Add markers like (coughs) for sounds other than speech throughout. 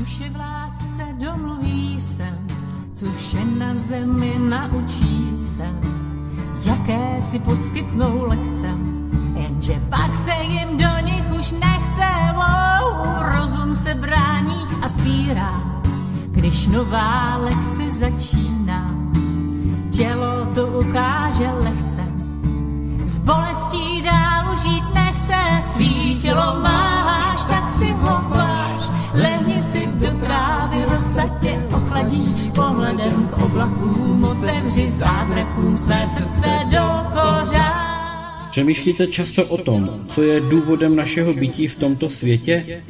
Duše v lásce domluví se, co vše na zemi naučí se, jaké si poskytnou lekce, jenže pak se jim do nich už nechce. Wow, rozum se brání a spírá, když nová lekce začíná. Tělo to ukáže lehce, s bolestí dál žít nechce, svý tělo máš, tak si ho rosa tě ochladí, pohledem k oblakům otevři zázrakům své srdce do kořán. Přemýšlíte často o tom, co je důvodem našeho bytí v tomto světě?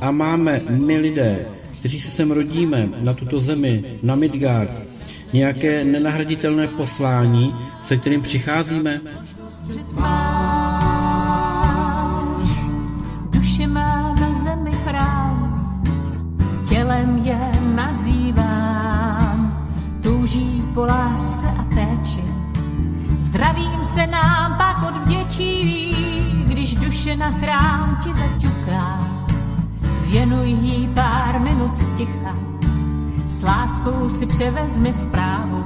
A máme my lidé, kteří se sem rodíme na tuto zemi, na Midgard, nějaké nenahraditelné poslání, se kterým přicházíme? Duše má po lásce a péči. Zdravím se nám pak odvděčí, když duše na chrám ti zaťuká. Věnuj jí pár minut ticha, s láskou si převezmi zprávu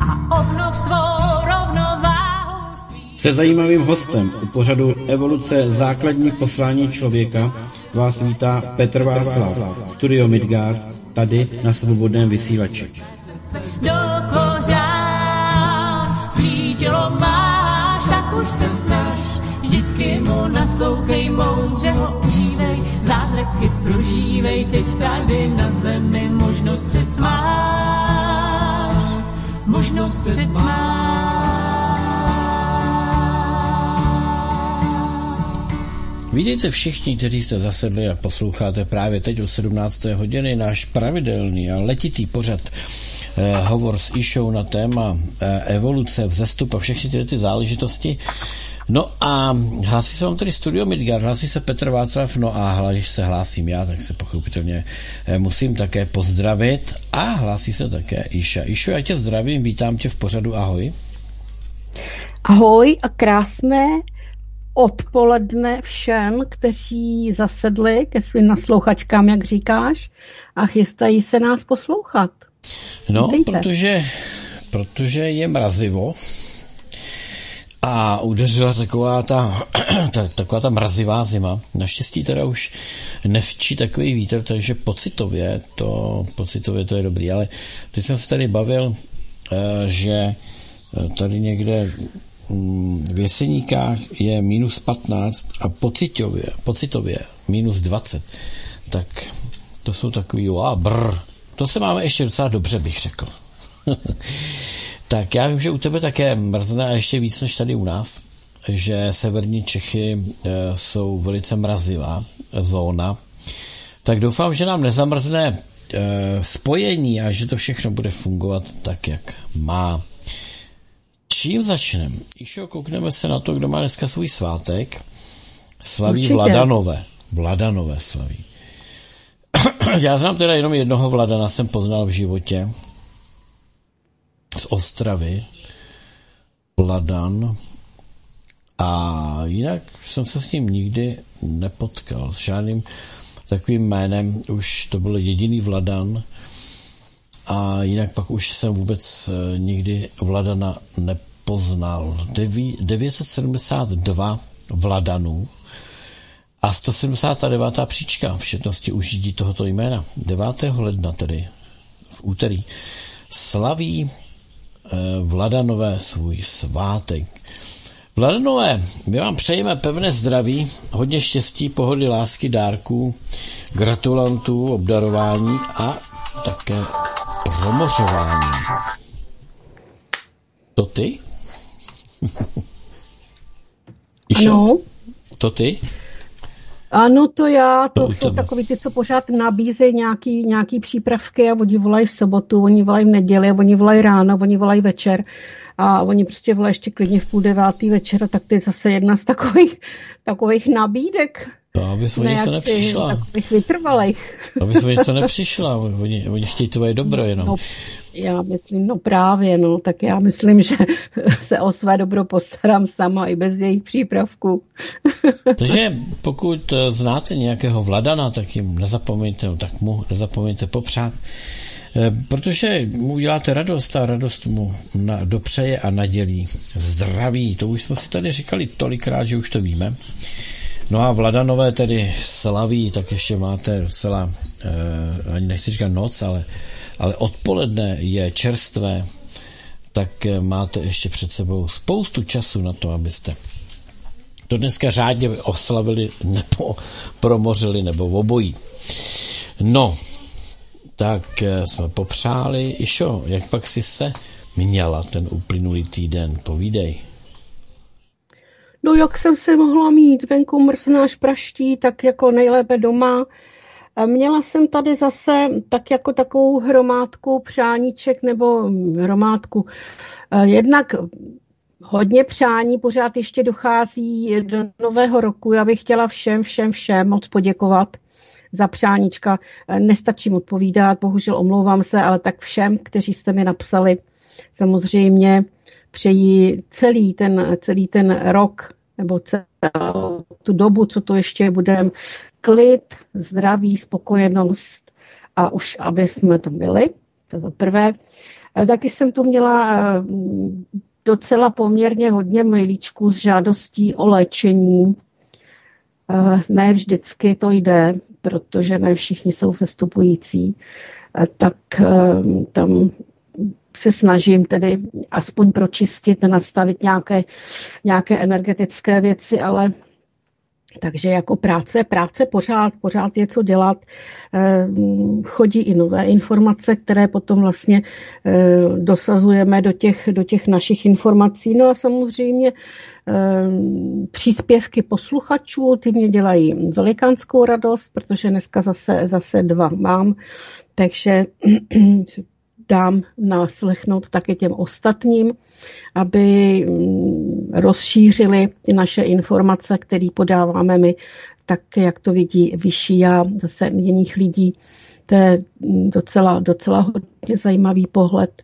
a obnov svou rovnováhu. Svý... Se zajímavým hostem u pořadu Evoluce základní poslání člověka vás vítá Petr Václav, Studio Midgard, tady na svobodném vysílači. Do kořán máš, tak už se snaž, vždycky mu naslouchej, moudře ho užívej, zázraky prožívej, teď tady na zemi možnost před máš, možnost před Vítejte všichni, kteří jste zasedli a posloucháte právě teď o 17. hodiny náš pravidelný a letitý pořad hovor s Išou na téma eh, evoluce, vzestup a všechny tyhle ty záležitosti. No a hlásí se vám tedy Studio Midgard, hlásí se Petr Václav, no a když se hlásím já, tak se pochopitelně eh, musím také pozdravit a hlásí se také Iša. Išo, já tě zdravím, vítám tě v pořadu, ahoj. Ahoj a krásné odpoledne všem, kteří zasedli ke svým naslouchačkám, jak říkáš, a chystají se nás poslouchat. No, protože, protože je mrazivo a udeřila taková ta, (clears throat) ta, taková ta mrazivá zima. Naštěstí teda už nevčí takový vítr, takže pocitově to, pocitově to je dobrý. Ale teď jsem se tady bavil, eh, že tady někde v Jeseníkách je minus 15 a pocitově, pocitově minus 20. Tak to jsou takový, a brr, to se máme ještě docela dobře, bych řekl. (laughs) tak já vím, že u tebe také mrzne a ještě víc než tady u nás, že severní Čechy e, jsou velice mrazivá zóna. Tak doufám, že nám nezamrzne e, spojení a že to všechno bude fungovat tak, jak má. Čím začneme? Išo, koukneme se na to, kdo má dneska svůj svátek. Slaví Určitě. Vladanové. Vladanové slaví. (coughs) Já znám teda jenom jednoho Vladana, jsem poznal v životě. Z Ostravy. Vladan. A jinak jsem se s ním nikdy nepotkal. S žádným takovým jménem už to byl jediný Vladan a jinak pak už jsem vůbec eh, nikdy Vladana nepoznal. 972 Vladanů a 179. příčka v četnosti užití tohoto jména. 9. ledna tedy v úterý slaví eh, Vladanové svůj svátek. Vladanové, my vám přejeme pevné zdraví, hodně štěstí, pohody, lásky, dárků, gratulantů, obdarování a také promořování. To ty? (laughs) ano. To ty? Ano, to já, to jsou takový ty, co pořád nabízejí nějaký, nějaký přípravky a oni volají v sobotu, oni volají v neděli, oni volají ráno, oni volají večer a oni prostě volají ještě klidně v půl devátý večer, tak to je zase jedna z takových, takových nabídek. No, abys o něco nepřišla. Bych vytrvalej. Abys o něco nepřišla, oni, oni chtějí tvoje dobro jenom. No, já myslím, no právě, no, tak já myslím, že (laughs) se o své dobro postarám sama i bez jejich přípravků. (laughs) Takže pokud eh, znáte nějakého vladana, tak jim nezapomeňte, no, tak mu nezapomeňte popřát, eh, protože mu uděláte radost a radost mu na, dopřeje a nadělí zdraví. To už jsme si tady říkali tolikrát, že už to víme. No a Vladanové tedy slaví, tak ještě máte docela, eh, ani nechci říkat noc, ale, ale odpoledne je čerstvé, tak eh, máte ještě před sebou spoustu času na to, abyste to dneska řádně oslavili nebo promořili nebo obojí. No, tak eh, jsme popřáli. Išo, jak pak si se měla ten uplynulý týden? Povídej. No jak jsem se mohla mít, venku mrznáš praští, tak jako nejlépe doma. Měla jsem tady zase tak jako takovou hromádku přáníček nebo hromádku. Jednak hodně přání, pořád ještě dochází do nového roku. Já bych chtěla všem, všem, všem moc poděkovat za přáníčka. Nestačím odpovídat, bohužel omlouvám se, ale tak všem, kteří jste mi napsali, samozřejmě přeji celý ten, celý ten rok nebo celou tu dobu, co to ještě budeme, klid, zdraví, spokojenost a už, aby jsme to byli. To za prvé. Taky jsem tu měla eh, docela poměrně hodně mailíčků s žádostí o léčení. Eh, ne vždycky to jde, protože ne všichni jsou sestupující. Eh, tak tam se snažím tedy aspoň pročistit, nastavit nějaké, nějaké energetické věci, ale takže jako práce, práce pořád, pořád je co dělat. Eh, chodí i nové informace, které potom vlastně eh, dosazujeme do těch, do těch našich informací. No a samozřejmě eh, příspěvky posluchačů, ty mě dělají velikánskou radost, protože dneska zase, zase dva mám, takže (clears throat) dám naslechnout také těm ostatním, aby mm, rozšířili ty naše informace, které podáváme my, tak jak to vidí vyšší a zase jiných lidí. To je mm, docela, docela hodně zajímavý pohled.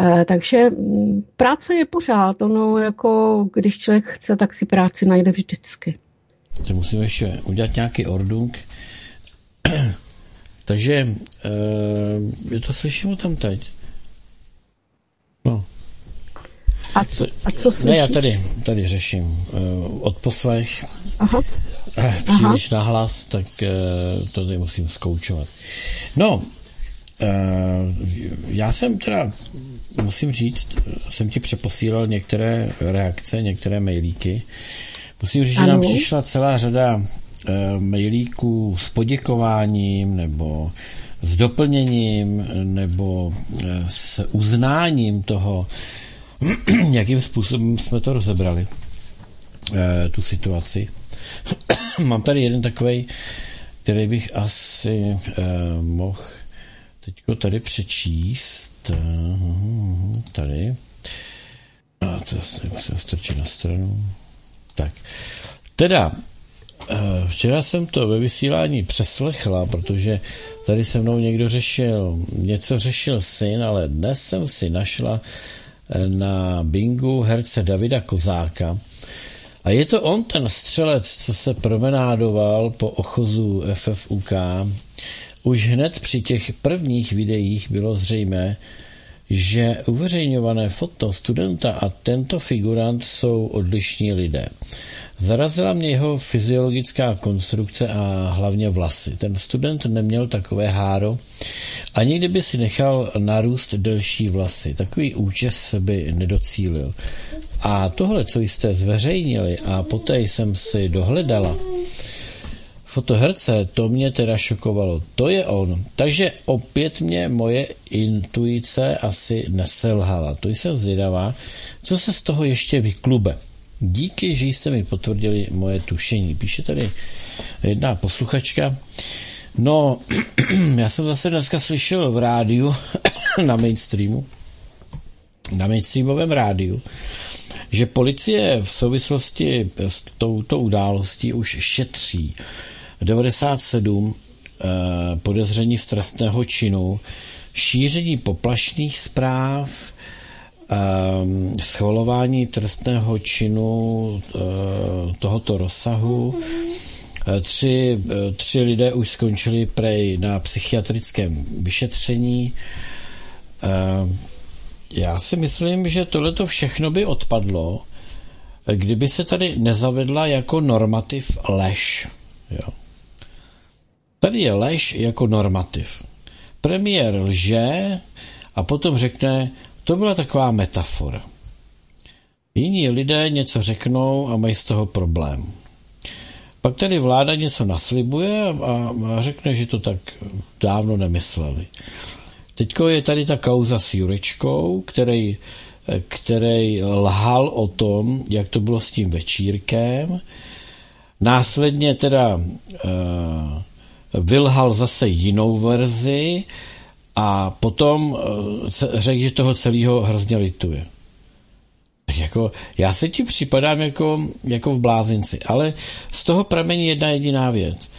Eh, takže mm, práce je pořád, ono jako když člověk chce, tak si práci najde vždycky. To musím ještě udělat nějaký ordung. Takže uh, je to slyším tam teď. No. A co, a co slyšíš? Ne, já tady, tady řeším uh, odposlech. Aha. Uh, příliš Aha. nahlas, tak uh, to tady musím zkoučovat. No, uh, já jsem teda, musím říct, jsem ti přeposílal některé reakce, některé mailíky. Musím říct, ano. že nám přišla celá řada Eh, mailíků s poděkováním nebo s doplněním nebo eh, s uznáním toho, (clears throat) jakým způsobem jsme to rozebrali, eh, tu situaci. (clears throat) Mám tady jeden takový, který bych asi mohl teďko tady přečíst. Tady. A to se strčí na stranu. Tak. Teda, Eh, včera jsem to ve vysílání přeslechla, protože tady se mnou někdo řešil, něco řešil syn, ale dnes jsem si našla eh, na bingu herce Davida Kozáka. A je to on, ten střelec, co se promenádoval po ochozu FFUK. Už hned při těch prvních videích bylo zřejmé, že uveřejňované foto studenta a tento figurant jsou odlišní lidé. Zarazila mě jeho fyziologická konstrukce a hlavně vlasy. Ten student neměl takové háro, ani kdyby si nechal narůst delší vlasy. Takový účes by nedocílil. A tohle, co jste zveřejnili a poté jsem si dohledala, fotoherce, to mě teda šokovalo. To je on. Takže opět mě moje intuice asi neselhala. To jsem zvědavá, co se z toho ještě vyklube. Díky, že jste mi potvrdili moje tušení. Píše tady jedna posluchačka. No, (clears throat) já jsem zase dneska slyšel v rádiu (coughs) na mainstreamu, na mainstreamovém rádiu, že policie v souvislosti s touto událostí už šetří 97 eh, podezření z trestného činu, šíření poplašných zpráv, schvalování trestného činu eh, tohoto rozsahu. Tři, tři lidé už skončili prej na psychiatrickém vyšetření. Já si myslím, že tohleto všechno by odpadlo, kdyby se tady nezavedla jako normativ lež. Jo. Tady je lež jako normativ. Premiér lže a potom řekne, to byla taková metafora. Jiní lidé něco řeknou a mají z toho problém. Pak tady vláda něco naslibuje a, a řekne, že to tak dávno nemysleli. Teďko je tady ta kauza s Jurečkou, který, který lhal o tom, jak to bylo s tím večírkem. Následně teda uh, vylhal zase jinou verzi a potom uh, řekl, že toho celého hrozně lituje. Jako, já se ti připadám jako, jako v blázinci, ale z toho pramení jedna jediná věc.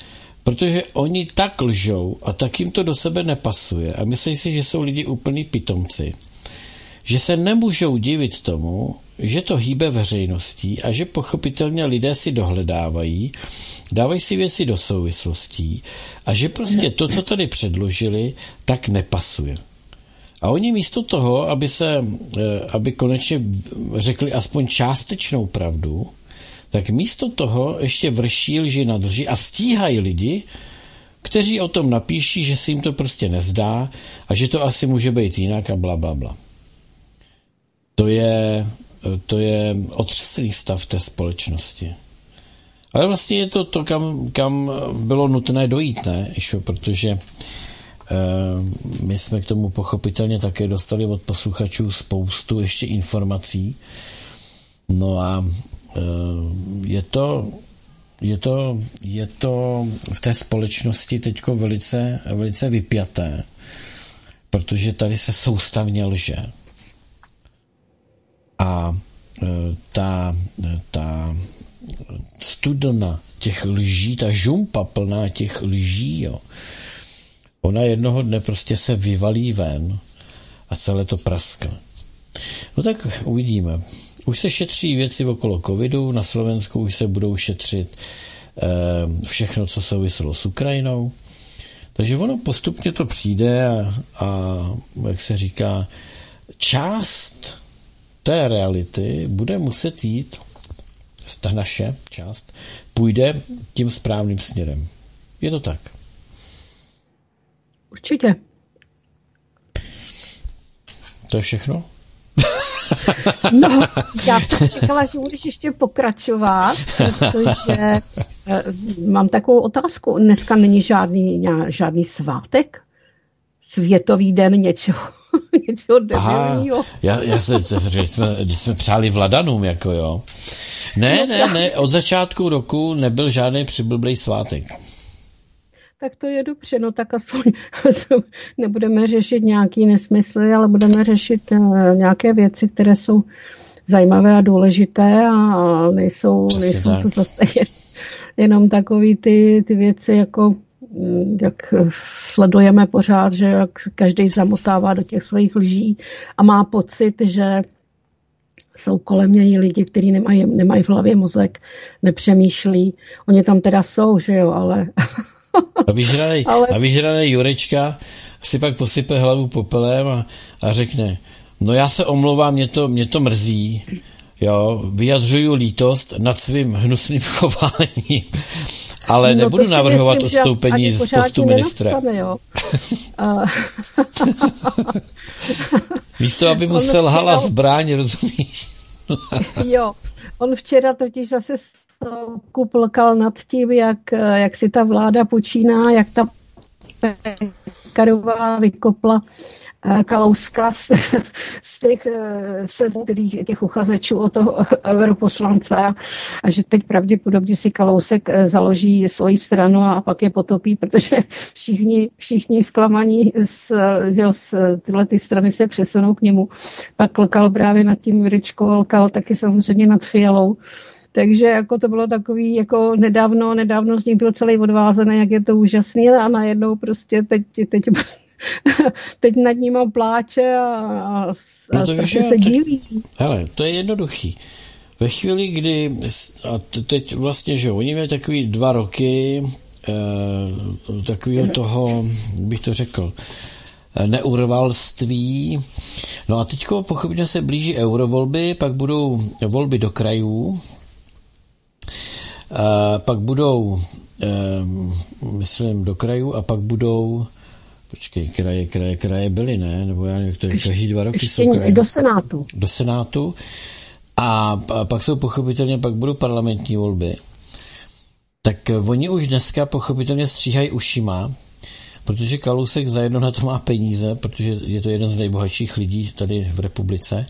Protože oni tak lžou a tak jim to do sebe nepasuje a myslí si, že jsou lidi úplný pitomci, že se nemůžou divit tomu, že to hýbe veřejností a že pochopitelně lidé si dohledávají, dávají si věci do souvislostí a že prostě to, co tady předložili, tak nepasuje. A oni místo toho, aby se, eh, aby konečně řekli aspoň částečnou pravdu, tak místo toho ještě vrší lži na lži a stíhají lidi, kteří o tom napíší, že si jim to prostě nezdá a že to asi může být jinak a bla, bla, bla. To je, to je otřesený stav té společnosti. Ale vlastně je to to, kam, kam bylo nutné dojít, ne? Išo, protože e, my jsme k tomu pochopitelně také dostali od posluchačů spoustu ještě informací. No a Eh, je to, je to, je to v té společnosti teď velice, velice vypjaté, protože tady se soustavně lže. A eh, ta, ta studna těch lží, ta žumpa plná těch lží, jo, ona jednoho dne prostě se vyvalí ven a celé to praskne. No tak uvidíme. Už se šetří věci okolo covidu, na Slovensku už se budou šetřit eh, všechno, co souviselo s Ukrajinou. Takže ono postupně to přijde a, a jak se říká, část té reality bude muset jít, ta naše část, půjde tím správným směrem. Je to tak? Určitě. To je všechno? (laughs) No, já jsem čekala, že budeš ještě pokračovat, protože eh, mám takovou otázku. Dneska není žádný, žádný svátek? Světový den něčeho, (laughs) něčeho debilního. Já, já se, se že jsme, když jsme přáli vladanům, jako jo. Ne, no, ne, ne, od začátku roku nebyl žádný přiblblý svátek tak to je dobře, no tak aspoň (laughs) nebudeme řešit nějaký nesmysly, ale budeme řešit eh, nějaké věci, které jsou zajímavé a důležité a nejsou, nejsou to zase (laughs) jenom takový ty, ty věci, jako jak sledujeme pořád, že jak každý zamotává do těch svých lží a má pocit, že jsou kolem něj lidi, kteří nemají, nemají v hlavě mozek, nepřemýšlí. Oni tam teda jsou, že jo, ale (laughs) a vyžranej, Ale... a vyžranej Jurečka si pak posype hlavu popelem a, a řekne, no já se omlouvám, mě to, mě to mrzí, jo, vyjadřuju lítost nad svým hnusným (laughs) chováním, ale no, nebudu navrhovat myslím, odstoupení z postu ministra. Nenastane, jo. (laughs) (laughs) Místo, aby mu selhala zbraň, rozumíš? (laughs) jo, on včera totiž zase plkal nad tím, jak, jak si ta vláda počíná, jak ta Pekarová vykopla Eh, Kalouska z, z těch, eh, se, těch uchazečů o toho europoslance a že teď pravděpodobně si Kalousek eh, založí svoji stranu a pak je potopí, protože všichni, všichni zklamaní z, že z tyhle ty strany se přesunou k němu. Pak lokal právě nad tím Juričkou, lokal taky samozřejmě nad Fialou. Takže jako to bylo takový, jako nedávno, nedávno z nich byl celý odvázaný, jak je to úžasný a najednou prostě teď, teď (laughs) teď nad ním pláče a, a, no to víš, se diví. Hele, to je jednoduchý. Ve chvíli, kdy, a teď vlastně, že oni měli takový dva roky eh, takového toho, bych to řekl, neurvalství. No a teďko pochopně se blíží eurovolby, pak budou volby do krajů, a pak budou, eh, myslím, do krajů a pak budou Počkej, kraje, kraje, kraje byly, ne? Nebo já nevím, to každý dva roky jsou kraje. do Senátu. Do Senátu. A, a pak jsou pochopitelně, pak budou parlamentní volby. Tak oni už dneska pochopitelně stříhají ušima, protože Kalousek zajedno na to má peníze, protože je to jeden z nejbohatších lidí tady v republice,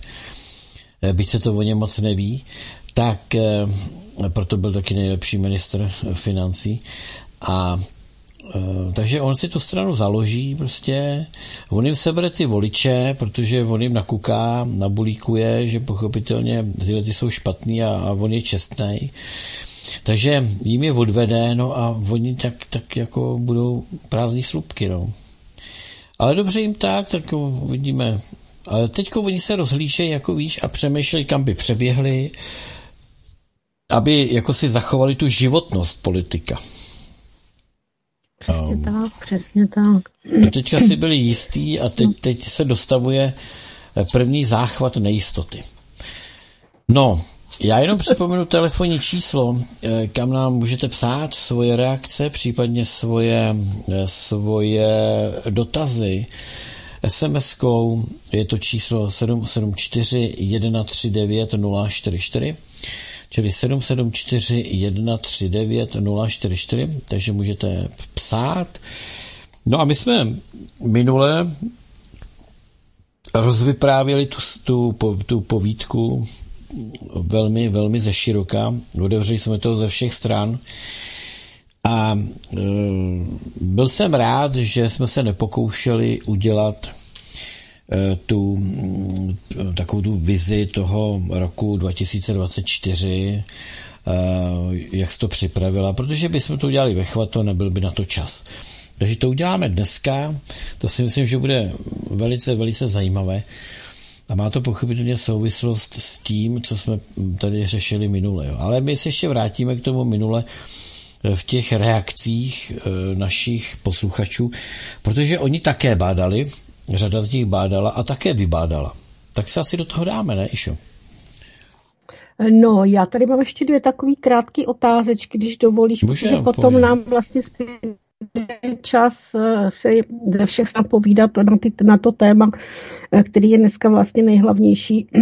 eh, byť se to o něm moc neví, tak eh, proto byl taky nejlepší ministr financí. A Eh, takže on si tu stranu založí prostě, on jim sebere ty voliče, protože on jim nakuká, nabulíkuje, že pochopitelně tyhle ty jsou špatný a, a on je čestný. Takže jim je odvede, no a oni tak, tak jako budou prázdní slupky, no. Ale dobře jim tak, tak vidíme. Ale teďko oni se rozhlížejí, jako víš, a přemýšlejí, kam by přeběhli, aby jako si zachovali tu životnost politika. Přesně um, tak, přesně tak. Teďka si byli jistý a teď, teď se dostavuje eh, první záchvat nejistoty. No, já jenom připomenu telefonní číslo, eh, kam nám můžete psát svoje reakce, případně svoje, eh, svoje dotazy. SMS-kou je to číslo 774 139 044 čili 774 139 044, takže můžete psát. No a my jsme minule rozvyprávěli tu, tu, tu povídku velmi, velmi ze široka. Otevřeli jsme to ze všech stran. A e, byl jsem rád, že jsme se nepokoušeli udělat tu takovou tu vizi toho roku 2024, eh, jak jsi to připravila, protože bychom to udělali ve chvato, nebyl by na to čas. Takže to uděláme dneska, to si myslím, že bude velice, velice zajímavé. A má to pochopitelně souvislost s tím, co jsme tady řešili minule. Jo. Ale my se ještě vrátíme k tomu minule eh, v těch reakcích našich posluchačů, protože oni také bádali, Řada z nich bádala a také vybádala. Tak se asi do toho dáme, ne, Išo? No, já tady mám ještě dvě takové krátké otázečky, když dovolíš, protože potom povídě. nám vlastně čas eh, se ze všech stran povídat na, ty, na to téma, eh, který je dneska vlastně nejhlavnější. (clears throat)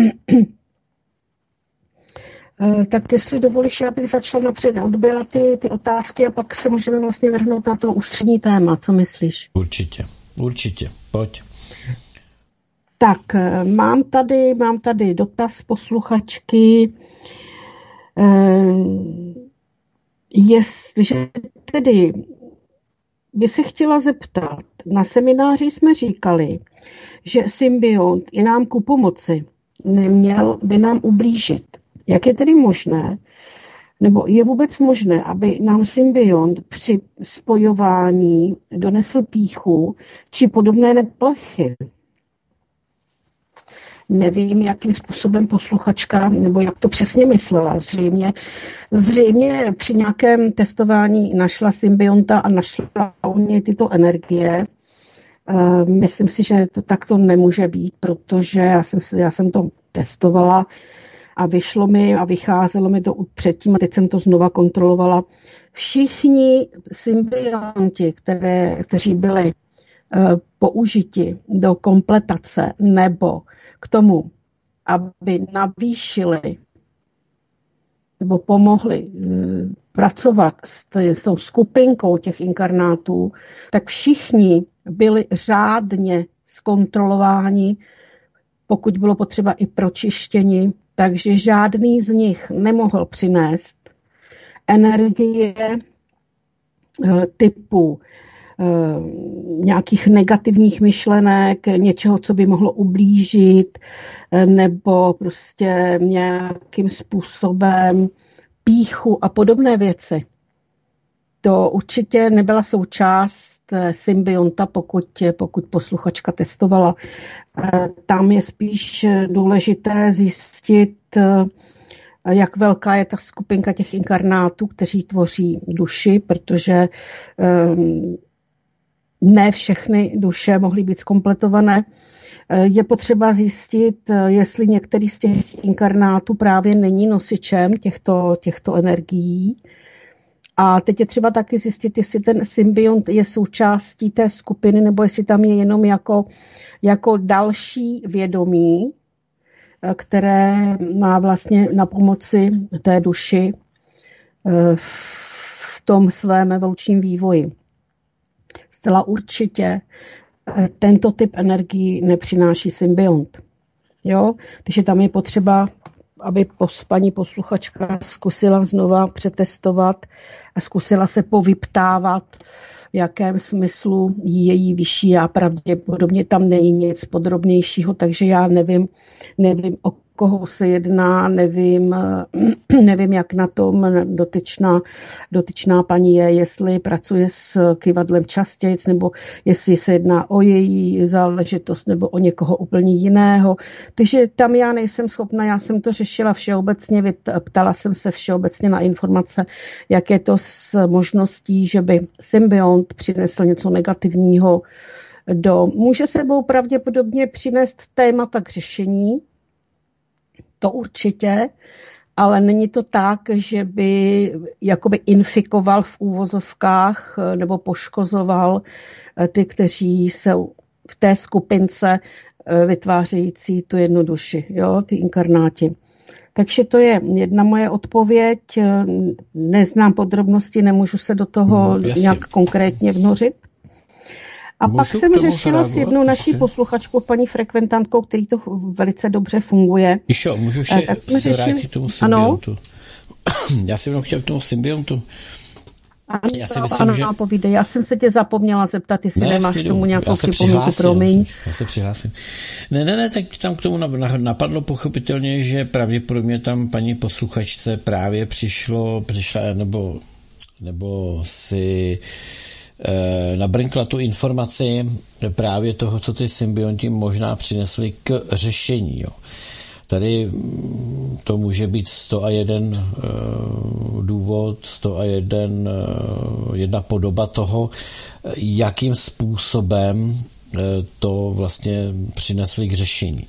Eh, tak jestli dovolíš, já bych začal napřed odběrat ty, ty otázky a pak se můžeme vlastně vrhnout na to ústřední téma. Co myslíš? Určitě, určitě. Pojď. Tak, eh, mám tady, mám tady dotaz posluchačky. Eh, jestliže tedy by se chtěla zeptat, na semináři jsme říkali, že symbiont je nám ku pomoci, neměl by nám ublížit. Jak je tedy možné, nebo je vůbec možné, aby nám symbiont při spojování donesl píchu či podobné neplechy? Nevím, jakým způsobem posluchačka, nebo jak to přesně myslela. Zřejmě, zřejmě při nějakém testování našla symbionta a našla u něj tyto energie. Eh, myslím si, že to takto nemůže být, protože já jsem, já jsem to testovala a vyšlo mi a vycházelo mi to předtím a teď jsem to znova kontrolovala. Všichni symbionti, které, kteří byli uh, použiti do kompletace nebo k tomu, aby navýšili nebo pomohli uh, pracovat s, s tou skupinkou těch inkarnátů, tak všichni byli řádně zkontrolováni, pokud bylo potřeba i pročištění, takže žádný z nich nemohl přinést energie eh, typu eh, nějakých negativních myšlenek, něčeho, co by mohlo ublížit, eh, nebo prostě nějakým způsobem píchu a podobné věci. To určitě nebyla součást symbionta, pokud, pokud posluchačka testovala. Tam je spíš důležité zjistit, jak velká je ta skupinka těch inkarnátů, kteří tvoří duši, protože ehm, ne všechny duše mohly být zkompletované. Je potřeba zjistit, jestli některý z těch inkarnátů právě není nosičem těchto, těchto energií. A teď je třeba taky zjistit, jestli ten symbiont je součástí té skupiny, nebo jestli tam je jenom jako, jako další vědomí, které má vlastně na pomoci té duši v tom svém evolučním vývoji. Zcela určitě eh, tento typ energii nepřináší symbiont. Jo? Takže tam je potřeba, aby paní posluchačka zkusila znova přetestovat a zkusila se povyptávat, v jakém smyslu její vyšší a pravděpodobně tam není nic podrobnějšího, takže já nevím, nevím, o koho se jedná, nevím, (clears throat) nevím jak na tom dotyčná, dotyčná paní je, jestli pracuje s kivadlem častěji, nebo jestli se jedná o její záležitost nebo o někoho úplně jiného. Takže tam já nejsem schopna, já jsem to řešila všeobecně, ptala jsem se všeobecně na informace, jak je to s možností, že by symbiont přinesl něco negativního do, může sebou pravděpodobně přinést témata k řešení, to určitě, ale není to tak, že by jakoby infikoval v úvozovkách eh, nebo poškozoval eh, ty, kteří jsou v té skupince eh, vytvářející tu jednu duši, jo, ty inkarnáti. Takže to je jedna moje odpověď. Neznám podrobnosti, nemůžu se do toho no, nějak konkrétně vnořit. A Můžu pak jsem řešila s jednou naší posluchačkou, paní frekventantkou, který to velice dobře funguje. Išo, můžu ještě tak se řešili... vrátit tomu symbiontu. Ano? (clears throat) Já jsem jenom chtěl k tomu symbiontu. Ano, já si myslím, ano, že... povídej. Já jsem se tě zapomněla zeptat, jestli ne, nemáš k tomu nějakou připomínku, promiň. Já se přihlásím. Ne, ne, ne, tak tam k tomu napadlo pochopitelně, že pravděpodobně tam paní posluchačce právě přišlo, přišla, nebo, nebo si Eh, nabrnkla tu informaci právě toho, co ty symbionti možná přinesli k řešení. Jo. Tady mm, to může být 101 uh, důvod, 101 uh, jedna podoba toho, jakým způsobem to vlastně přinesli k řešení.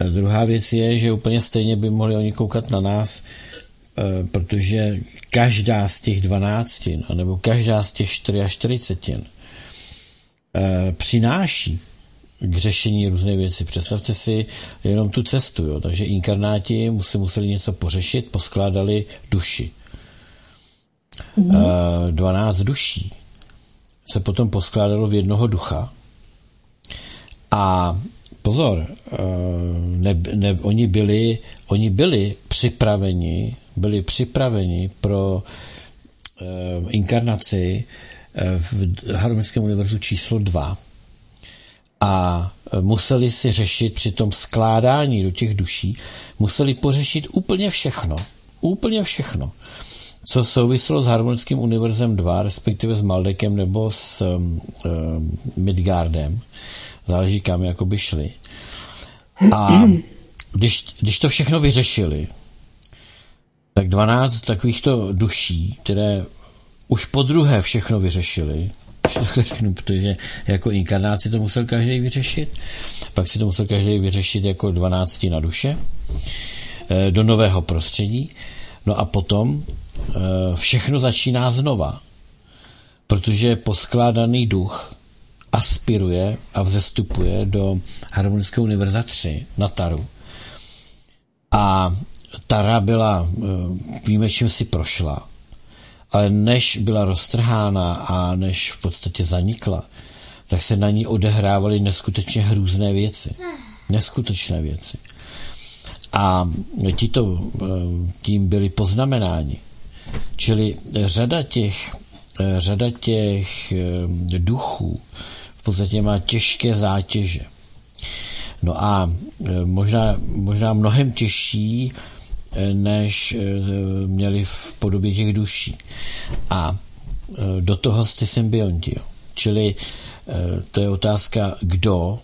Uh, druhá věc je, že úplně stejně by mohli oni koukat na nás, protože každá z těch dvanáctin, nebo každá z těch 44 eh, přináší k řešení různé věci. Představte si jenom tu cestu. Jo. Takže inkarnáti museli, museli něco pořešit, poskládali duši. Mm. 12 duší se potom poskládalo v jednoho ducha. A pozor, eh, ne, ne, oni, byli, oni byli připraveni byli připraveni pro eh, inkarnaci eh, v Harmonickém univerzu číslo 2 a eh, museli si řešit při tom skládání do těch duší, museli pořešit úplně všechno, úplně všechno, co souviselo s Harmonickým univerzem 2, respektive s Maldekem nebo s um, Midgardem. Záleží, kam jakoby šli. A když, když to všechno vyřešili, tak 12 takovýchto duší, které už po druhé všechno vyřešili, (laughs) protože jako inkarnáci to musel každý vyřešit, pak si to musel každý vyřešit jako 12 na duše eh, do nového prostředí. No a potom eh, všechno začíná znova, protože poskládaný duch aspiruje a vzestupuje do harmonického univerza 3 na Taru. A Tara byla, eh, víme, čím si prošla. ale než byla roztrhána a než v podstatě zanikla, tak se na ní odehrávaly neskutečně hrůzné věci. Neskutečné věci. A tito eh, tím byli poznamenáni. Čili řada těch, eh, řada těch duchů v podstatě má těžké zátěže. No a možná, možná mnohem těžší, než měli v podobě těch duší. A do toho ty symbionti. Jo. Čili to je otázka, kdo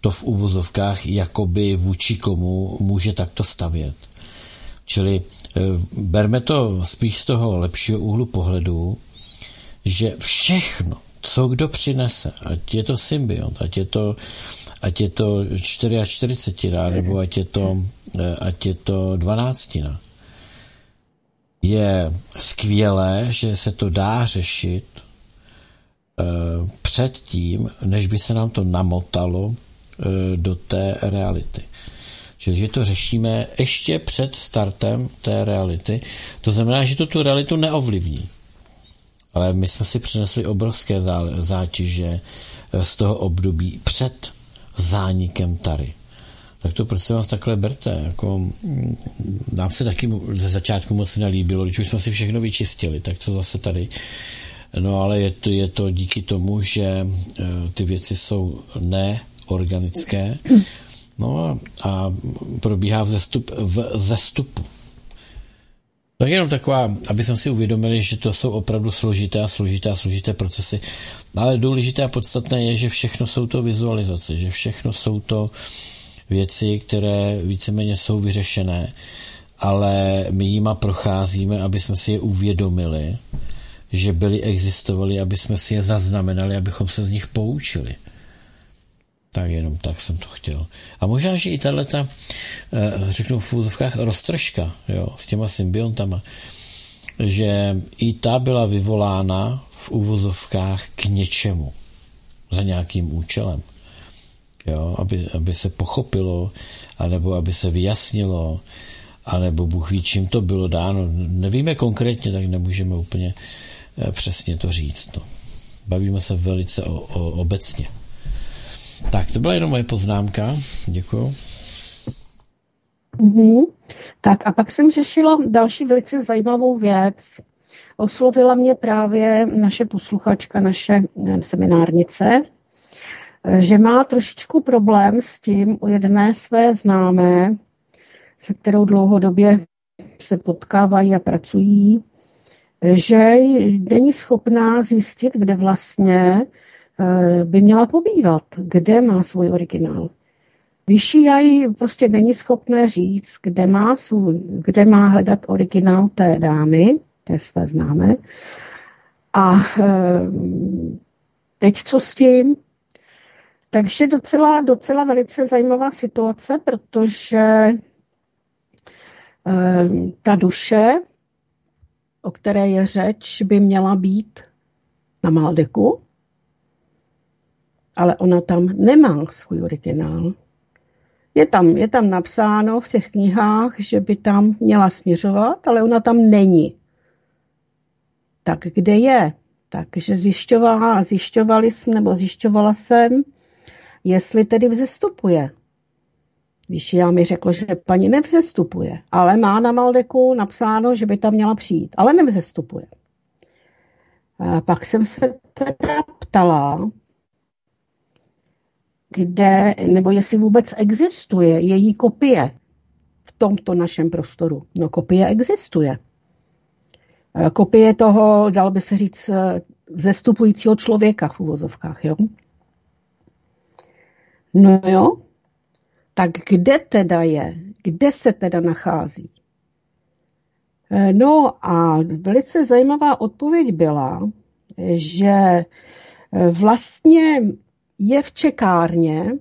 to v úvozovkách jakoby vůči komu může takto stavět. Čili eh, berme to spíš z toho lepšího úhlu pohledu, že všechno, co kdo přinese, ať je to symbiont, ať je to, ať je to 44, nebo ať je to, eh, ať je to 12, je skvělé, že se to dá řešit eh, před tím, než by se nám to namotalo Eh, do té reality. Čili, že to řešíme ještě před startem té reality. To znamená, že to tu realitu neovlivní. Ale my jsme si přinesli obrovské zátěže eh, z toho období před zánikem Tary. Tak to prosím vás takhle berte. Jako, mm, nám se taky ze začátku moc nelíbilo, když už jsme si všechno vyčistili, tak co zase tady. No ale je to, je to díky tomu, že eh, ty věci jsou ne organické. No a, a probíhá vzestup, v zestupu. Je jenom taková, aby jsme si uvědomili, že to jsou opravdu složité a složité a složité procesy. Ale důležité a podstatné je, že všechno jsou to vizualizace, že všechno jsou to věci, které víceméně jsou vyřešené, ale my jima procházíme, aby jsme si je uvědomili, že byly, existovaly, aby jsme si je zaznamenali, abychom se z nich poučili. Tak jenom tak jsem to chtěl. A možná, že i tahle ta, eh, řeknu v úzovkách, roztržka jo, s těma symbiontama, že i ta byla vyvolána v úvozovkách k něčemu, za nějakým účelem. Jo, aby, aby se pochopilo, anebo aby se vyjasnilo, anebo Bůh ví, čím to bylo dáno. Nevíme konkrétně, tak nemůžeme úplně eh, přesně to říct. No. Bavíme se velice o, o, obecně. Tak, to byla jenom moje poznámka. Děkuju. Mm-hmm. Tak a pak jsem řešila další velice zajímavou věc. Oslovila mě právě naše posluchačka, naše eh, seminárnice, že má trošičku problém s tím u jedné své známé, se kterou dlouhodobě se potkávají a pracují, že není schopná zjistit, kde vlastně Eh, by měla pobývat, kde má svůj originál. Vyšší jí prostě není schopné říct, kde má, svůj, kde má hledat originál té dámy, té své známé. A eh, teď co s tím? Takže docela, docela velice zajímavá situace, protože eh, ta duše, o které je řeč, by měla být na Maldeku, ale ona tam nemá svůj originál. Je tam, je tam napsáno v těch knihách, že by tam měla směřovat, ale ona tam není. Tak kde je? Takže zjišťovala, zjišťovali jsme, nebo zjišťovala jsem, jestli tedy vzestupuje. Já mi řekl, že paní nevzestupuje, ale má na Maldeku napsáno, že by tam měla přijít, ale nevzestupuje. A pak jsem se teda ptala, kde, nebo jestli vůbec existuje její kopie v tomto našem prostoru. No kopie existuje. Kopie toho, dal by se říct, eh, zestupujícího člověka v uvozovkách, jo? No jo, tak kde teda je? Kde se teda nachází? Eh, no a velice zajímavá odpověď byla, že vlastně je v čekárně,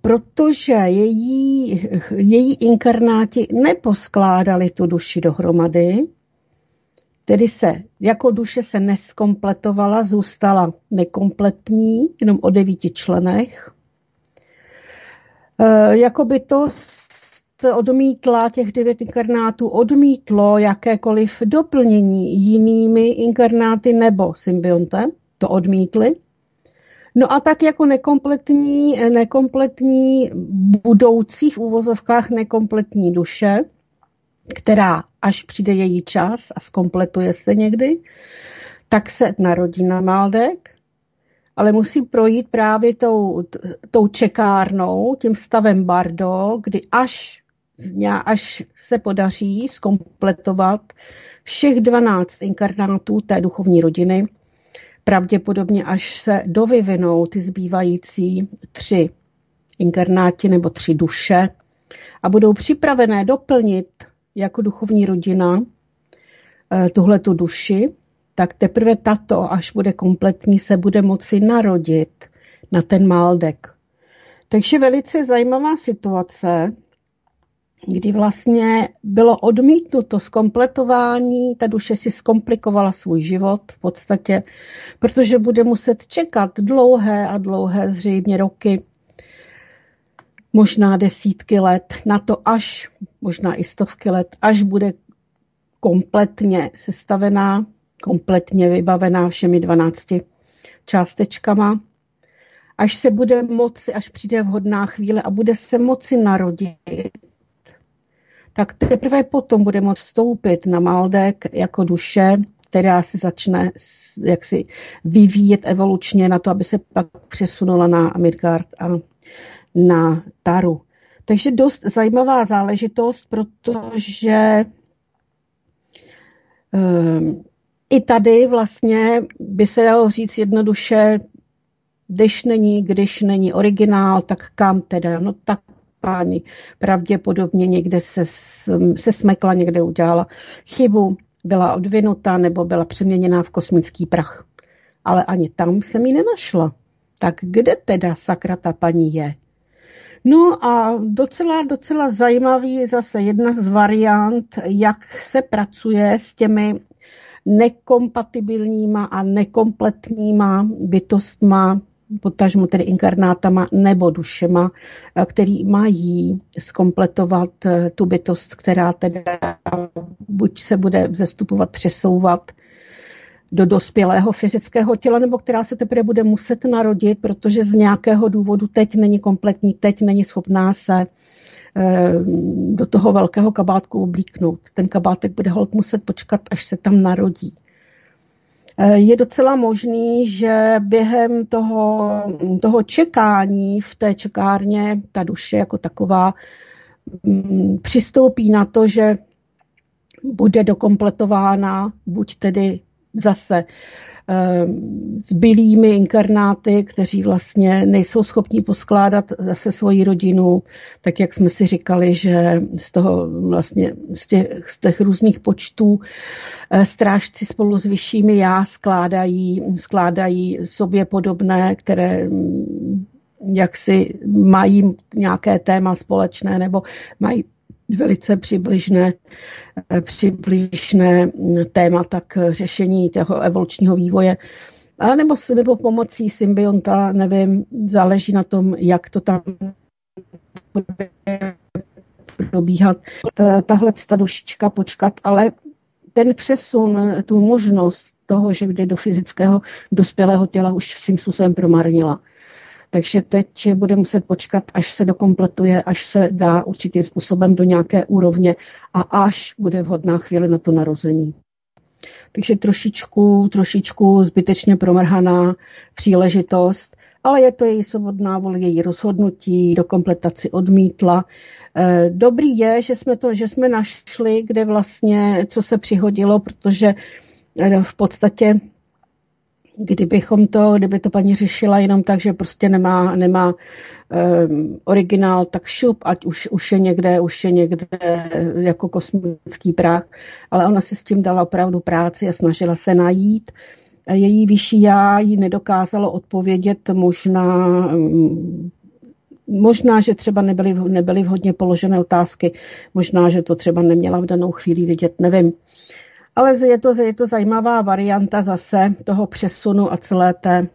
protože její, její inkarnáti neposkládali tu duši dohromady, tedy se jako duše se neskompletovala, zůstala nekompletní, jenom o devíti členech. E, jako to odmítla, těch devět inkarnátů odmítlo jakékoliv doplnění jinými inkarnáty nebo symbiontem, to odmítli. No a tak jako nekompletní, nekompletní budoucí v úvozovkách nekompletní duše, která až přijde její čas a skompletuje se někdy, tak se narodí na Maldek, ale musí projít právě tou, tou čekárnou, tím stavem Bardo, kdy až, až se podaří skompletovat všech 12 inkarnátů té duchovní rodiny, pravděpodobně až se dovyvinou ty zbývající tři inkarnáti nebo tři duše a budou připravené doplnit jako duchovní rodina eh, tuhle tu duši, tak teprve tato, až bude kompletní, se bude moci narodit na ten Maldek. Takže velice zajímavá situace, kdy vlastně bylo odmítnuto zkompletování, ta duše si zkomplikovala svůj život v podstatě, protože bude muset čekat dlouhé a dlouhé zřejmě roky, možná desítky let, na to až, možná i stovky let, až bude kompletně sestavená, kompletně vybavená všemi 12 částečkama, až se bude moci, až přijde vhodná chvíle a bude se moci narodit tak teprve potom bude moct vstoupit na Maldek jako duše, která se začne jaksi vyvíjet evolučně na to, aby se pak přesunula na Midgard a na Taru. Takže dost zajímavá záležitost, protože um, i tady vlastně by se dalo říct jednoduše, když není, když není originál, tak kam teda? No tak páni pravděpodobně někde se, se smekla, někde udělala chybu, byla odvinuta nebo byla přeměněná v kosmický prach. Ale ani tam jsem ji nenašla. Tak kde teda sakra ta paní je? No a docela, docela zajímavý zase jedna z variant, jak se pracuje s těmi nekompatibilníma a nekompletníma bytostma potažmo tedy inkarnátama nebo dušema, který mají skompletovat eh, tu bytost, která teda buď se bude zestupovat, přesouvat do dospělého fyzického těla, nebo která se teprve bude muset narodit, protože z nějakého důvodu teď není kompletní, teď není schopná se eh, do toho velkého kabátku oblíknout. Ten kabátek bude hold muset počkat, až se tam narodí. Eh, je docela možný, že během toho, toho čekání v té čekárně ta duše jako taková mm, přistoupí na to, že bude dokompletována buď tedy zase Eh, zbylými inkarnáty, kteří vlastně nejsou schopni poskládat zase svoji rodinu, tak jak jsme si říkali, že z toho vlastně z těch, z těch různých počtů eh, strážci spolu s vyššími já skládají, skládají sobě podobné, které mm, jak si mají nějaké téma společné nebo mají velice přibližné, eh, přibližné témata k řešení toho evolučního vývoje. A nebo, nebo pomocí symbionta, nevím, záleží na tom, jak to tam bude probíhat. Tahle ta dušička počkat, ale ten přesun, tu možnost toho, že jde do fyzického dospělého těla, už svým způsobem promarnila. Takže teď bude muset počkat, až se dokompletuje, až se dá určitým způsobem do nějaké úrovně a až bude vhodná chvíle na to narození. Takže trošičku, trošičku zbytečně promrhaná příležitost, ale je to její svobodná vůle, její rozhodnutí, do kompletaci odmítla. Eh, dobrý je, že jsme to, že jsme našli, kde vlastně, co se přihodilo, protože eh, v podstatě kdybychom to, kdyby to paní řešila jenom tak, že prostě nemá, nemá um, originál, tak šup, ať už, už je někde, už je někde jako kosmický prach, ale ona si s tím dala opravdu práci a snažila se najít. Její vyšší já jí nedokázalo odpovědět možná um, Možná, že třeba nebyly, nebyly vhodně položené otázky, možná, že to třeba neměla v danou chvíli vidět, nevím. Ale je to, je to zajímavá varianta zase toho přesunu a celé té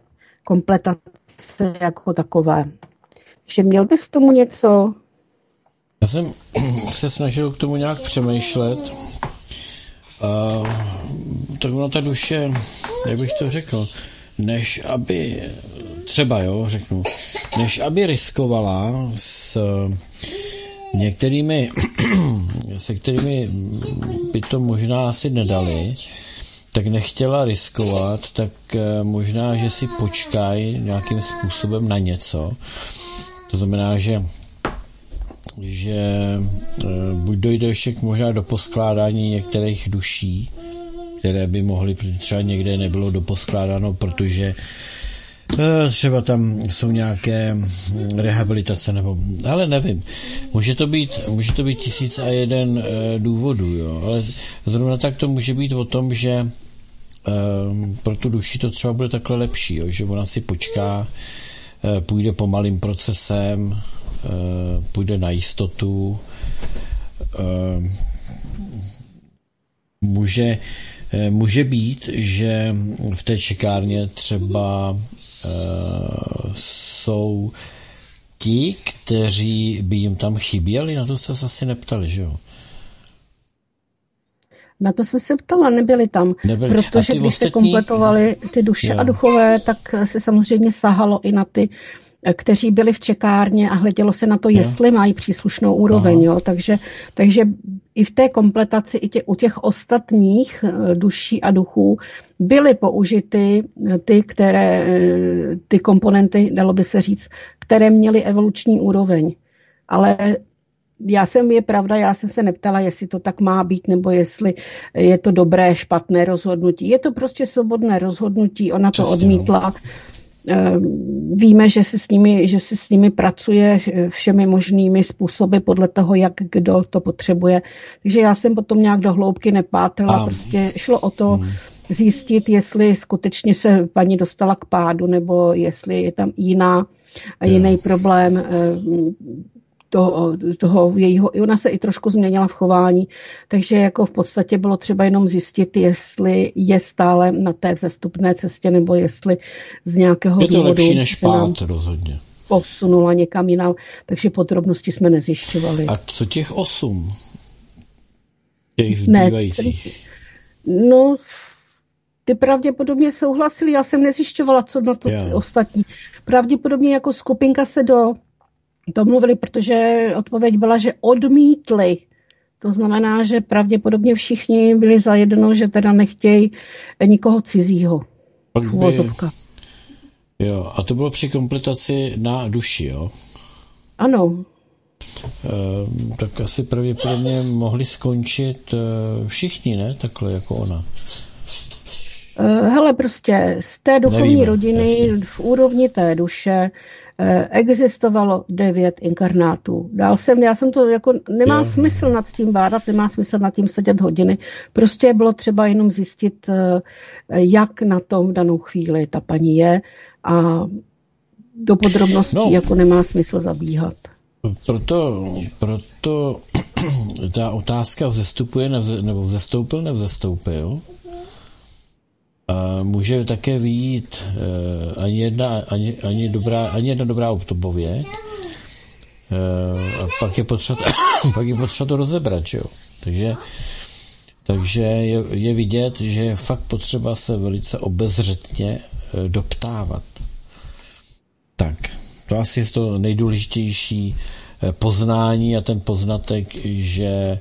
kompletace jako takové. Že měl bys tomu něco? Já jsem (clears throat) se snažil k tomu nějak přemýšlet. A, tak ona ta duše, jak bych to řekl, než aby, třeba jo, řeknu, než aby riskovala s některými, (clears throat) se kterými by to možná asi nedali, tak nechtěla riskovat, tak eh, možná, že si počkají nějakým způsobem na něco. To znamená, že že eh, buď dojde ještě možná do poskládání některých duší, které by mohly, třeba někde nebylo doposkládáno, protože třeba tam jsou nějaké rehabilitace nebo, ale nevím. Může to být, může to být tisíc a jeden eh, důvodů, jo, ale zrovna tak to může být o tom, že pro tu duši to třeba bude takhle lepší, jo, že ona si počká, půjde pomalým procesem, Eh, půjde na jistotu, eh, může, eh, může být, že v té čekárně třeba jsou ti, kteří by jim tam chyběli, na to se asi neptali, že jo? Na to jsem se ptala, nebyli tam. Nebyli. Protože když ostatní... se kompletovaly ty duše jo. a duchové, tak se samozřejmě sahalo i na ty kteří byli v čekárně a hledělo se na to, jestli jo. mají příslušnou úroveň. Jo. Takže, takže i v té kompletaci, i tě, u těch ostatních eh, duší a duchů byly použity eh, ty, které, ty komponenty, dalo by se říct, které měly evoluční úroveň. Ale já jsem, je pravda, já jsem se neptala, jestli to tak má být, nebo jestli je to dobré, špatné rozhodnutí. Je to prostě svobodné rozhodnutí, ona to Přesně, no. odmítla. Ehm, víme, že se, s nimi, že se s nimi pracuje všemi možnými způsoby podle toho, jak kdo to potřebuje. Takže já jsem potom nějak do hloubky nepátrala. Prostě šlo o to hmm. zjistit, jestli skutečně se paní dostala k pádu, nebo jestli je tam jiná, jiný problém ehm, toho, toho jejího, ona se i trošku změnila v chování, takže jako v podstatě bylo třeba jenom zjistit, jestli je stále na té vzestupné cestě, nebo jestli z nějakého je to důvodu lepší než pát, rozhodně. Posunula někam jinam, takže podrobnosti jsme nezjišťovali. A co těch osm? Těch zbývajících? Ne, no, ty pravděpodobně souhlasili, já jsem nezjišťovala, co na to ostatní. Pravděpodobně jako skupinka se do to mluvili, protože odpověď byla, že odmítli. To znamená, že pravděpodobně všichni byli zajedno, že teda nechtějí nikoho cizího. By... Jo, a to bylo při kompletaci na duši, jo? Ano. E, tak asi pravděpodobně mohli skončit e, všichni, ne? Takhle jako ona. E, hele, prostě z té duchovní Nevíme, rodiny, jasně. v úrovni té duše, Eh, existovalo devět inkarnátů. Dál jsem, já jsem to jako, nemá jo. smysl nad tím bádat, nemá smysl nad tím sedět hodiny. Prostě bylo třeba jenom zjistit, eh, jak na tom danou chvíli ta paní je a do podrobností no, jako nemá smysl zabíhat. Proto, proto (clears throat) ta otázka vzestupuje nebo vzestoupil, nevzestoupil, a může také vyjít uh, ani, jedna, ani, ani, dobrá, ani jedna dobrá odpověď. Uh, a pak je potřeba, (coughs) pak je potřeba to rozebrat, jo. Takže, takže je, je vidět, že je fakt potřeba se velice obezřetně uh, doptávat. Tak, to asi je to nejdůležitější poznání a ten poznatek, že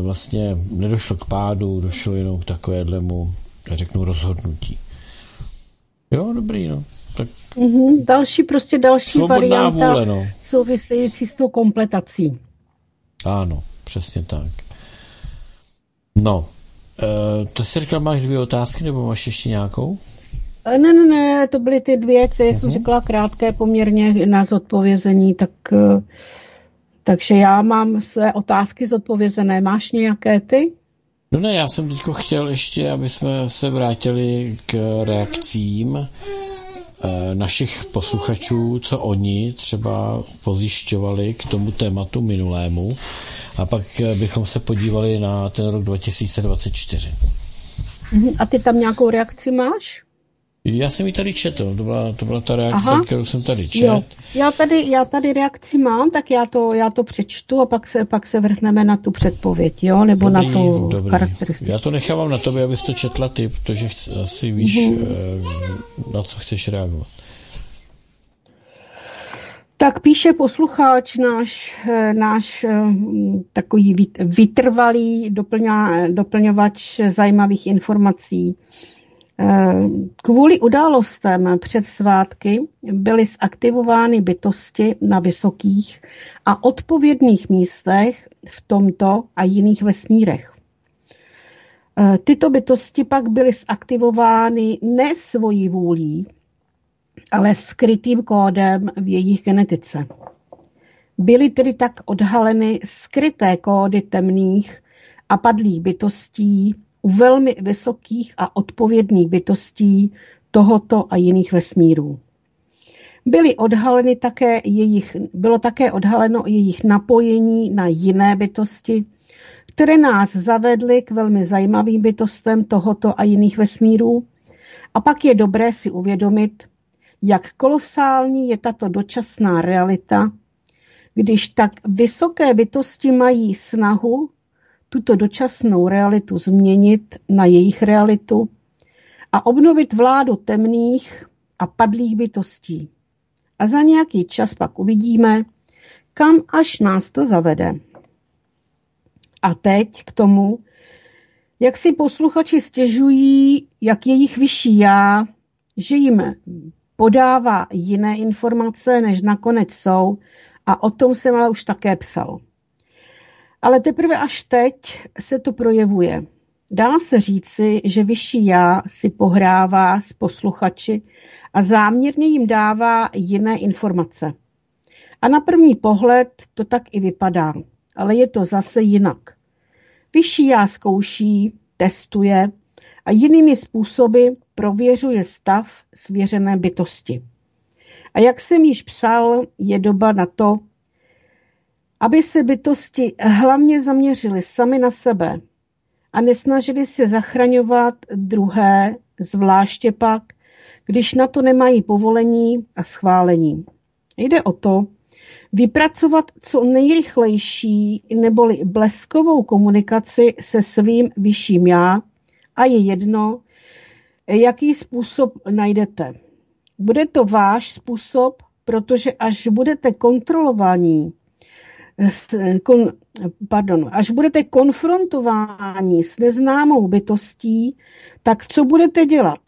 vlastně nedošlo k pádu, došlo jenom k takovému řeknu, rozhodnutí. Jo, dobrý, no. Tak... Mm-hmm, další, prostě další Svobodná varianta vůle, no. související s tou kompletací. Ano, přesně tak. No, e, to jsi říkal, máš dvě otázky, nebo máš ještě nějakou? Eh, ne, ne, ne, to byly ty dvě, které uh-huh. jsem mhm. řekla krátké poměrně na zodpovězení, tak, eh, takže já mám své otázky zodpovězené. Máš nějaké ty? No ne, já jsem teď chtěl ještě, aby jsme se vrátili k reakcím eh, našich posluchačů, co oni třeba pozjišťovali k tomu tématu minulému a pak eh, bychom se podívali na ten rok 2024. Mhm, a ty tam nějakou reakci máš? Já jsem ji tady četl, to byla, to byla ta reakce, Aha. kterou jsem tady četl. Jo. Já tady, já tady reakci mám, tak já to, já to přečtu a pak se, pak se vrhneme na tu předpověď, jo, nebo dobrý, na tu dobrý. charakteristiku. Já to nechávám na tobě, abys to četla ty, protože chci, asi víš, mm-hmm. na co chceš reagovat. Tak píše posluchač náš, eh, náš eh, takový vytrvalý doplňovač zajímavých informací. Kvůli událostem před svátky byly zaktivovány bytosti na vysokých a odpovědných místech v tomto a jiných vesmírech. Tyto bytosti pak byly zaktivovány ne svojí vůlí, ale skrytým kódem v jejich genetice. Byly tedy tak odhaleny skryté kódy temných a padlých bytostí u velmi vysokých a odpovědných bytostí tohoto a jiných vesmírů. Byly odhaleny také jejich, bylo také odhaleno jejich napojení na jiné bytosti, které nás zavedly k velmi zajímavým bytostem tohoto a jiných vesmírů. A pak je dobré si uvědomit, jak kolosální je tato dočasná realita, když tak vysoké bytosti mají snahu tuto dočasnou realitu změnit na jejich realitu a obnovit vládu temných a padlých bytostí. A za nějaký čas pak uvidíme, kam až nás to zavede. A teď k tomu, jak si posluchači stěžují, jak jejich vyšší já, že jim podává jiné informace, než nakonec jsou, a o tom jsem ale už také psal. Ale teprve až teď se to projevuje. Dá se říci, že vyšší já si pohrává s posluchači a záměrně jim dává jiné informace. A na první pohled to tak i vypadá, ale je to zase jinak. Vyšší já zkouší, testuje a jinými způsoby prověřuje stav svěřené bytosti. A jak jsem již psal, je doba na to, aby se bytosti hlavně zaměřili sami na sebe a nesnažili se zachraňovat druhé, zvláště pak, když na to nemají povolení a schválení. Jde o to, vypracovat co nejrychlejší neboli bleskovou komunikaci se svým vyšším já a je jedno, jaký způsob najdete. Bude to váš způsob, protože až budete kontrolovaní kon, pardon, až budete konfrontováni s neznámou bytostí, tak co budete dělat?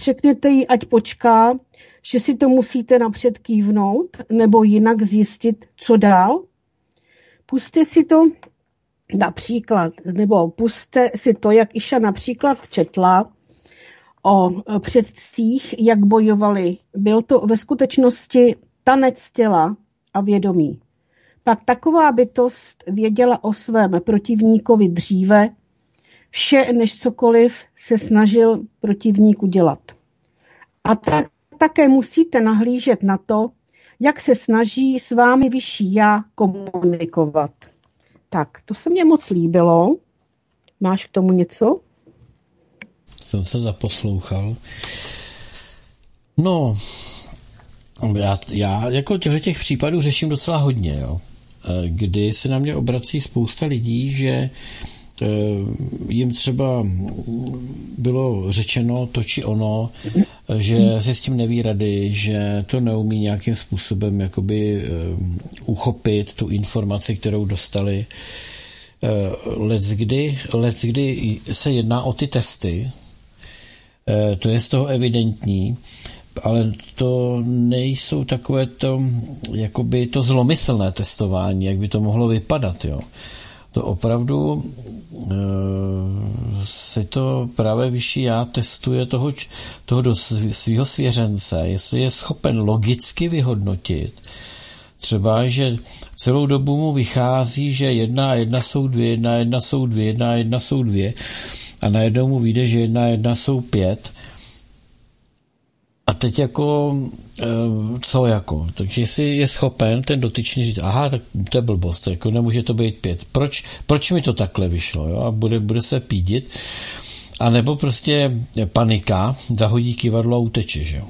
Řeknete jí, ať počká, že si to musíte napřed kývnout, nebo jinak zjistit, co dál? Puste si to například, nebo puste si to, jak Iša například četla o předcích, jak bojovali. Byl to ve skutečnosti tanec těla a vědomí pak taková bytost věděla o svém protivníkovi dříve vše, než cokoliv se snažil protivníku dělat. A tak také musíte nahlížet na to, jak se snaží s vámi vyšší já komunikovat. Tak, to se mně moc líbilo. Máš k tomu něco? Jsem se zaposlouchal. No, já, já jako těch případů řeším docela hodně, jo. Eh, kdy se na mě obrací spousta lidí, že eh, jim třeba bylo řečeno to či ono, že si s tím neví rady, že to neumí nějakým způsobem jakoby eh, uchopit tu informaci, kterou dostali. Kdy, let's kdy se jedná o ty testy, to je z toho evidentní, ale to nejsou takové to, jakoby to zlomyslné testování, jak by to mohlo vypadat, jo. To opravdu e, si to právě vyšší já testuje toho, toho do svého svěřence, jestli je schopen logicky vyhodnotit, třeba, že celou dobu mu vychází, že jedna a jedna jsou dvě, jedna a jedna jsou dvě, jedna a jedna jsou dvě a najednou mu vyjde, že jedna a jedna jsou pět a teď jako, eh, co jako, takže jestli je schopen ten dotyčný říct, aha, tak to je blbost, jako nemůže to být pět. Proč, proč mi to takhle vyšlo, jo? A bude, bude se pídit. A nebo prostě panika, zahodí kivadlo a uteče, že jo.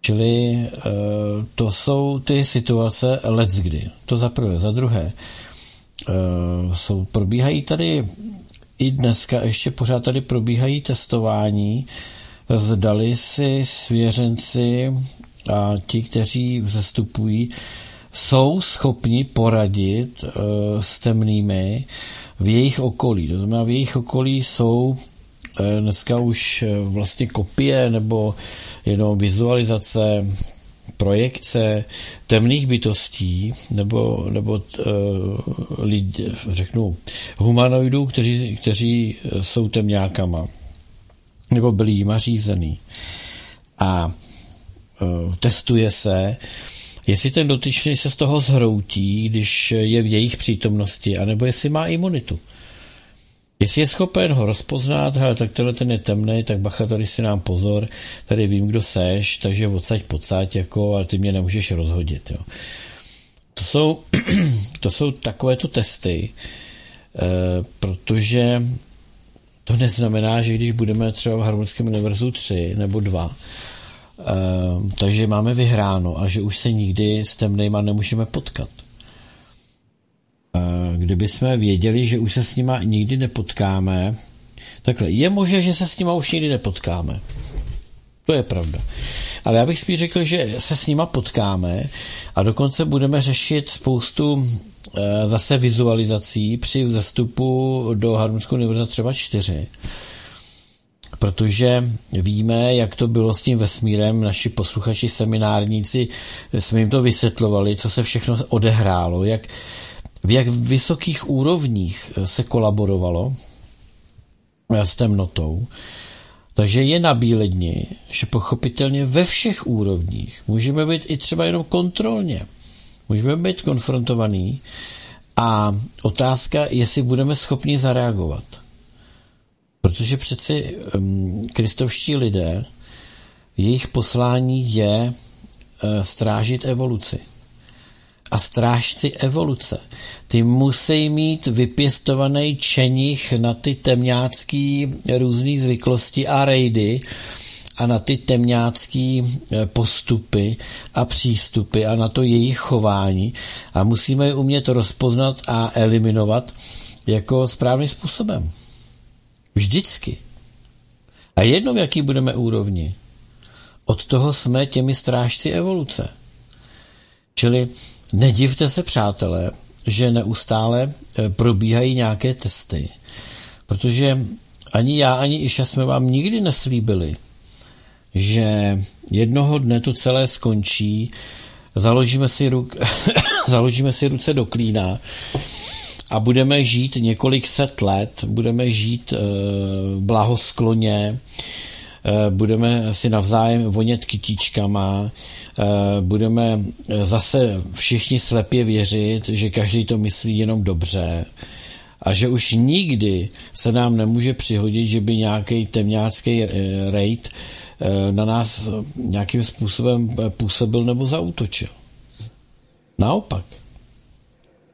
Čili e, to jsou ty situace let's kdy. To za prvé. Za druhé, e, jsou, probíhají tady i dneska ještě pořád tady probíhají testování, zdali si svěřenci a ti, kteří vzestupují, jsou schopni poradit e, s temnými v jejich okolí. To znamená, v jejich okolí jsou e, dneska už e, vlastně kopie nebo jenom vizualizace, projekce temných bytostí nebo, nebo uh, lidi, řeknu, humanoidů, kteří, kteří jsou temňákama nebo byli jima řízený. A uh, testuje se, jestli ten dotyčný se z toho zhroutí, když je v jejich přítomnosti, anebo jestli má imunitu. Jestli je schopen ho rozpoznat, hele, tak tenhle ten je temný, tak bacha, tady si nám pozor, tady vím, kdo seš, takže odsaď pocať, jako, a ty mě nemůžeš rozhodit. Jo. To jsou, (clears throat) to jsou takovéto testy, e, protože to neznamená, že když budeme třeba v Harmonickém univerzu 3 nebo 2, e, eh, takže máme vyhráno a že už se nikdy s temnejma nemůžeme potkat kdyby jsme věděli, že už se s nima nikdy nepotkáme, takhle, je možné, že se s nima už nikdy nepotkáme. To je pravda. Ale já bych spíš řekl, že se s nima potkáme a dokonce budeme řešit spoustu zase vizualizací při vzestupu do Harmonského univerza třeba čtyři. Protože víme, jak to bylo s tím vesmírem, naši posluchači, seminárníci, jsme jim to vysvětlovali, co se všechno odehrálo, jak v jak vysokých úrovních eh, se kolaborovalo eh, s temnotou. Takže je na bíledni, že pochopitelně ve všech úrovních můžeme být i třeba jenom kontrolně. Můžeme být konfrontovaný a otázka, jestli budeme schopni zareagovat. Protože přeci um, kristovští lidé, jejich poslání je uh, strážit evoluci a strážci evoluce. Ty musí mít vypěstovaný čenich na ty temňácký různý zvyklosti a rejdy a na ty temňácký e, postupy a přístupy a na to jejich chování a musíme je umět rozpoznat a eliminovat jako správným způsobem. Vždycky. A jedno, v jaký budeme úrovni, od toho jsme těmi strážci evoluce. Čili Nedivte se, přátelé, že neustále eh, probíhají nějaké testy, protože ani já, ani Iša jsme vám nikdy neslíbili, že jednoho dne to celé skončí, založíme si, ruk, (coughs) založíme si ruce do klína a budeme žít několik set let, budeme žít e, blahoskloně, e, budeme si navzájem vonět kytíčkama, Eh, budeme zase všichni slepě věřit, že každý to myslí jenom dobře a že už nikdy se nám nemůže přihodit, že by nějaký temňácký raid na nás nějakým způsobem působil nebo zautočil. Naopak.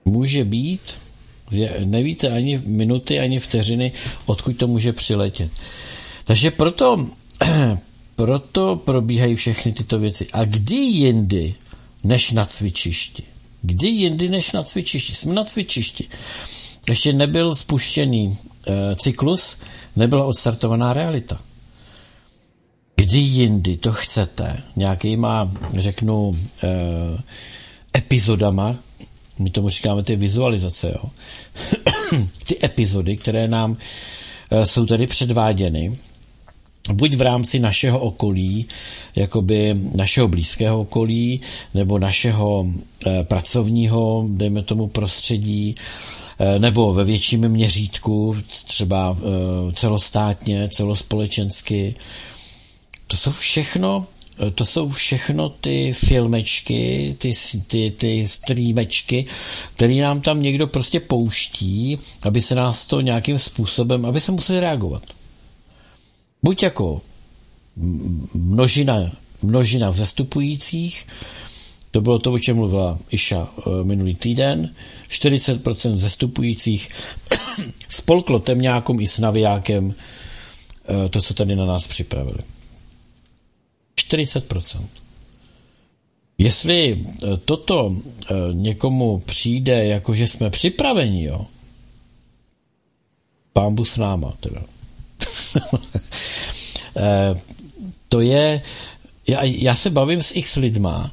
Může být, nevíte ani minuty, ani vteřiny, odkud to může přiletět. Takže proto (clears throat) proto probíhají všechny tyto věci. A kdy jindy než na cvičišti? Kdy jindy než na cvičišti? Jsme na cvičišti. Ještě nebyl spuštěný e, cyklus, nebyla odstartovaná realita. Kdy jindy to chcete nějakýma, řeknu, e, epizodama, my tomu říkáme ty vizualizace, jo. (coughs) ty epizody, které nám e, jsou tady předváděny, buď v rámci našeho okolí, jakoby našeho blízkého okolí, nebo našeho e, pracovního, dejme tomu, prostředí, nebo ve větším měřítku, třeba celostátně, celospolečensky. To jsou všechno to jsou všechno ty filmečky, ty, ty, ty streamečky, které nám tam někdo prostě pouští, aby se nás to nějakým způsobem, aby se museli reagovat buď jako množina, množina vzestupujících, To bylo to, o čem mluvila Iša eh, minulý týden. 40% zestupujících spolklo temňákům i s navijákem eh, to, co tady na nás připravili. 40%. Jestli eh, toto někomu přijde, jako že jsme připraveni, jo, pámbu s náma, teda. (laughs) to je, já, já se bavím s x lidma,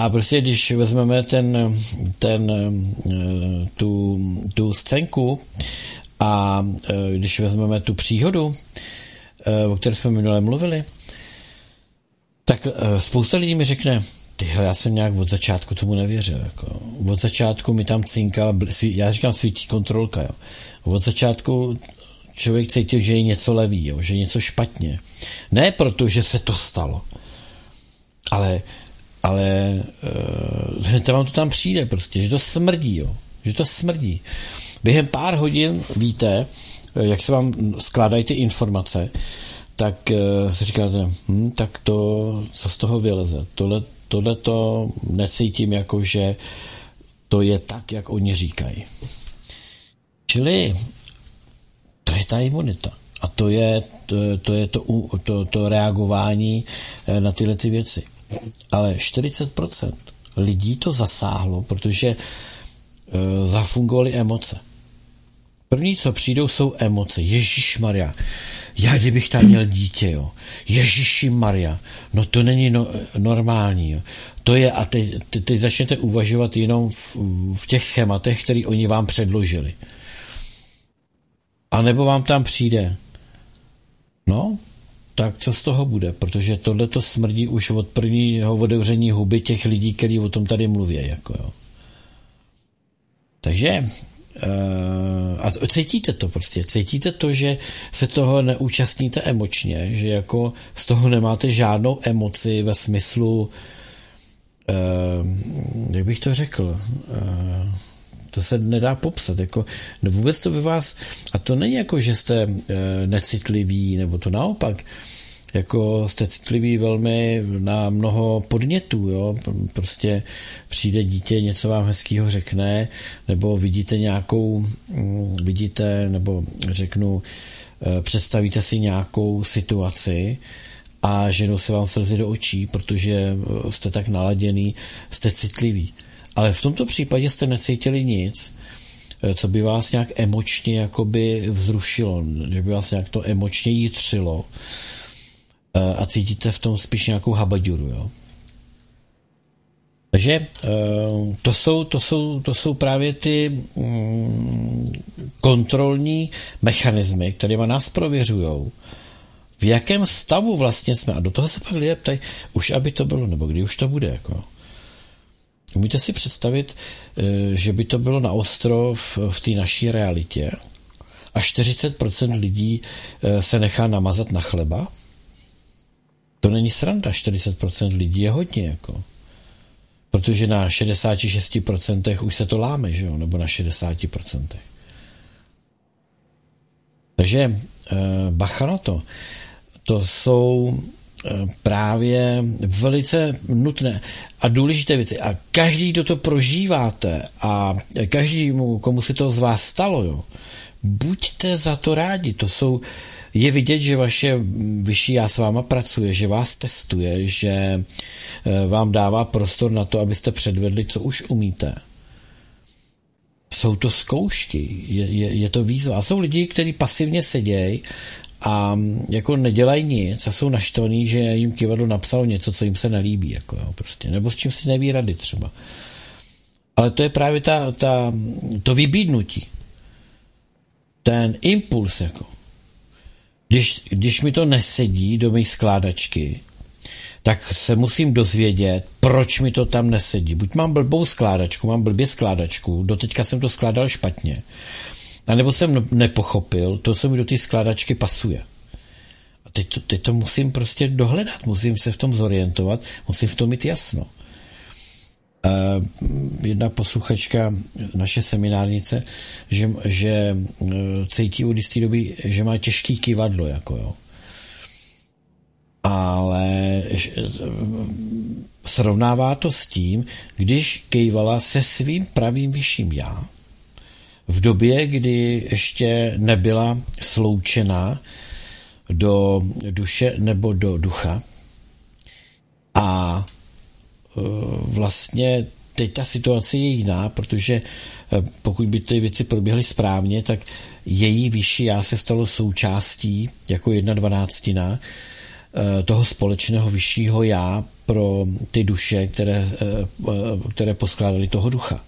a prostě když vezmeme ten, ten, eh, tu, tu scénku a eh, když vezmeme tu příhodu, eh, o které jsme minule mluvili, tak spousta lidí mi řekne, tyhle, já jsem nějak od začátku tomu nevěřil. Jako. Od začátku mi tam cinkala, já říkám svítí kontrolka. Jo. Od začátku člověk cítil, že je něco levý, jo, že je něco špatně. Ne proto, že se to stalo, ale ale uh, hned vám to tam přijde prostě, že to smrdí, jo. Že to smrdí. Během pár hodin víte, eh, jak se vám skládají ty informace, tak uh, si říkáte, hm, tak to, co z toho vyleze. Tohle, tohle to necítím jako, že to je tak, jak oni říkají. Čili to je ta imunita. A to je to, to, je to, to, to reagování na tyhle ty věci. Ale 40% lidí to zasáhlo, protože e, zafungovaly emoce. První, co přijdou, jsou emoce. Ježíš Maria, já kdybych tam měl dítě, jo. Ježíši Maria, no to není no, normální, jo. To je, a teď, te, teď začnete uvažovat jenom v, v těch schématech, které oni vám předložili. A nebo vám tam přijde, no, tak co z toho bude? Protože tohle to smrdí už od prvního otevření huby těch lidí, kteří o tom tady mluví. Jako jo. Takže a cítíte to prostě, cítíte to, že se toho neúčastníte emočně, že jako z toho nemáte žádnou emoci ve smyslu, uh, jak bych to řekl, uh, to se nedá popsat. Jako, no vůbec to ve vás, a to není jako, že jste e, necitliví, nebo to naopak, jako jste citliví velmi na mnoho podnětů, jo? prostě přijde dítě, něco vám hezkýho řekne, nebo vidíte nějakou, mm, vidíte, nebo řeknu, e, představíte si nějakou situaci a ženou se vám slzy do očí, protože jste tak naladěný, jste citlivý. Ale v tomto případě jste necítili nic, eh, co by vás nějak emočně jakoby vzrušilo, že by vás nějak to emočně jitřilo eh, a cítíte v tom spíš nějakou habaďuru, jo. Takže eh, to jsou, to, jsou, to jsou právě ty mm, kontrolní mechanismy, které nás prověřují, v jakém stavu vlastně jsme. A do toho se pak lidé ptají, už aby to bylo, nebo kdy už to bude. Jako. Umíte si představit, eh, že by to bylo na ostrov v té naší realitě a 40% lidí eh, se nechá namazat na chleba? To není sranda, 40% lidí je hodně, jako. Protože na 66% už se to láme, že jo? nebo na 60%. Takže eh, bacha na to. To jsou Eh, právě velice nutné a důležité věci. A každý, kdo to prožíváte a každý, komu se to z vás stalo, jo, buďte za to rádi. To jsou, je vidět, že vaše vyšší já s váma pracuje, že vás testuje, že eh, vám dává prostor na to, abyste předvedli, co už umíte. Jsou to zkoušky, je, je, je to výzva. A jsou lidi, kteří pasivně sedějí a jako nedělají nic a jsou naštvaní, že jim kivadlo napsalo něco, co jim se nelíbí, jako jo, prostě, nebo s čím si neví rady třeba. Ale to je právě ta, ta, to vybídnutí. Ten impuls, jako. Když, když mi to nesedí do mé skládačky, tak se musím dozvědět, proč mi to tam nesedí. Buď mám blbou skládačku, mám blbě skládačku, doteďka jsem to skládal špatně, a nebo jsem nepochopil, to, co mi do té skládačky pasuje. A teď to, teď to musím prostě dohledat, musím se v tom zorientovat, musím v tom mít jasno. Uh, jedna posluchačka, naše seminárnice, že, že uh, cítí od jisté doby, že má těžký kivadlo, jako jo. Ale srovnává to s tím, když kejvala se svým pravým vyšším já, v době, kdy ještě nebyla sloučená do duše nebo do ducha. A vlastně teď ta situace je jiná, protože e, pokud by ty věci proběhly správně, tak její vyšší já se stalo součástí jako jedna dvanáctina e, toho společného vyššího já pro ty duše, které, které poskládaly toho ducha.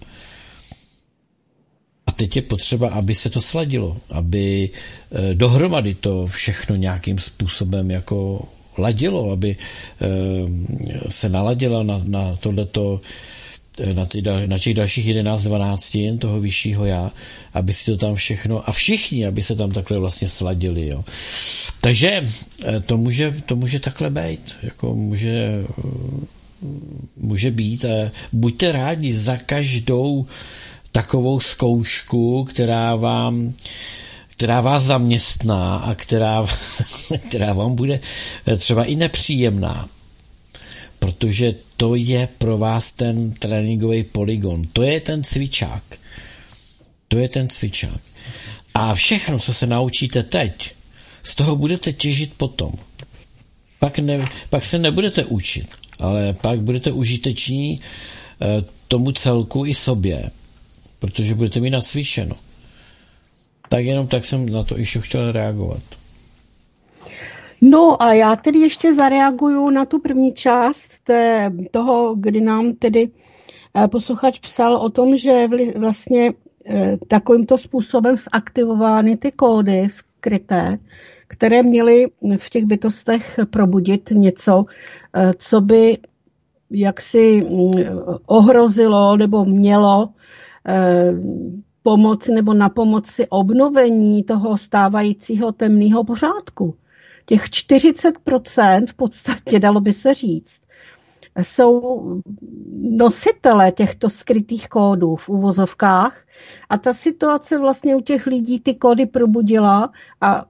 Teď je potřeba, aby se to sladilo, aby eh, dohromady to všechno nějakým způsobem jako ladilo, aby eh, se naladila na, na tohleto eh, na, ty, na těch dalších 11, 12 jen toho vyššího já, aby si to tam všechno, a všichni, aby se tam takhle vlastně sladili, jo. Takže to může, to může takhle být, jako může, může být. Buďte rádi za každou takovou zkoušku, která vám která vás zaměstná a která, (laughs) která vám bude třeba i nepříjemná. Protože to je pro vás ten tréninkový poligon. To je ten cvičák. To je ten cvičák. A všechno, co se naučíte teď, z toho budete těžit potom. Pak, ne, pak se nebudete učit, ale pak budete užiteční eh, tomu celku i sobě protože budete mít nacvičeno. Tak jenom tak jsem na to ještě chtěl reagovat. No a já tedy ještě zareaguju na tu první část té, toho, kdy nám tedy eh, posluchač psal o tom, že vlastně eh, takovýmto způsobem zaktivovány ty kódy skryté, které měly v těch bytostech probudit něco, eh, co by jaksi mm, ohrozilo nebo mělo Pomoci nebo na pomoci obnovení toho stávajícího temného pořádku. Těch 40% v podstatě, dalo by se říct, jsou nositele těchto skrytých kódů v uvozovkách a ta situace vlastně u těch lidí ty kódy probudila a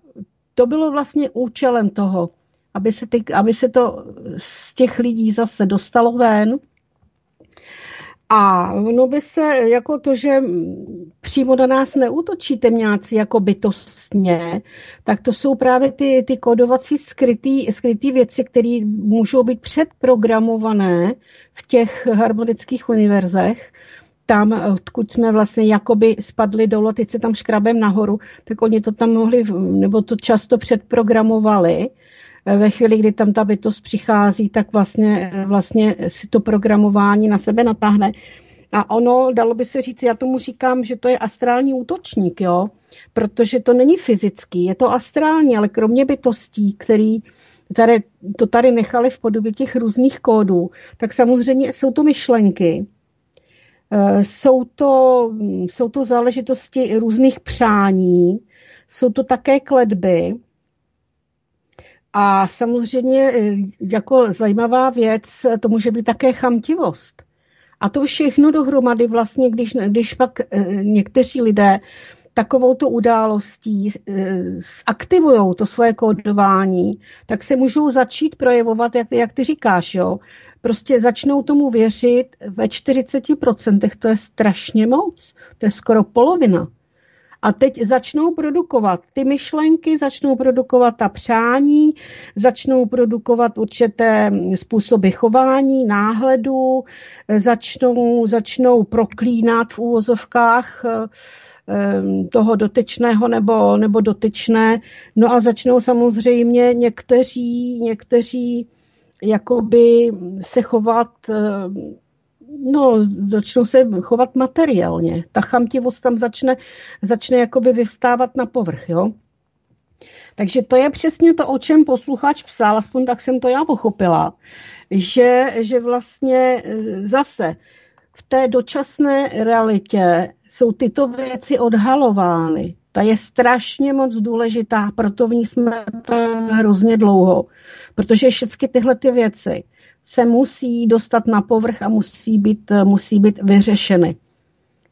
to bylo vlastně účelem toho, aby se, ty, aby se to z těch lidí zase dostalo ven a ono by se jako to, že přímo na nás neútočí temňáci jako bytostně, tak to jsou právě ty, ty kodovací skrytý, skrytý věci, které můžou být předprogramované v těch harmonických univerzech, tam, odkud jsme vlastně jakoby spadli dolů, teď se tam škrabem nahoru, tak oni to tam mohli, nebo to často předprogramovali ve chvíli, kdy tam ta bytost přichází, tak vlastně, vlastně si to programování na sebe natáhne. A ono, dalo by se říct, já tomu říkám, že to je astrální útočník, jo? protože to není fyzický, je to astrální, ale kromě bytostí, který tady, to tady nechali v podobě těch různých kódů, tak samozřejmě jsou to myšlenky, eh, jsou to, jsou to záležitosti různých přání, jsou to také kledby, a samozřejmě e, jako zajímavá věc, to může být také chamtivost. A to všechno dohromady vlastně, když, když pak e, někteří lidé takovou to událostí e, aktivují to svoje kódování, tak se můžou začít projevovat, jak, jak ty říkáš, jo. Prostě začnou tomu věřit ve 40%, to je strašně moc, to je skoro polovina. A teď začnou produkovat ty myšlenky, začnou produkovat ta přání, začnou produkovat určité způsoby chování, náhledu, začnou, začnou proklínat v úvozovkách eh, toho dotyčného nebo, nebo dotyčné. No a začnou samozřejmě někteří, někteří jakoby se chovat eh, no, začnou se chovat materiálně. Ta chamtivost tam začne, začne jakoby vystávat na povrch, jo. Takže to je přesně to, o čem posluchač psal, aspoň tak jsem to já pochopila, že, že vlastně e, zase v té dočasné realitě jsou tyto věci odhalovány. Ta je strašně moc důležitá, proto v ní jsme hrozně dlouho. Protože všechny tyhle ty věci se musí dostat na povrch a musí být, musí být vyřešeny.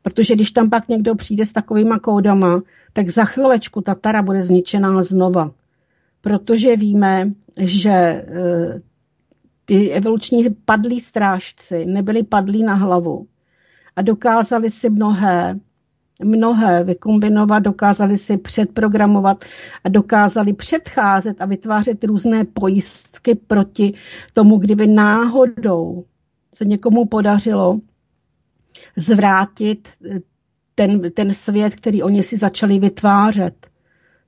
Protože když tam pak někdo přijde s takovýma kódama, tak za chvilečku ta tara bude zničená znova. Protože víme, že eh, ty evoluční padlí strážci nebyli padlí na hlavu a dokázali si mnohé, mnohé vykombinovat, dokázali si předprogramovat a dokázali předcházet a vytvářet různé pojistky proti tomu, kdyby náhodou se někomu podařilo zvrátit ten, ten svět, který oni si začali vytvářet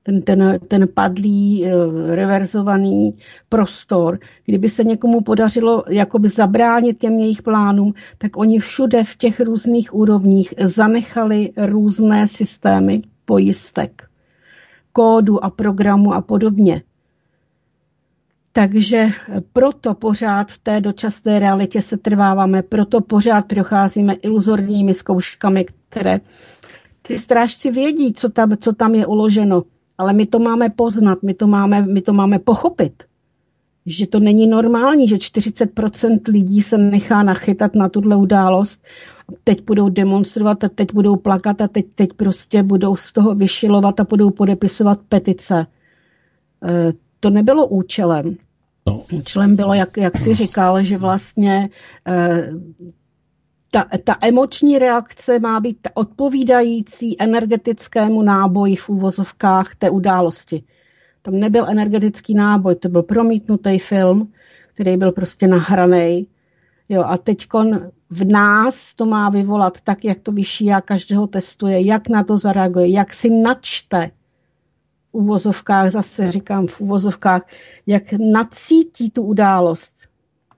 ten, ten, ten padlý, eh, reverzovaný prostor. Kdyby se někomu podařilo jakoby zabránit těm jejich plánům, tak oni všude v těch různých úrovních zanechali různé systémy pojistek, kódu a programu a podobně. Takže proto pořád v té dočasné realitě se trváváme, proto pořád procházíme iluzorními zkouškami, které ty strážci vědí, co tam, co tam je uloženo, ale my to máme poznat, my to máme, my to máme pochopit. Že to není normální, že 40% lidí se nechá nachytat na tuhle událost, teď budou demonstrovat a teď budou plakat a teď, teď prostě budou z toho vyšilovat a budou podepisovat petice. E, to nebylo účelem. No. Účelem bylo, jak, jak jsi říkal, že vlastně e, ta, ta emoční reakce má být odpovídající energetickému náboji v úvozovkách té události. Tam nebyl energetický náboj, to byl promítnutý film, který byl prostě nahraný. Jo, a teď v nás to má vyvolat tak, jak to vyšší a každého testuje, jak na to zareaguje, jak si načte v úvozovkách, zase říkám v úvozovkách, jak nacítí tu událost.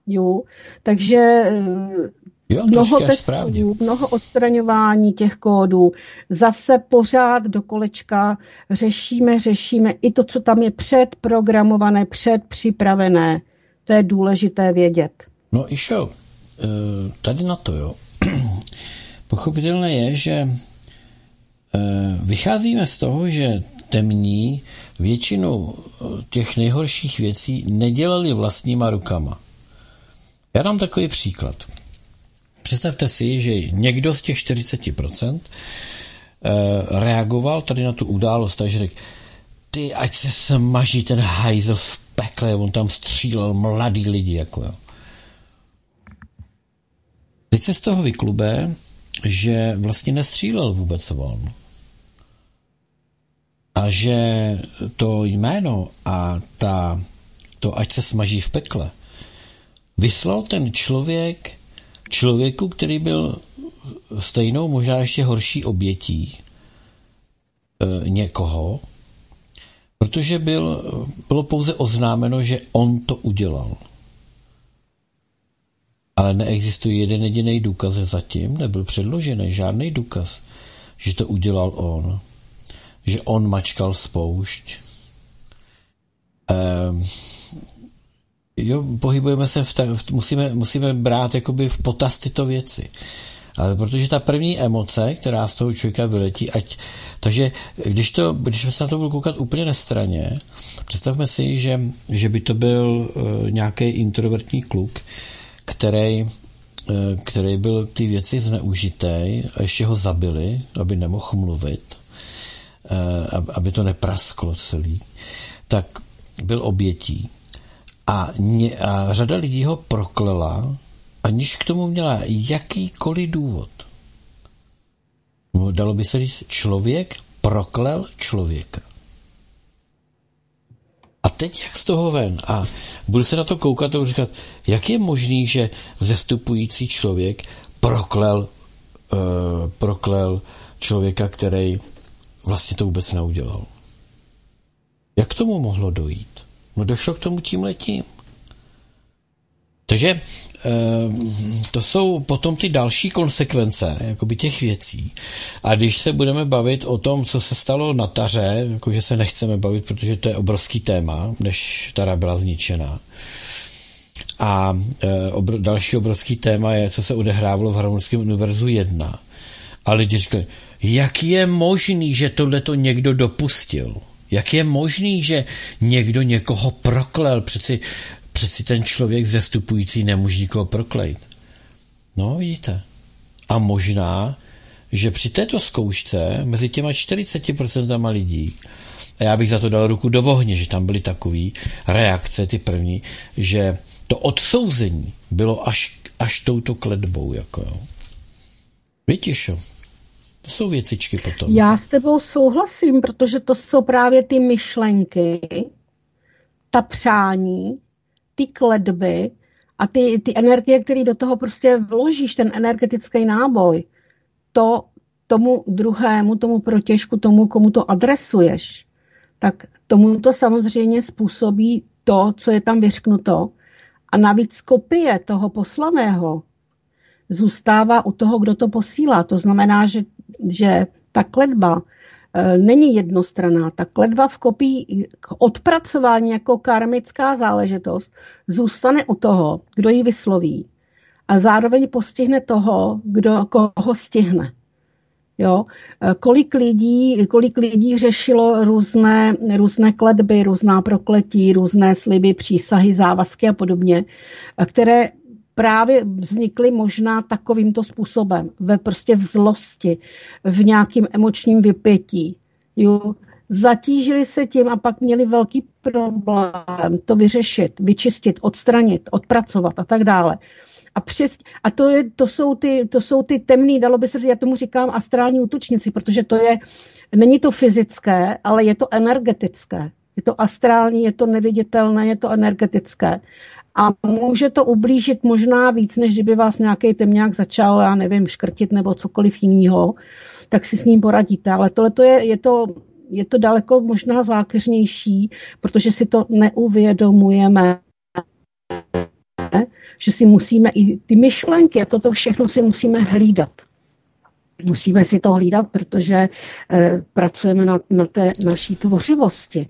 Jo, takže Jo, mnoho testů, správně. mnoho odstraňování těch kódů. Zase pořád do kolečka řešíme, řešíme i to, co tam je předprogramované, předpřipravené. To je důležité vědět. No i show. Eh, tady na to, jo. (clears throat) Pochopitelné je, že eh, vycházíme z toho, že temní většinu eh, těch nejhorších věcí nedělali vlastníma rukama. Já dám takový příklad. Představte si, že někdo z těch 40% eh, reagoval tady na tu událost, takže řekl, ty, ať se smaží ten hajzl v pekle, on tam střílel mladý lidi, jako jo. Teď se z toho vyklube, že vlastně nestřílel vůbec on. A že to jméno a ta, to ať se smaží v pekle, vyslal ten člověk člověku, který byl stejnou, možná ještě horší obětí e, někoho, protože byl, bylo pouze oznámeno, že on to udělal. Ale neexistuje jeden jediný důkaz zatím, nebyl předložený žádný důkaz, že to udělal on. Že on mačkal spoušť. Ehm, jo, pohybujeme se v, ta, v musíme, musíme brát jakoby v potaz tyto věci. Ale protože ta první emoce, která z toho člověka vyletí, ať, takže když, to, když se na to budu koukat úplně nestraně, představme si, že, že by to byl uh, nějaký introvertní kluk, který, uh, který byl ty věci zneužitý a ještě ho zabili, aby nemohl mluvit, uh, aby to neprasklo celý, tak byl obětí a, ně, a řada lidí ho proklela, aniž k tomu měla jakýkoliv důvod. No, dalo by se říct, člověk proklel člověka. A teď jak z toho ven? A budu se na to koukat a budu říkat, jak je možný, že vzestupující člověk proklel, uh, proklel člověka, který vlastně to vůbec neudělal. Jak tomu mohlo dojít? No došlo k tomu tím letím. Takže eh, to jsou potom ty další konsekvence jakoby těch věcí. A když se budeme bavit o tom, co se stalo na Taře, jakože se nechceme bavit, protože to je obrovský téma, než Tara byla zničená. A e, obr- další obrovský téma je, co se odehrávalo v Harmonickém univerzu 1. A lidi říkají, jak je možný, že tohle to někdo dopustil? Jak je možný, že někdo někoho proklel? Přeci, přeci ten člověk zestupující nemůže nikoho proklejt. No, vidíte. A možná, že při této zkoušce mezi těma 40% lidí a já bych za to dal ruku do ohně, že tam byly takové reakce, ty první, že to odsouzení bylo až, až touto kledbou. Jako jo. Vítěšo, to jsou věcičky potom. Já s tebou souhlasím, protože to jsou právě ty myšlenky, ta přání, ty kledby a ty, ty energie, které do toho prostě vložíš, ten energetický náboj, to tomu druhému, tomu protěžku, tomu, komu to adresuješ, tak tomu to samozřejmě způsobí to, co je tam vyřknuto. A navíc kopie toho poslaného zůstává u toho, kdo to posílá. To znamená, že, že ta kledba e, není jednostraná. Ta kledba v kopii k odpracování jako karmická záležitost zůstane u toho, kdo ji vysloví. A zároveň postihne toho, kdo koho stihne. Jo? Eh, kolik, lidí, kolik lidí řešilo různé, různé kledby, různá prokletí, různé sliby, přísahy, závazky a podobně, eh, které právě vznikly možná takovýmto způsobem, ve prostě v zlosti, v nějakým emočním vypětí. Jo? Zatížili se tím a pak měli velký problém to vyřešit, vyčistit, odstranit, odpracovat a tak dále. A, přes, a to, je, to, jsou ty, to jsou ty temný, dalo by se říct, já tomu říkám astrální útočníci, protože to je, není to fyzické, ale je to energetické. Je to astrální, je to neviditelné, je to energetické. A může to ublížit možná víc, než kdyby vás nějaký temňák začal, já nevím, škrtit nebo cokoliv jiného, tak si s ním poradíte. Ale tohle je, je to je to daleko možná zákeřnější, protože si to neuvědomujeme že si musíme i ty myšlenky a toto všechno si musíme hlídat. Musíme si to hlídat, protože eh, pracujeme na, na té naší tvořivosti.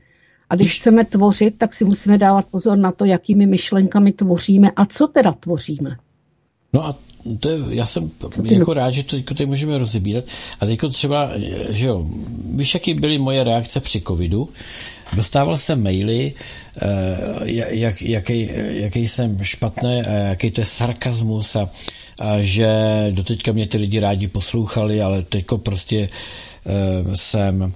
A když chceme tvořit, tak si musíme dávat pozor na to, jakými myšlenkami tvoříme a co teda tvoříme. No a to je, já jsem jako rád, že to tady můžeme rozebírat. A teď třeba, že jo, víš, jaký byly moje reakce při covidu? Dostával jsem maily, eh, jak, jaký, jaký jsem špatný, jaký to je sarkazmus a, a že doteďka mě ty lidi rádi poslouchali, ale teďko prostě eh, jsem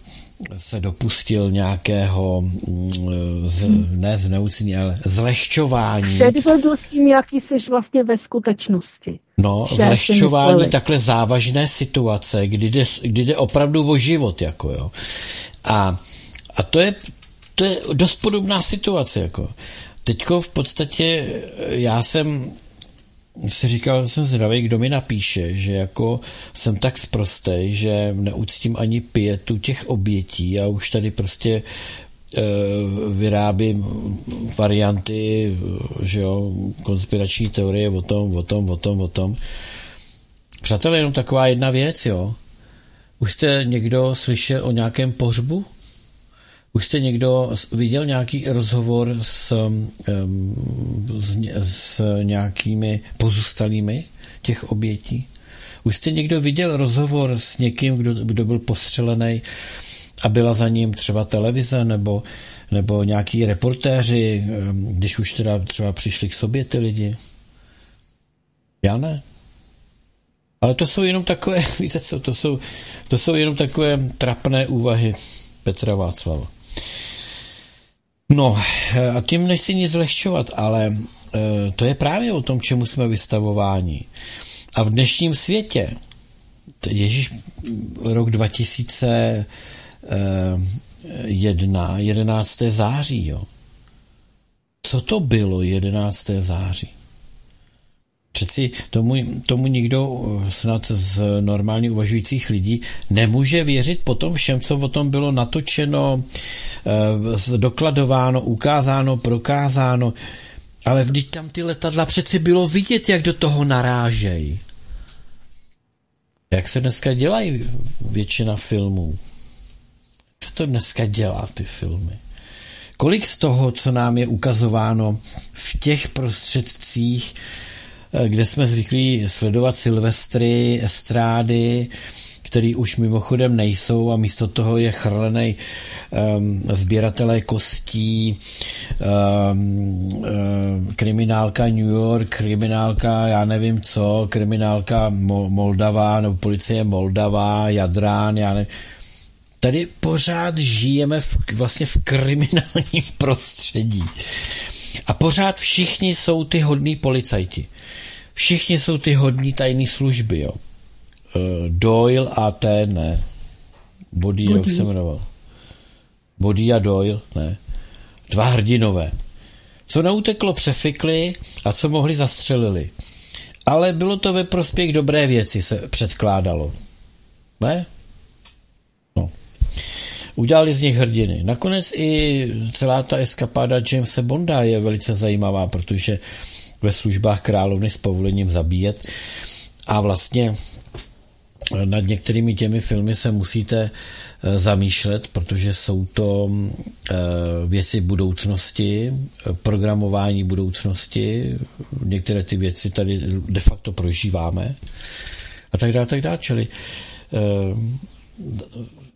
se dopustil nějakého mm, z, ne zneucení, ale zlehčování. Předvedl s tím, jaký jsi vlastně ve skutečnosti. No, zlehčování takhle závažné situace, kdy jde, kdy jde opravdu o život, jako jo. A, a to je, to je dost podobná situace, jako. Teďko v podstatě já jsem si říkal, jsem zdravý, kdo mi napíše, že jako jsem tak sprostej, že neúctím ani pětu těch obětí a už tady prostě e, vyrábím varianty, že jo, konspirační teorie o tom, o tom, o tom, o tom. Přátelé, jenom taková jedna věc, jo. Už jste někdo slyšel o nějakém pohřbu? Už jste někdo viděl nějaký rozhovor s, s, s nějakými pozůstalými těch obětí? Už jste někdo viděl rozhovor s někým, kdo, kdo byl postřelený a byla za ním třeba televize nebo, nebo nějaký reportéři, když už teda třeba přišli k sobě ty lidi? Já ne. Ale to jsou jenom takové, (laughs) víte co, to jsou, to jsou jenom takové trapné úvahy Petra Václava. No a tím nechci nic zlehčovat, ale e, to je právě o tom, čemu jsme vystavováni. A v dnešním světě, Ježíš, rok 2001, 11. E, září, jo. Co to bylo 11. září? Přeci tomu, tomu nikdo eh, snad z normálně uvažujících lidí nemůže věřit po tom všem, co o tom bylo natočeno, eh, dokladováno, ukázáno, prokázáno. Ale vždyť tam ty letadla přeci bylo vidět, jak do toho narážejí. Jak se dneska dělají většina filmů? Co to dneska dělá, ty filmy? Kolik z toho, co nám je ukazováno v těch prostředcích, kde jsme zvyklí sledovat Silvestry, estrády, který už mimochodem nejsou a místo toho je chrlený um, sběratelé kostí, um, um, kriminálka New York, kriminálka já nevím co, kriminálka Mo- Moldava nebo policie Moldava, Jadrán, já nevím. tady pořád žijeme v, vlastně v kriminálním (laughs) prostředí. A pořád všichni jsou ty hodní policajti. Všichni jsou ty hodní tajné služby, jo. Uh, Doyle a ten, ne. Body, Body. jak se jmenoval. Body a Doyle, ne. Dva hrdinové. Co neuteklo, přefikli a co mohli, zastřelili. Ale bylo to ve prospěch dobré věci, se předkládalo. Ne? No. Udělali z nich hrdiny. Nakonec i celá ta eskapáda Jamesa Bonda je velice zajímavá, protože ve službách královny s povolením zabíjet. A vlastně nad některými těmi filmy se musíte eh, zamýšlet, protože jsou to eh, věci budoucnosti, programování budoucnosti, některé ty věci tady de facto prožíváme. A tak dále, tak dále. Čili eh,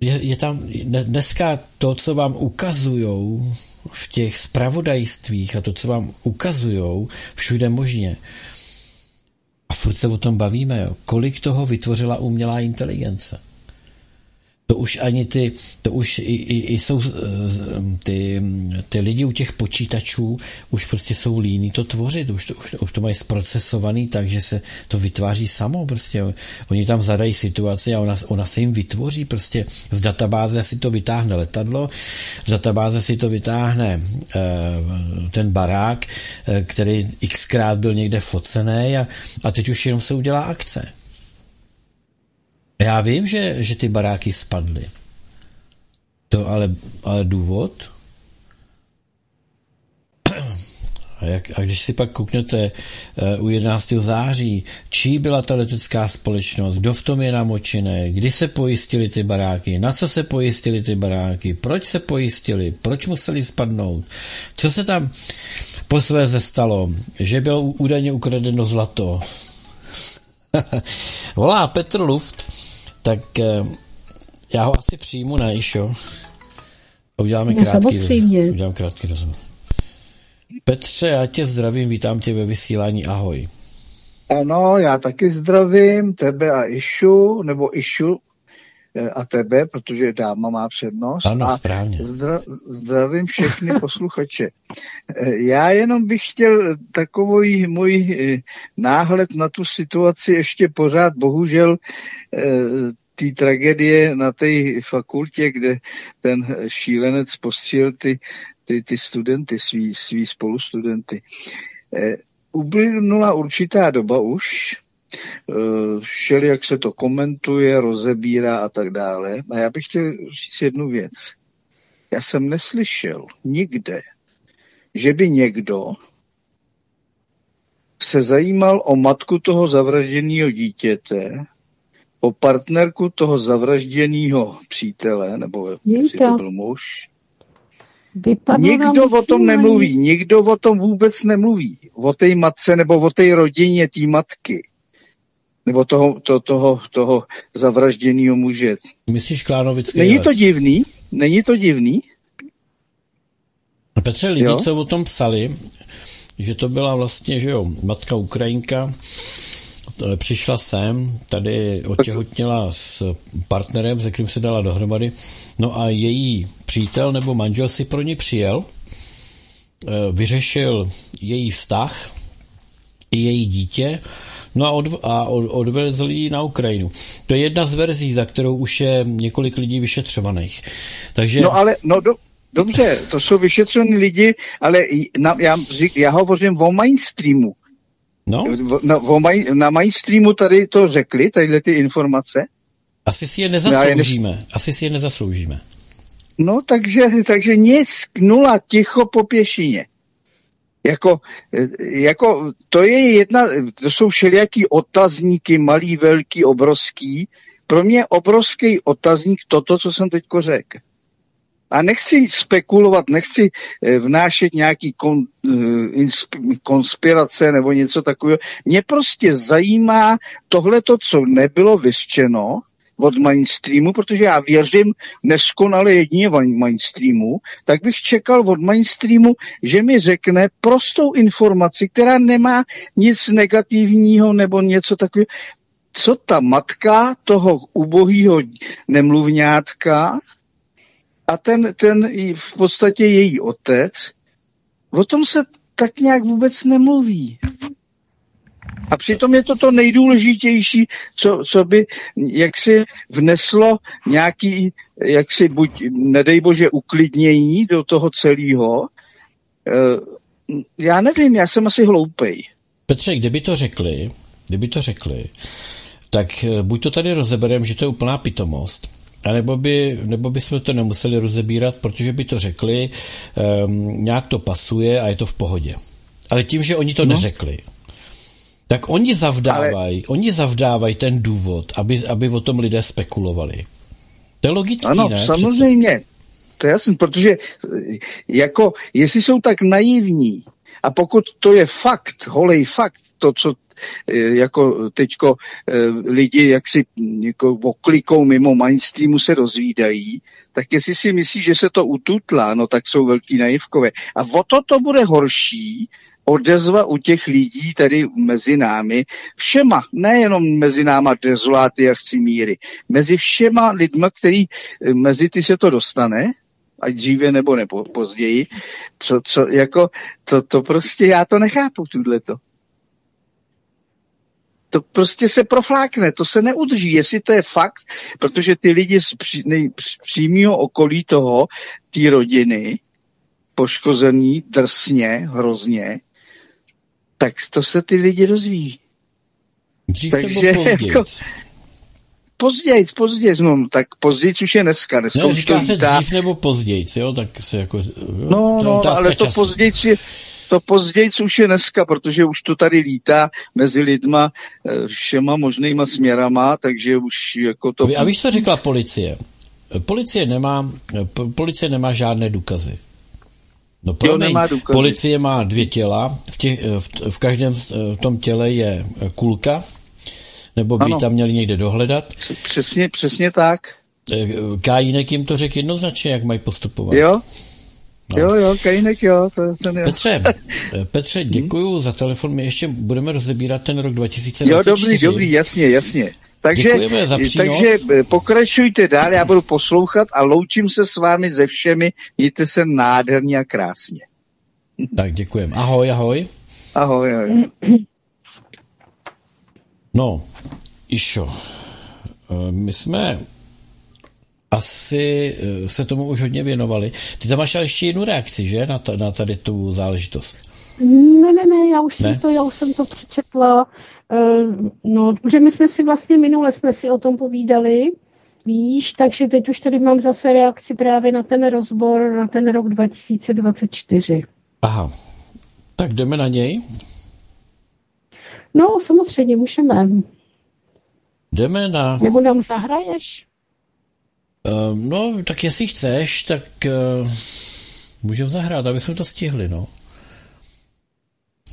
je, je tam dneska to, co vám ukazujou v těch spravodajstvích a to, co vám ukazujou všude možně, a furt se o tom bavíme, jo. kolik toho vytvořila umělá inteligence. To už ani ty, to už i, i, i jsou ty, ty lidi u těch počítačů už prostě jsou líní to tvořit, už to, už, už to mají zprocesovaný tak, že se to vytváří samo prostě. Oni tam zadají situaci a ona, ona se jim vytvoří prostě z databáze si to vytáhne letadlo, z databáze si to vytáhne e, ten barák, e, který xkrát byl někde focený a, a teď už jenom se udělá akce. Já vím, že, že ty baráky spadly. To ale, ale důvod? A, jak, a když si pak kouknete uh, u 11. září, čí byla ta letecká společnost, kdo v tom je namočený, kdy se pojistili ty baráky, na co se pojistili ty baráky, proč se pojistili, proč museli spadnout, co se tam posléze stalo, že bylo údajně ukradeno zlato. (laughs) Volá Petr Luft, tak eh, já ho asi přijmu na Išo a uděláme no, krátký rozhovor. Udělám krátký rozhovor. Petře, já tě zdravím, vítám tě ve vysílání, ahoj. Ano, já taky zdravím tebe a Išu, nebo Išu a tebe, protože dáma má přednost. Ano, a správně. Zdra, zdravím všechny posluchače. Eh, já jenom bych chtěl takový můj náhled na tu situaci ještě pořád, bohužel té tragédie na té fakultě, kde ten šílenec postřil ty, ty, ty studenty, svý, svý spolustudenty. E, uplynula určitá doba už, e, šel, jak se to komentuje, rozebírá a tak dále. A já bych chtěl říct jednu věc. Já jsem neslyšel nikde, že by někdo se zajímal o matku toho zavražděného dítěte o partnerku toho zavražděného přítele, nebo jestli to byl muž. nikdo o tom nemluví, nikdo o tom vůbec nemluví. O té matce nebo o té rodině té matky. Nebo toho, to, toho, toho zavražděného muže. Myslíš Klánovický Není to divný? Není to divný? Petře, lidi, jo? co o tom psali, že to byla vlastně, že jo, matka Ukrajinka, přišla sem, tady otěhotněla s partnerem, se kterým se dala dohromady, no a její přítel nebo manžel si pro ní přijel, eh, vyřešil její vztah i její dítě, no a, od, a od, odvezl ji na Ukrajinu. To je jedna z verzí, za kterou už je několik lidí vyšetřovaných. Takže... No ale, no do, dobře, to jsou vyšetřovaní lidi, ale na, já, já hovořím o mainstreamu. No? Na, maj, na mainstreamu tady to řekli, tadyhle ty informace? Asi si je nezasloužíme. Ne... Asi si je nezasloužíme. No, takže, takže nic, nula, ticho po pěšině. Jako, jako, to je jedna, to jsou všelijaký otazníky, malý, velký, obrovský. Pro mě obrovský otazník toto, co jsem teďko řekl. A nechci spekulovat, nechci eh, vnášet nějaký kon, eh, konspirace nebo něco takového. Mě prostě zajímá tohleto, co nebylo vyřčeno od mainstreamu, protože já věřím neskonale jedině mainstreamu, tak bych čekal od mainstreamu, že mi řekne prostou informaci, která nemá nic negativního nebo něco takového. Co ta matka toho ubohého nemluvňátka a ten, ten v podstatě její otec, o tom se tak nějak vůbec nemluví. A přitom je to to nejdůležitější, co, co by jaksi vneslo nějaký, jaksi buď, nedej bože, uklidnění do toho celého. E, já nevím, já jsem asi hloupej. Petře, kdyby to řekli, kdyby to řekli, tak eh, buď to tady rozebereme, že to je úplná pitomost, a nebo by, nebo by jsme to nemuseli rozebírat, protože by to řekli, um, nějak to pasuje a je to v pohodě. Ale tím, že oni to no. neřekli, tak oni zavdávají, Ale... oni zavdávají ten důvod, aby, aby o tom lidé spekulovali. To je logické, ano, ne? samozřejmě. Přece. To je jasný, protože jako, jestli jsou tak naivní a pokud to je fakt, holej fakt, to, co eh, jako teďko eh, lidi jak si jako oklikou mimo mainstreamu se dozvídají, tak jestli si myslí, že se to ututlá, no tak jsou velký naivkové. A o to to bude horší, odezva u těch lidí tady mezi námi, všema, nejenom mezi náma dezoláty a chcimíry, mezi všema lidma, který eh, mezi ty se to dostane, ať dříve nebo nebo později, co, co, jako, to, to prostě já to nechápu, to. To prostě se proflákne, to se neudrží, jestli to je fakt, protože ty lidi z, pří, nej, přímého okolí toho, té rodiny, poškozený drsně, hrozně, tak to se ty lidi rozvíjí. Dřív Takže? Jako, později, později, no, tak později už je dneska. dneska no, říká se dá... dřív nebo později, jo, tak se jako... Jo, no, no, ale to později je, to později už je dneska, protože už to tady lítá mezi lidma eh, všema možnýma směrama, takže už jako to... A víš, co řekla policie? Policie nemá, policie nemá žádné důkazy. No promiň, policie má dvě těla, v, těch, v, v každém v tom těle je kulka, nebo by ano. tam měli někde dohledat. Přesně, přesně tak. E, Kajínek jim to řekl jednoznačně, jak mají postupovat. Jo, No. Jo, jo, Kajínek, jo. To, ten jo. Petře, (laughs) Petře, děkuju hmm? za telefon. My ještě budeme rozebírat ten rok 2024. Jo, dobrý, dobrý, jasně, jasně. Takže, takže e, pokračujte dál, já budu poslouchat a loučím se s vámi ze všemi. Mějte se nádherně a krásně. Tak děkujem. Ahoj, ahoj. Ahoj, ahoj. No, Išo, eh, my jsme asi eh, se tomu už hodně věnovali. Ty tam máš ještě jednu reakci, že, na, ta, na tady tu záležitost? Ne, ne, ne, já už, ne? Jsem, to, já už jsem to přečetla. Uh, no, že my jsme si vlastně minule jsme si o tom povídali, víš, takže teď už tady mám zase reakci právě na ten rozbor na ten rok 2024. Aha, tak jdeme na něj. No, samozřejmě, můžeme. Jdeme na... Nebo nám zahraješ? Uh, no, tak jestli chceš, tak uh, můžeme zahrát, aby jsme to stihli, no.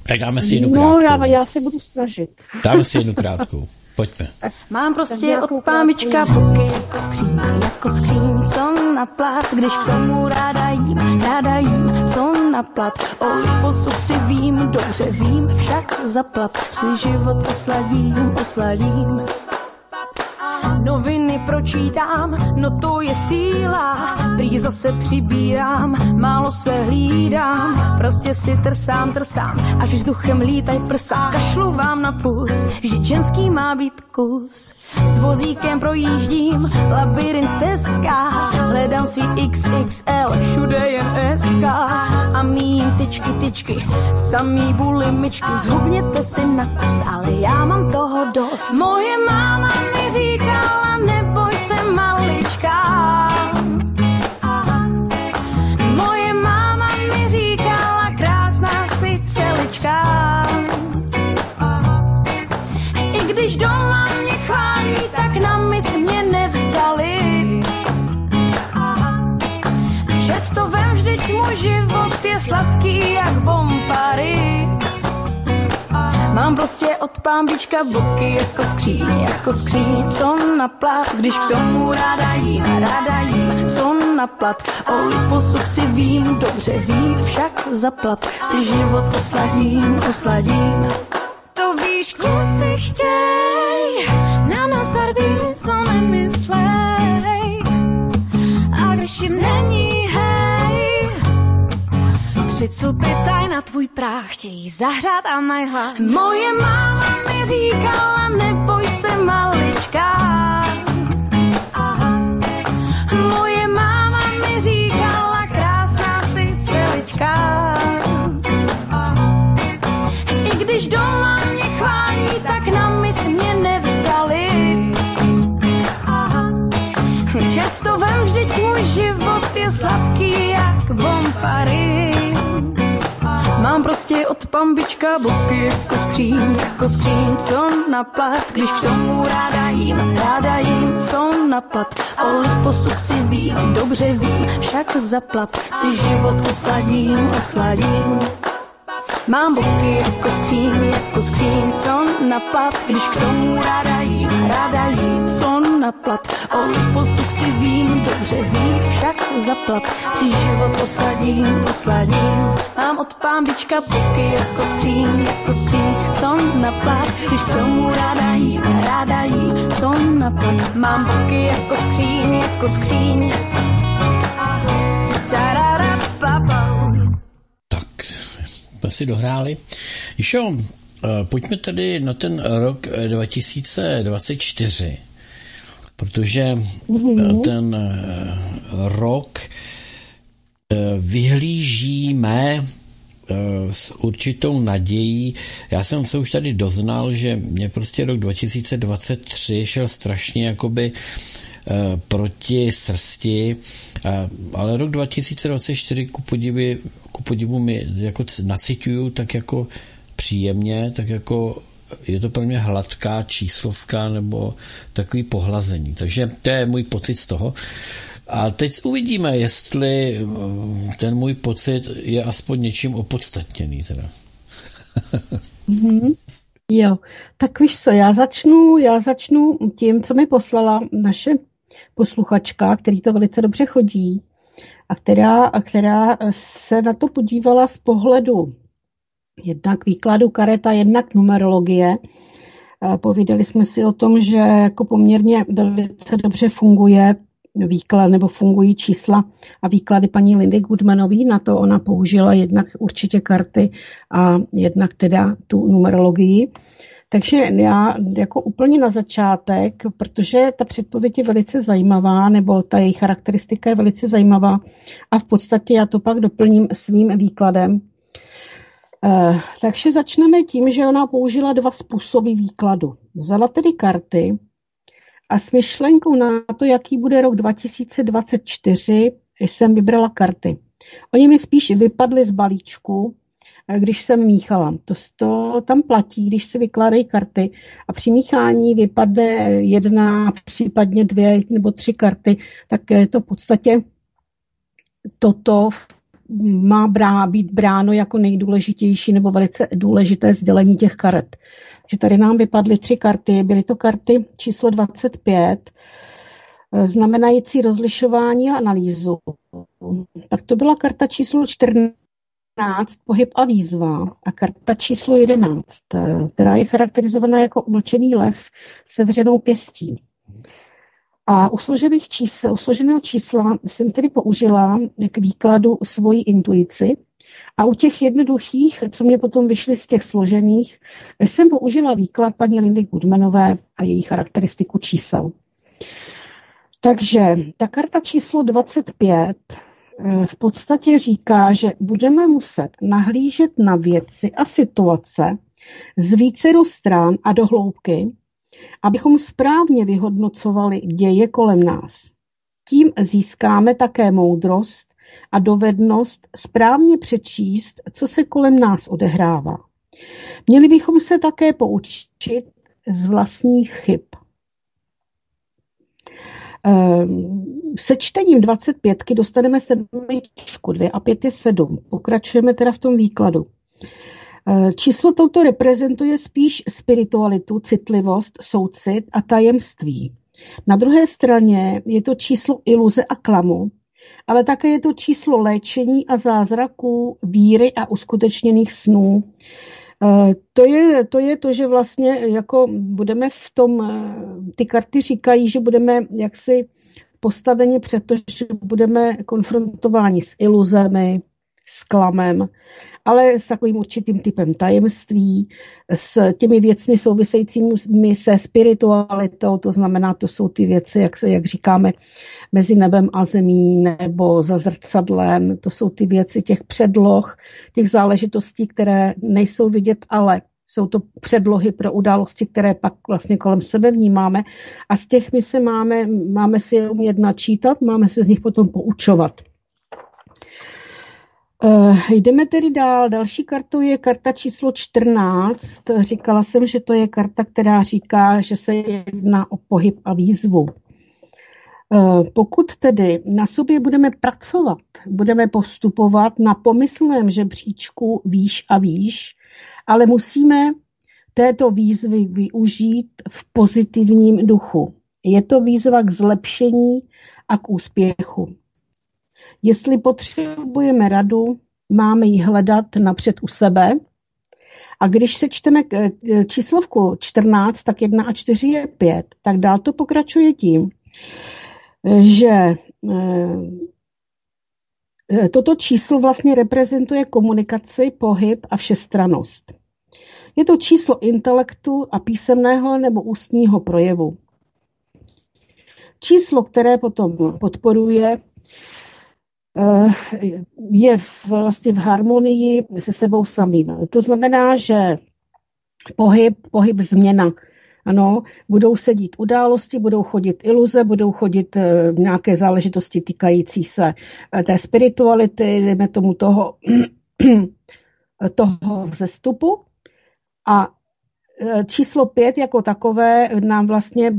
Tak dáme si jednu no, krátkou. No, já, já se budu snažit. Dáme si jednu krátkou. Pojďme. Mám prostě od pámička puky jako skříň, jako skříň, co na plat, když k tomu ráda jím, ráda jím, co na plat. O liposuch si vím, dobře vím, však zaplat, si život osladím, osladím noviny pročítám, no to je síla. Prý zase přibírám, málo se hlídám, prostě si trsám, trsám, až vzduchem lítaj prsa. Kašlu vám na pust, že ženský má být kus. S vozíkem projíždím, labirint teska, hledám svý XXL, všude jen SK. A mým tyčky, tyčky, samý bulimičky, zhubněte si na kost, ale já mám toho dost. Moje máma mi se Moje máma mi říkala, krásná si celička. Když doma chválí, tak sladký jak bombary. Mám prostě od pámbička boky jako skříň, jako skříň, co na plat, když k tomu ráda jím, ráda jím, co na plat. O liposuch si vím, dobře vím, však zaplat si život osladím, osladím. To víš, kluci chtěj, na noc barbíny, co nemyslej. A když ničím není. Přicupy na tvůj práh chtějí zahřát a mají hlad. Moje máma mi říkala, neboj se malička. Moje máma mi říkala, krásná si celička. I když doma mě chválí, tak na mis mě nevzali. Aha. Čet to vem, vždyť můj život je sladký jak bombary. Mám prostě od pambička boky jako skříň, jako skříň, co na plat, když k tomu ráda jím, ráda jím, co na plat. O liposuk si vím, dobře vím, však zaplat si život osladím, osladím. Mám boky jako skříň, jako skříň, co na plat, když k tomu ráda jím, ráda jím, co na plat. O posuk si vím, dobře vím, však zaplat si život osladím, osladím. Mám od pámbička boky jako skříň, jako skříň, co na plat, když k tomu ráda jím, ráda jím, co na plat. Mám boky jako skříň, jako skříň. Jsme si dohráli. Išo, eh, pojďme tedy na ten rok 2024, eh, protože mm-hmm. ten rok vyhlížíme s určitou nadějí. Já jsem se už tady doznal, že mě prostě rok 2023 šel strašně jakoby proti srsti, ale rok 2024 ku podivu, ku podivu mi jako nasyťuju tak jako příjemně, tak jako je to pro mě hladká číslovka nebo takový pohlazení. Takže to je můj pocit z toho. A teď uvidíme, jestli eh, ten můj pocit je aspoň něčím opodstatněný. Teda. mm-hmm. Jo, tak víš co, já začnu, já začnu tím, co mi poslala naše posluchačka, který to velice dobře chodí a která, a která se na to podívala z pohledu jednak výkladu kareta, jednak numerologie. Povídali jsme si o tom, že jako poměrně velice dobře funguje výklad nebo fungují čísla a výklady paní Lindy Goodmanové. Na to ona použila jednak určitě karty a jednak teda tu numerologii. Takže já jako úplně na začátek, protože ta předpověď je velice zajímavá, nebo ta její charakteristika je velice zajímavá a v podstatě já to pak doplním svým výkladem. Eh, takže začneme tím, že ona použila dva způsoby výkladu. Vzala tedy karty a s myšlenkou na to, jaký bude rok 2024, jsem vybrala karty. Oni mi spíš vypadly z balíčku, když jsem míchala. To, to tam platí, když se vykládají karty a při míchání vypadne jedna, případně dvě nebo tři karty, tak je to v podstatě toto má brá, být bráno jako nejdůležitější nebo velice důležité sdělení těch karet. Takže tady nám vypadly tři karty, byly to karty číslo 25, znamenající rozlišování a analýzu. Tak to byla karta číslo 14, pohyb a výzva a karta číslo 11, která je charakterizovaná jako umlčený lev se vřenou pěstí. A u složených čísel, u složeného čísla jsem tedy použila k výkladu svoji intuici a u těch jednoduchých, co mě potom vyšly z těch složených, jsem použila výklad paní Lindy Goodmanové a její charakteristiku čísel. Takže ta karta číslo 25 eh, v podstatě říká, že budeme muset nahlížet na věci a situace z více stran a do hloubky, abychom správně vyhodnocovali děje kolem nás. Tím získáme také moudrost a dovednost správně přečíst, co se kolem nás odehrává. Měli bychom se také poučit z vlastních chyb. Ehm, se čtením 25 dostaneme sedmičku, 2 a 5 je 7. Pokračujeme teda v tom výkladu. Ehm, číslo touto reprezentuje spíš spiritualitu, citlivost, soucit a tajemství. Na druhé straně je to číslo iluze a klamu, ale také je to číslo léčení a zázraků, víry a uskutečněných snů. Eh, to je, to je to, že vlastně jako budeme v tom, eh, ty karty říkají, že budeme jaksi postaveni před to, že budeme konfrontováni s iluzemi, s klamem, ale s takovým určitým typem tajemství, s těmi věcmi souvisejícími se spiritualitou, to znamená, to jsou ty věci, jak, se, jak říkáme, mezi nebem a zemí nebo za zrcadlem, to jsou ty věci těch předloh, těch záležitostí, které nejsou vidět, ale jsou to předlohy pro události, které pak vlastně kolem sebe vnímáme a z těch my se máme, máme si je umět načítat, máme se z nich potom poučovat. Uh, jdeme tedy dál. Další kartou je karta číslo 14. Říkala jsem, že to je karta, která říká, že se jedná o pohyb a výzvu. Uh, pokud tedy na sobě budeme pracovat, budeme postupovat na pomyslném žebříčku výš a výš, ale musíme této výzvy využít v pozitivním duchu. Je to výzva k zlepšení a k úspěchu. Jestli potřebujeme radu, máme ji hledat napřed u sebe. A když se čteme číslovku 14, tak 1 a 4 je 5, tak dál to pokračuje tím, že eh, toto číslo vlastně reprezentuje komunikaci, pohyb a všestranost. Je to číslo intelektu a písemného nebo ústního projevu. Číslo, které potom podporuje je vlastně v harmonii se sebou samým. To znamená, že pohyb, pohyb změna. Ano, budou sedít události, budou chodit iluze, budou chodit eh, nějaké záležitosti týkající se eh, té spirituality, jdeme tomu toho, (clears throat) toho vzestupu. A číslo pět jako takové nám vlastně,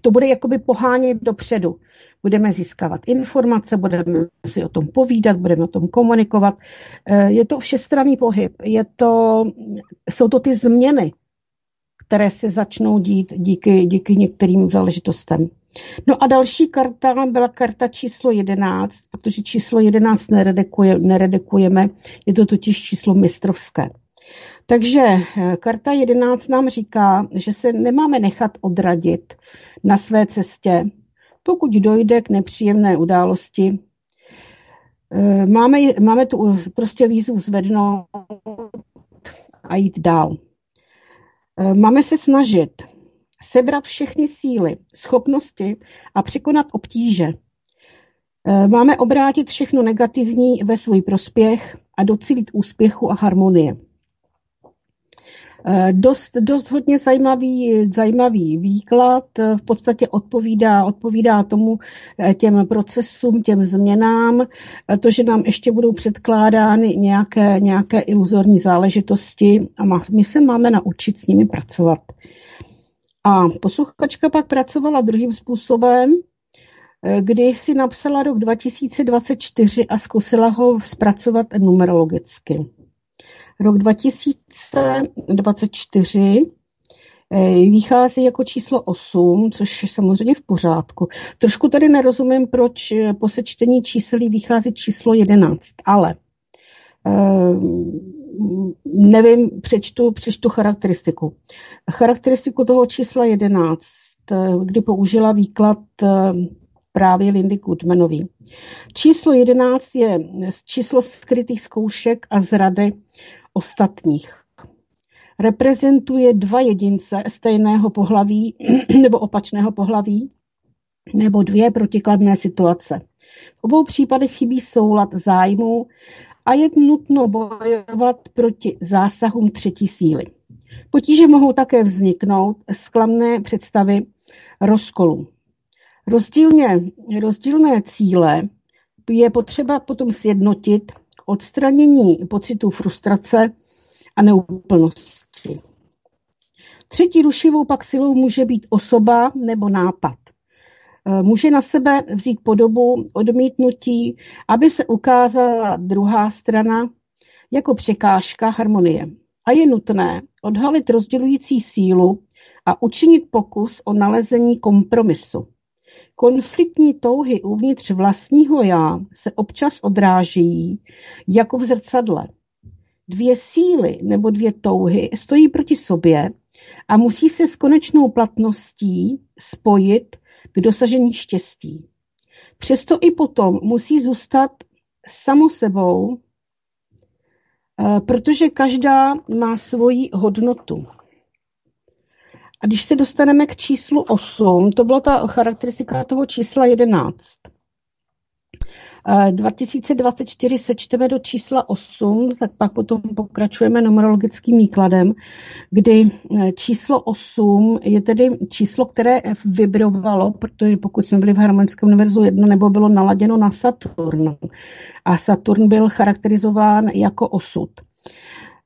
to bude jakoby pohánět dopředu budeme získávat informace, budeme si o tom povídat, budeme o tom komunikovat. Eh, je to všestranný pohyb, je to, jsou to ty změny, které se začnou dít díky, díky některým záležitostem. No a další karta byla karta číslo 11, protože číslo 11 neredekuje, neredekujeme, je to totiž číslo mistrovské. Takže eh, karta 11 nám říká, že se nemáme nechat odradit na své cestě, pokud dojde k nepříjemné události, eh, máme, máme tu prostě výzvu zvednout a jít dál. Eh, máme se snažit sebrat všechny síly, schopnosti a překonat obtíže. Eh, máme obrátit všechno negativní ve svůj prospěch a docílit úspěchu a harmonie. Eh, dost, dost hodně zajímavý, zajímavý výklad, eh, v podstatě odpovídá, odpovídá tomu eh, těm procesům, těm změnám, to, že nám ještě budou předkládány nějaké, nějaké iluzorní záležitosti a my se máme naučit s nimi pracovat. A posluchačka pak pracovala druhým způsobem, kdy si napsala rok 2024 a zkusila ho zpracovat numerologicky. Rok 2024 eh, vychází jako číslo 8, což je samozřejmě v pořádku. Trošku tady nerozumím, proč eh, po sečtení číselí vychází číslo 11, ale eh, nevím, přečtu, přečtu charakteristiku. Charakteristiku toho čísla 11, kdy použila výklad právě Lindy Goodmanový. Číslo 11 je číslo skrytých zkoušek a zrady ostatních. Reprezentuje dva jedince stejného pohlaví (clears throat) nebo opačného pohlaví nebo dvě protikladné situace. V obou případech chybí soulad zájmů a je nutno bojovat proti zásahům třetí síly. Potíže mohou také vzniknout z klamné představy rozkolu. Rozdílně, rozdílné cíle je potřeba potom sjednotit odstranění pocitu frustrace a neúplnosti. Třetí rušivou pak silou může být osoba nebo nápad. E, může na sebe vzít podobu odmítnutí, aby se ukázala druhá strana jako překážka harmonie. A je nutné odhalit rozdělující sílu a učinit pokus o nalezení kompromisu. Konfliktní touhy uvnitř vlastního já se občas odrážejí jako v zrcadle. Dvě síly nebo dvě touhy stojí proti sobě a musí se s konečnou platností spojit k dosažení štěstí. Přesto i potom musí zůstat samo sebou, eh, protože každá má svoji hodnotu. A když se dostaneme k číslu 8, to byla ta charakteristika toho čísla 11. 2024 sečteme do čísla 8, tak pak potom pokračujeme numerologickým výkladem, kdy eh, číslo 8 je tedy číslo, které vibrovalo, protože pokud jsme byli v harmonickém univerzu 1, nebo bylo naladěno na Saturn. A Saturn byl charakterizován jako osud.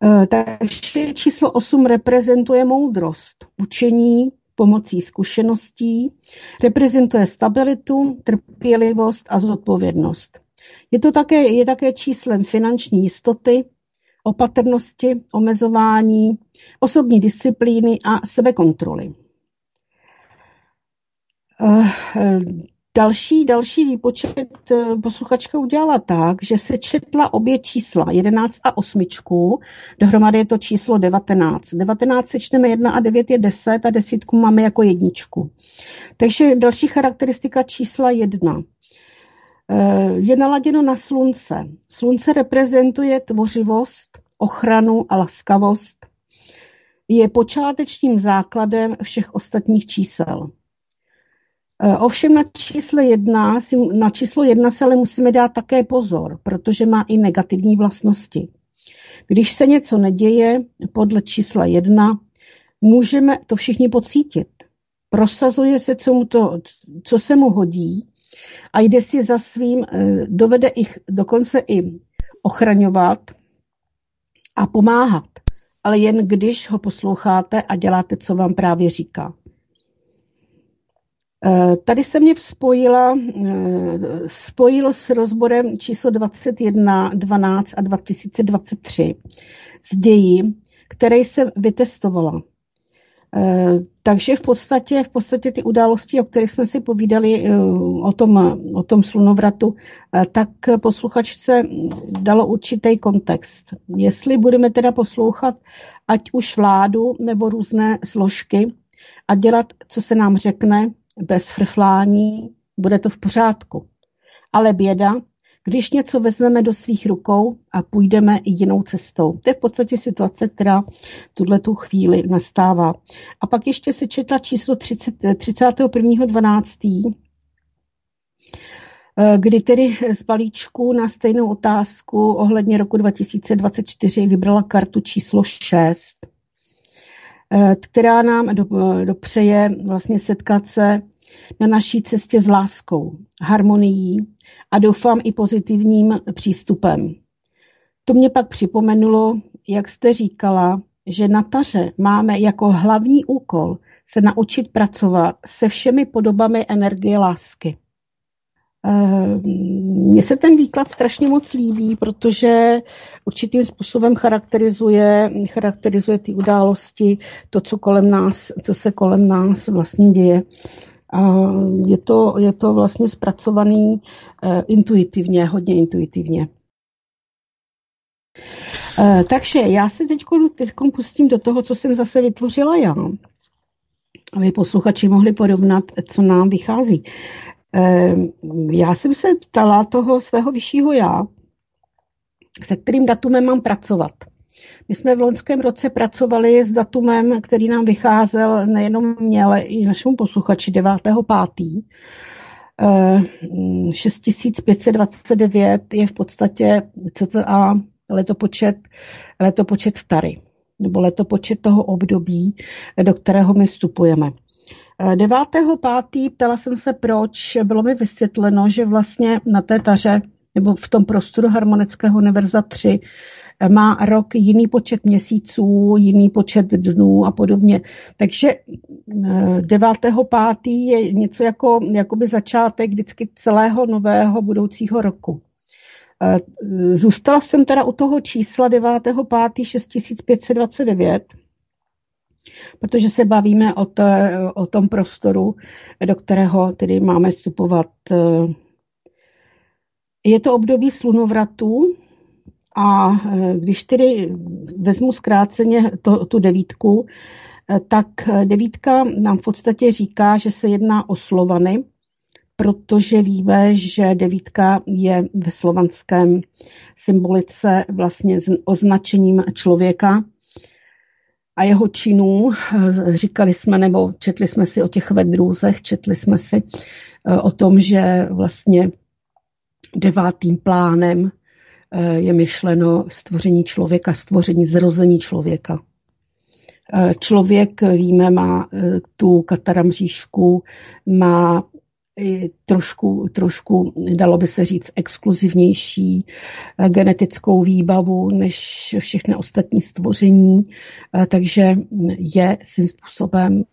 Eh, takže číslo 8 reprezentuje moudrost, učení, pomocí zkušeností, reprezentuje stabilitu, trpělivost a zodpovědnost. Je to také, je také číslem finanční jistoty, opatrnosti, omezování, osobní disciplíny a sebekontroly. Další, další výpočet eh, posluchačka udělala tak, že se četla obě čísla, 11 a 8. Dohromady je to číslo 19. 19 sečteme 1 a 9 je 10 a desítku máme jako jedničku. Takže další charakteristika čísla 1. Eh, je naladěno na slunce. Slunce reprezentuje tvořivost, ochranu a laskavost. Je počátečním základem všech ostatních čísel. Eh, ovšem na číslo jedna, na číslo jedna se ale musíme dát také pozor, protože má i negativní vlastnosti. Když se něco neděje podle čísla jedna, můžeme to všichni pocítit. Prosazuje se, co, mu to, co se mu hodí a jde si za svým, eh, dovede ich dokonce i ochraňovat a pomáhat, ale jen když ho posloucháte a děláte, co vám právě říká. Eh, tady se mě spojila, eh, spojilo s rozborem číslo 21, 12 a 2023 z které jsem vytestovala. Eh, takže v podstatě, v podstatě ty události, o kterých jsme si povídali o tom, o tom slunovratu, tak posluchačce dalo určitý kontext. Jestli budeme teda poslouchat ať už vládu nebo různé složky a dělat, co se nám řekne, bez frflání, bude to v pořádku. Ale běda, když něco vezmeme do svých rukou a půjdeme jinou cestou. To je v podstatě situace, která tuhle tu chvíli nastává. A pak ještě se četla číslo 30, 31.12., kdy tedy z balíčku na stejnou otázku ohledně roku 2024 vybrala kartu číslo 6 Eh, která nám dopřeje vlastně setkat se na naší cestě s láskou, harmonií a doufám i pozitivním přístupem. To mě pak připomenulo, jak jste říkala, že na taře máme jako hlavní úkol se naučit pracovat se všemi podobami energie lásky. Eh, mně se ten výklad strašně moc líbí, protože určitým způsobem charakterizuje, charakterizuje ty události, to, co, kolem nás, co se kolem nás vlastně děje. A je to, je to vlastně zpracovaný uh, intuitivně, hodně intuitivně. Uh, takže já se teď pustím do toho, co jsem zase vytvořila já, aby posluchači mohli porovnat, co nám vychází. Ehm, já jsem se ptala toho svého vyššího já, se kterým datumem mám pracovat. My jsme v loňském roce pracovali s datumem, který nám vycházel nejenom mě, ale i našemu posluchači 9.5. 6529 ehm, je v podstatě cca letopočet, letopočet Tary, nebo letopočet toho období, do kterého my vstupujeme. 9.5. ptala jsem se, proč. Bylo mi vysvětleno, že vlastně na té taře nebo v tom prostoru harmonického univerza 3 má rok jiný počet měsíců, jiný počet dnů a podobně. Takže 9.5. Eh, je něco jako jakoby začátek vždycky celého nového budoucího roku. Eh, zůstala jsem teda u toho čísla 9.5. 6529, protože se bavíme o, té, o tom prostoru, do kterého tedy máme vstupovat. Je to období slunovratu a když tedy vezmu zkráceně to, tu devítku, tak devítka nám v podstatě říká, že se jedná o Slovany, protože víme, že devítka je ve slovanském symbolice vlastně označením člověka a jeho činů. Říkali jsme, nebo četli jsme si o těch vedrůzech, četli jsme si eh, o tom, že vlastně devátým plánem eh, je myšleno stvoření člověka, stvoření zrození člověka. Eh, člověk, víme, má tu kataramříšku, má trošku, trošku, dalo by se říct, exkluzivnější eh, genetickou výbavu než všechny ostatní stvoření, eh, takže je svým způsobem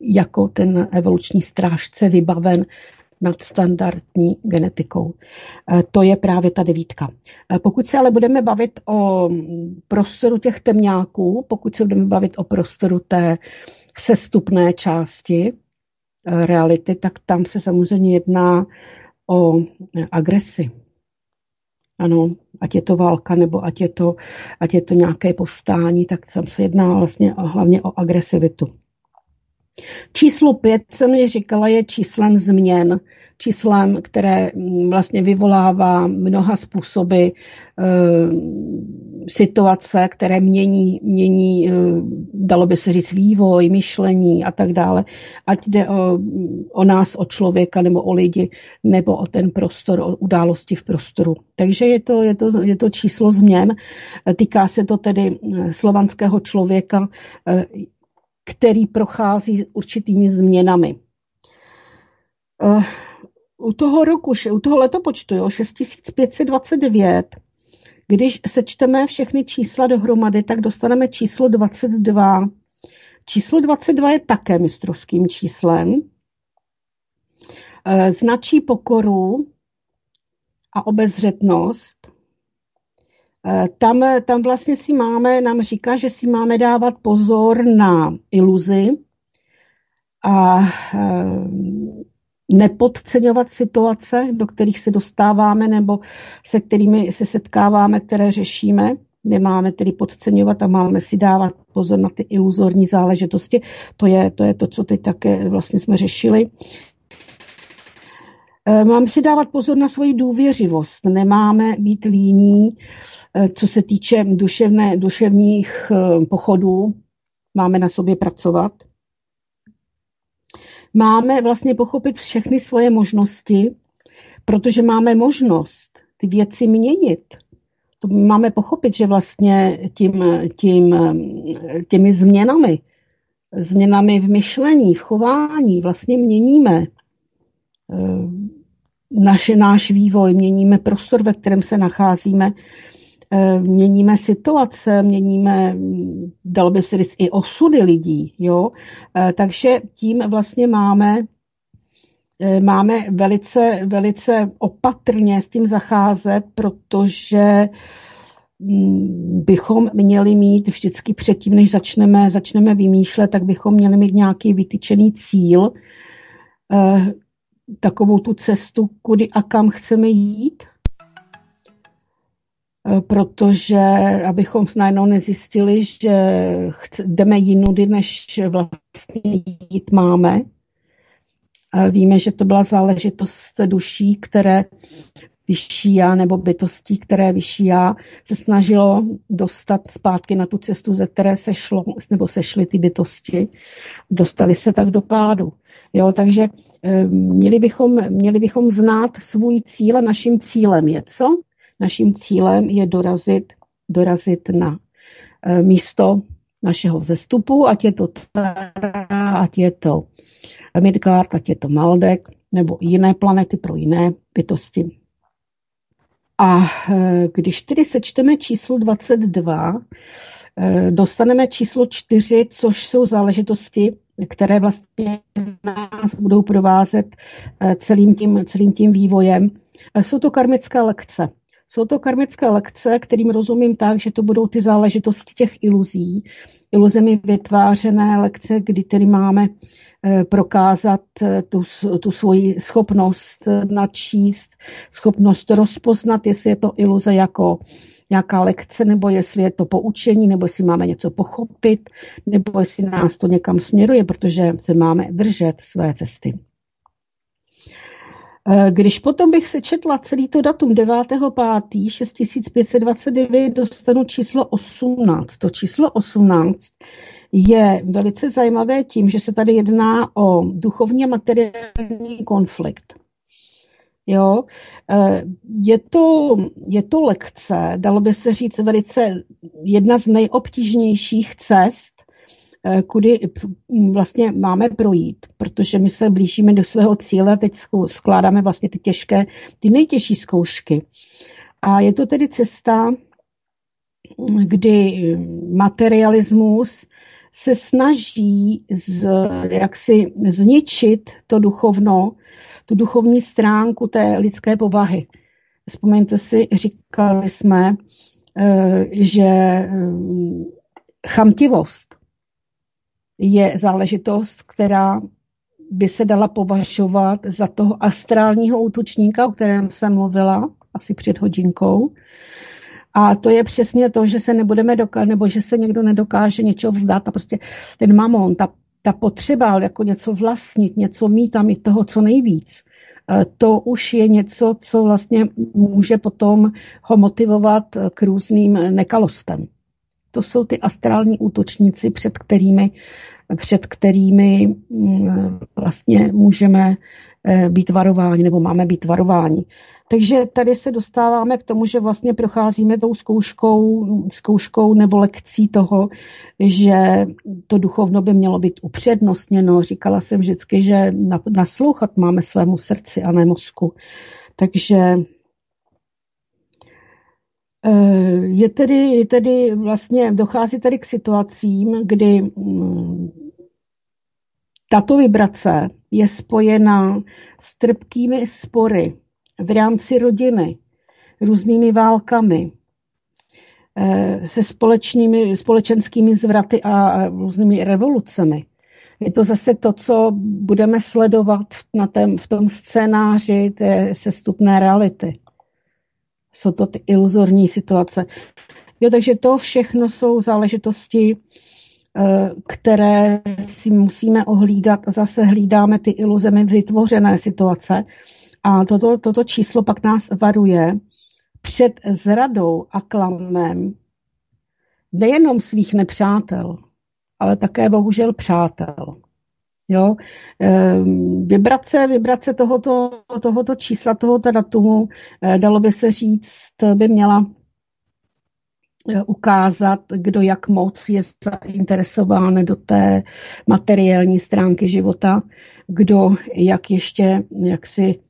jako ten evoluční strážce vybaven nadstandardní genetikou. Eh, to je právě ta devítka. Pokud se ale budeme bavit o prostoru těch temňáků, pokud se budeme bavit o prostoru té sestupné části, reality, tak tam se samozřejmě jedná o agresi. Ano, ať je to válka nebo ať je to, ať je to nějaké povstání, tak tam se jedná vlastně hlavně o agresivitu. Číslo pět jsem ji říkala, je číslem změn číslem, které vlastně vyvolává mnoha způsoby e, situace, které mění, mění, e, dalo by se říct, vývoj, myšlení a tak dále. Ať jde o, o nás, o člověka, nebo o lidi, nebo o ten prostor, o události v prostoru. Takže je to, je to, je to číslo změn. Týká se to tedy e, slovanského člověka, který prochází určitými změnami u toho roku, u toho letopočtu, jo, 6529, když sečteme všechny čísla dohromady, tak dostaneme číslo 22. Číslo 22 je také mistrovským číslem. E, značí pokoru a obezřetnost. E, tam, tam vlastně si máme, nám říká, že si máme dávat pozor na iluzi a e, nepodceňovat situace, do kterých se dostáváme nebo se kterými se setkáváme, které řešíme. Nemáme tedy podceňovat a máme si dávat pozor na ty iluzorní záležitosti. To je to, je to co teď také vlastně jsme řešili. E, máme si dávat pozor na svoji důvěřivost. Nemáme být líní, e, co se týče duševné, duševních e, pochodů. Máme na sobě pracovat máme vlastně pochopit všechny svoje možnosti, protože máme možnost ty věci měnit. To máme pochopit, že vlastně tím, tím, těmi změnami, změnami v myšlení, v chování vlastně měníme eh, naše, náš vývoj, měníme prostor, ve kterém se nacházíme měníme situace, měníme, dalo by se říct, i osudy lidí. Jo? Eh, takže tím vlastně máme eh, máme velice, velice opatrně s tím zacházet, protože mm, bychom měli mít vždycky předtím, než začneme, začneme vymýšlet, tak bychom měli mít nějaký vytyčený cíl, takovou tu cestu, kudy a kam chceme jít. Eh, protože abychom najednou nezjistili, že jdeme jinudy, než vlastně jít máme. Víme, že to byla záležitost duší, které vyšší já nebo bytostí, které vyšší já se snažilo dostat zpátky na tu cestu, ze které se šlo, nebo sešly ty bytosti, dostali se tak do pádu. Jo, takže eh, měli bychom, měli bychom znát svůj cíl a naším cílem je co? Naším cílem je dorazit, dorazit na eh, místo našeho vzestupu, ať je to Tara, ať je to Midgard, ať je to Maldek, nebo jiné planety pro jiné bytosti. A eh, když tedy sečteme číslo 22, eh, dostaneme číslo 4, což jsou záležitosti, které vlastně nás budou provázet celým tím, celým tím vývojem. Jsou to karmické lekce. Jsou to karmické lekce, kterým rozumím tak, že to budou ty záležitosti těch iluzí, iluzemi vytvářené lekce, kdy tedy máme eh, prokázat eh, tu, tu svoji schopnost načíst, schopnost rozpoznat, jestli je to iluze jako nějaká lekce, nebo jestli je to poučení, nebo jestli máme něco pochopit, nebo jestli nás to někam směruje, protože se máme držet své cesty. Eh, když potom bych se četla celý to datum 9.5. 6529 dostanu číslo 18. To číslo 18 je velice zajímavé tím, že se tady jedná o duchovně materiální konflikt. Jo, eh, je to, je to lekce, dalo by se říct, velice jedna z nejobtížnějších cest, kudy vlastně máme projít, protože my se blížíme do svého cíle a teď skládáme vlastně ty těžké, ty nejtěžší zkoušky. A je to tedy cesta, kdy materialismus se snaží z, jaksi zničit to duchovno, tu duchovní stránku té lidské povahy. Vzpomeňte si, říkali jsme, eh, že eh, chamtivost je záležitost, která by se dala považovat za toho astrálního útočníka, o kterém jsem mluvila asi před hodinkou. A to je přesně to, že se nebudeme dokáže, nebo že se někdo nedokáže něčeho vzdát a prostě ten mamon, ta, ta potřeba jako něco vlastnit, něco mít a mít toho co nejvíc, eh, to už je něco, co vlastně může potom ho motivovat k různým nekalostem. To jsou ty astrální útočníci, před kterými, před kterými mm, vlastně můžeme eh, být varováni nebo máme být varováni. Takže tady se dostáváme k tomu, že vlastně procházíme tou zkouškou, zkouškou nebo lekcí toho, že to duchovno by mělo být upřednostněno. Říkala jsem vždycky, že naslouchat máme svému srdci a ne mozku. Takže je tedy, je tedy vlastně, dochází tady k situacím, kdy mm, tato vibrace je spojena s trpkými spory v rámci rodiny, různými válkami, eh, se společnými, společenskými zvraty a různými revolucemi. Je to zase to, co budeme sledovat na tém, v tom scénáři té sestupné reality. Jsou to ty iluzorní situace. Jo, takže to všechno jsou záležitosti, eh, které si musíme ohlídat. Zase hlídáme ty iluzemi vytvořené situace a toto, toto číslo pak nás varuje před zradou a klamem nejenom svých nepřátel, ale také bohužel přátel. Jo? Ehm, vibrace, vibrace tohoto, tohoto čísla, tohoto datumu, eh, dalo by se říct, by měla eh, ukázat, kdo jak moc je zainteresován do té materiální stránky života, kdo jak ještě jak si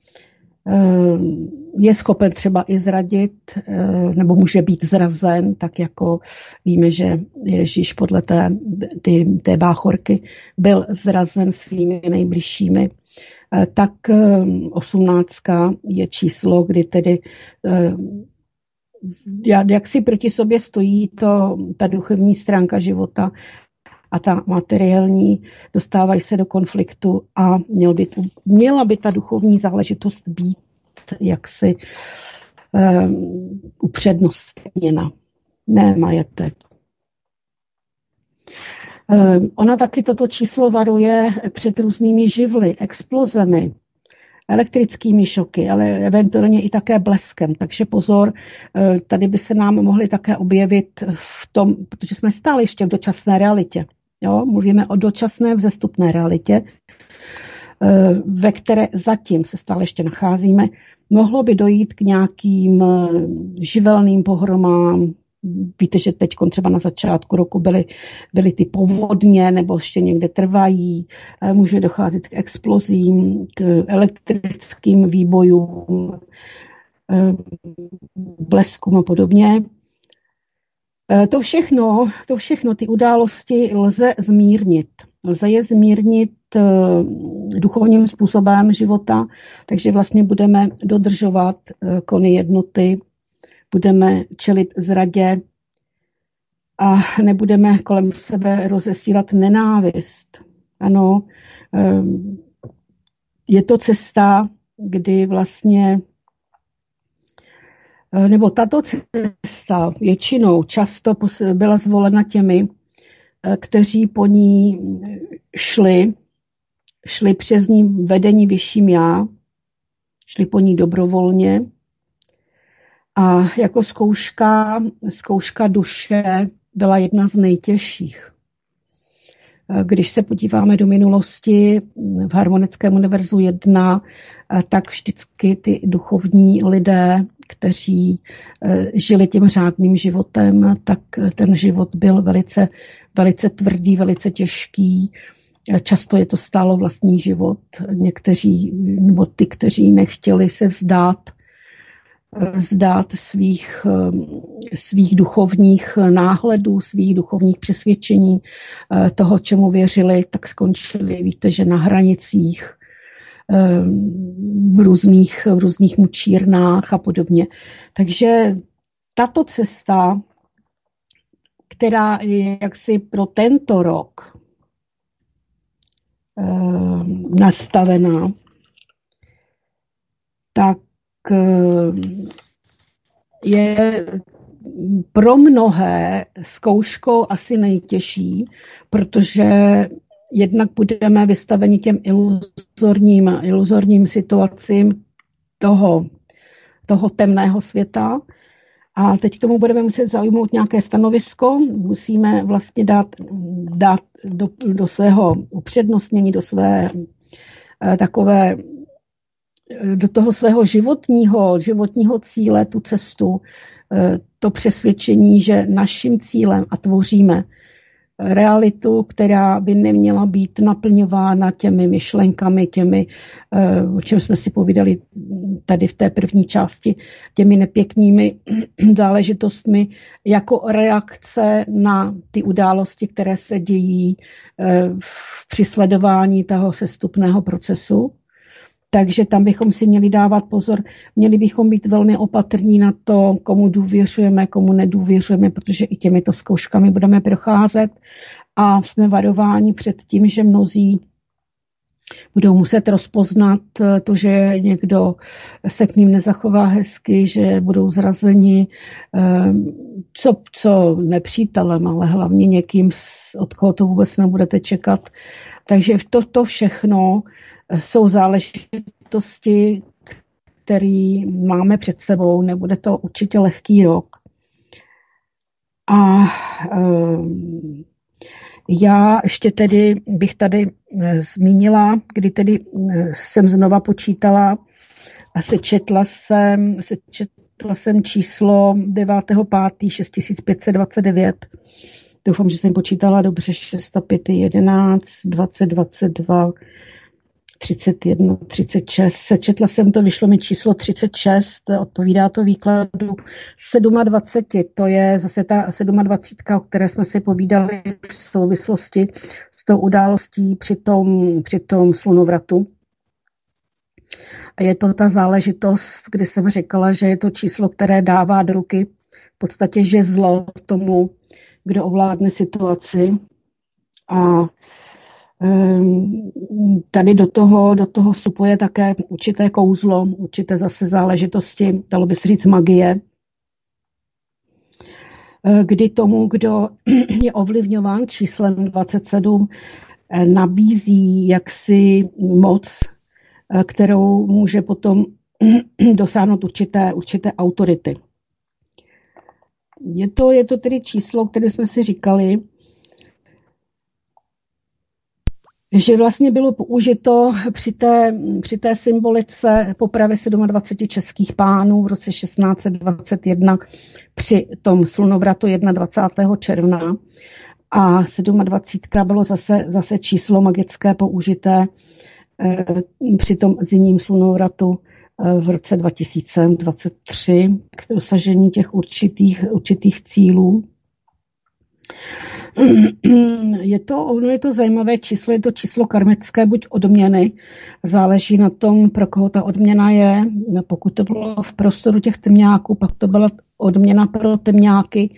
je schopen třeba i zradit, eh, nebo může být zrazen, tak jako víme, že Ježíš podle té, ty, té báchorky byl zrazen svými nejbližšími. Eh, tak osmnáctka je číslo, kdy tedy jak si proti sobě stojí to, ta duchovní stránka života a ta materiální dostávají se do konfliktu a měl by měla by ta duchovní záležitost být jaksi um, upřednostněna, ne majetek. Um, ona taky toto číslo varuje před různými živly, explozemi, elektrickými šoky, ale eventuálně i také bleskem. Takže pozor, eh, tady by se nám mohly také objevit v tom, protože jsme stále ještě v dočasné realitě. Jo? Mluvíme o dočasné vzestupné realitě, eh, ve které zatím se stále ještě nacházíme. Mohlo by dojít k nějakým eh, živelným pohromám. Víte, že teď třeba na začátku roku byly, byly ty povodně nebo ještě někde trvají. Eh, může docházet k explozím, k elektrickým výbojům, bleskům a podobně. Eh, to všechno, to všechno, ty události lze zmírnit. Lze je zmírnit eh, duchovním způsobem života, takže vlastně budeme dodržovat eh, kony jednoty, budeme čelit zradě a nebudeme kolem sebe rozesílat nenávist. Ano, je to cesta, kdy vlastně nebo tato cesta většinou často byla zvolena těmi, eh, kteří po ní šli, šli přes ní vedení vyšším já, šli po ní dobrovolně. A jako zkouška, zkouška duše byla jedna z nejtěžších. Když se podíváme do minulosti v Harmonickém univerzu 1, tak vždycky ty duchovní lidé, kteří eh, žili tím řádným životem, tak ten život byl velice, velice tvrdý, velice těžký. Často je to stálo vlastní život. Někteří, nebo ty, kteří nechtěli se vzdát vzdát svých, eh, svých duchovních náhledů, svých duchovních přesvědčení, eh, toho, čemu věřili, tak skončili, víte, že na hranicích, v různých, v různých mučírnách a podobně. Takže tato cesta, která je jaksi pro tento rok nastavená, tak Eh, je pro mnohé zkouškou asi nejtěžší, protože jednak budeme vystaveni těm iluzorním, iluzorním situacím toho, toho temného světa. A teď k tomu budeme muset zaujmout nějaké stanovisko, musíme vlastně dát, dát do, do svého upřednostnění, do své eh, takové do toho svého životního, životního cíle, tu cestu, eh, to přesvědčení, že naším cílem a tvoříme realitu, která by neměla být naplňována těmi myšlenkami, těmi, eh, o čem jsme si povídali tady v té první části, těmi nepěknými (clears throat) záležitostmi, jako reakce na ty události, které se dějí eh, při sledování toho sestupného procesu. Takže tam bychom si měli dávat pozor, měli bychom být velmi opatrní na to, komu důvěřujeme, komu nedůvěřujeme, protože i těmito zkouškami budeme procházet a jsme varováni před tím, že mnozí budou muset rozpoznat to, že někdo se k ním nezachová hezky, že budou zrazeni, ehm, co, co nepřítelem, ale hlavně někým, od koho to vůbec nebudete čekat. Takže toto všechno jsou záležitosti, který máme před sebou. Nebude to určitě lehký rok. A um, já ještě tedy bych tady eh, zmínila, kdy tedy eh, jsem znova počítala a sečetla jsem, sečetla jsem číslo 9.5. 6529. Doufám, že jsem počítala dobře 605, 11, 20, 22, 31, 36. Sečetla jsem to, vyšlo mi číslo 36, odpovídá to výkladu 27. To je zase ta 27, o které jsme si povídali v souvislosti s tou událostí při tom, při tom slunovratu. A je to ta záležitost, kdy jsem říkala, že je to číslo, které dává do ruky v podstatě že zlo tomu, kdo ovládne situaci. A tady do toho, do toho vstupuje také určité kouzlo, určité zase záležitosti, dalo by se říct magie, eh, kdy tomu, kdo (clears throat) je ovlivňován číslem 27, eh, nabízí jaksi moc, eh, kterou může potom (clears throat) dosáhnout určité, určité autority. Je to, je to tedy číslo, které jsme si říkali, že vlastně bylo použito při té, při té symbolice popravy 27 českých pánů v roce 1621 při tom slunovratu 21. června a 27 bylo zase, zase číslo magické použité eh, při tom zimním slunovratu eh, v roce 2023 k dosažení těch určitých, určitých cílů. (clears throat) Je to, ono je to zajímavé číslo, je to číslo karmické, buď odměny, záleží na tom, pro koho ta odměna je. Pokud to bylo v prostoru těch temňáků, pak to byla odměna pro temňáky.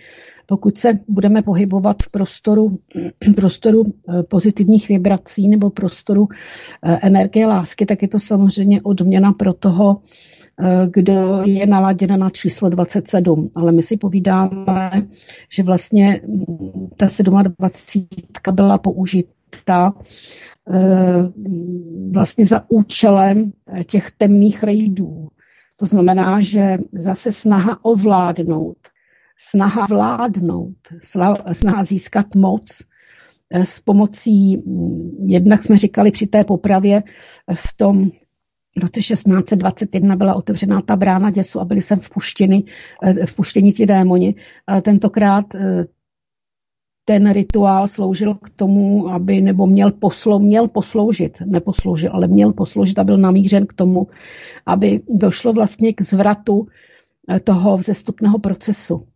Pokud se budeme pohybovat v prostoru, (clears throat) prostoru eh, pozitivních vibrací nebo prostoru eh, energie lásky, tak je to samozřejmě odměna pro toho, kdo je naladěn na číslo 27. Ale my si povídáme, že vlastně ta 27 byla použita místa vlastně za účelem těch temných rejdů. To znamená, že zase snaha ovládnout, snaha vládnout, snaha získat moc s pomocí, mm, jednak jsme říkali při té popravě v tom v roce 1621 byla otevřená ta brána děsu a byli sem vpuštěni, eh, vpuštěni ti démoni. Tentokrát eh, ten rituál sloužil k tomu, aby, nebo měl, poslou, měl posloužit, neposloužil, ale měl posloužit a byl namířen k tomu, aby došlo vlastně k zvratu eh, toho vzestupného procesu.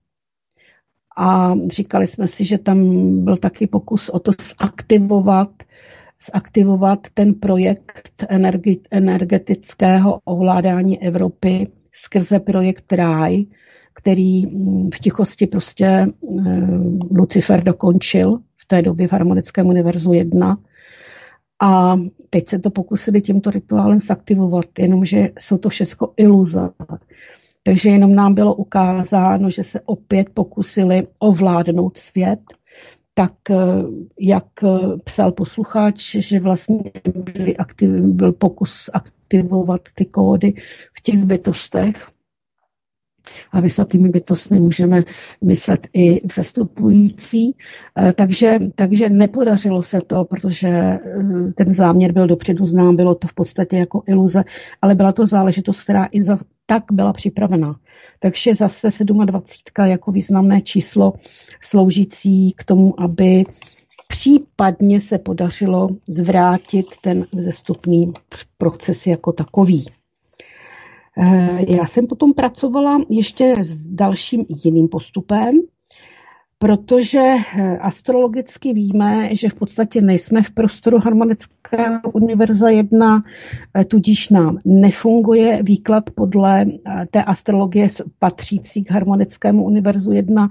A říkali jsme si, že tam byl taky pokus o to zaktivovat zaktivovat ten projekt energetického ovládání Evropy skrze projekt RAI, který mm, v tichosti prostě eh, Lucifer dokončil v té době v Harmonickém univerzu 1. A teď se to pokusili tímto rituálem zaktivovat, jenomže jsou to všechno iluze. Takže jenom nám bylo ukázáno, že se opět pokusili ovládnout svět – tak eh, jak eh, psal posluchač, že vlastně byly aktiv, byl pokus aktivovat ty kódy v těch bytostech. A vysokými bytostmi můžeme myslet i vzestupující. Eh, takže, takže nepodařilo se to, protože ten záměr byl dopředu znám, bylo to v podstatě jako iluze, ale byla to záležitost, která i za tak byla připravená. Takže zase 27 jako významné číslo sloužící k tomu, aby případně se podařilo zvrátit ten zestupný proces jako takový. Eh, já jsem potom pracovala ještě s dalším jiným postupem, protože eh, astrologicky víme, že v podstatě nejsme v prostoru harmonického univerza 1, eh, tudíž nám nefunguje výklad podle eh, té astrologie patřící k harmonickému univerzu 1,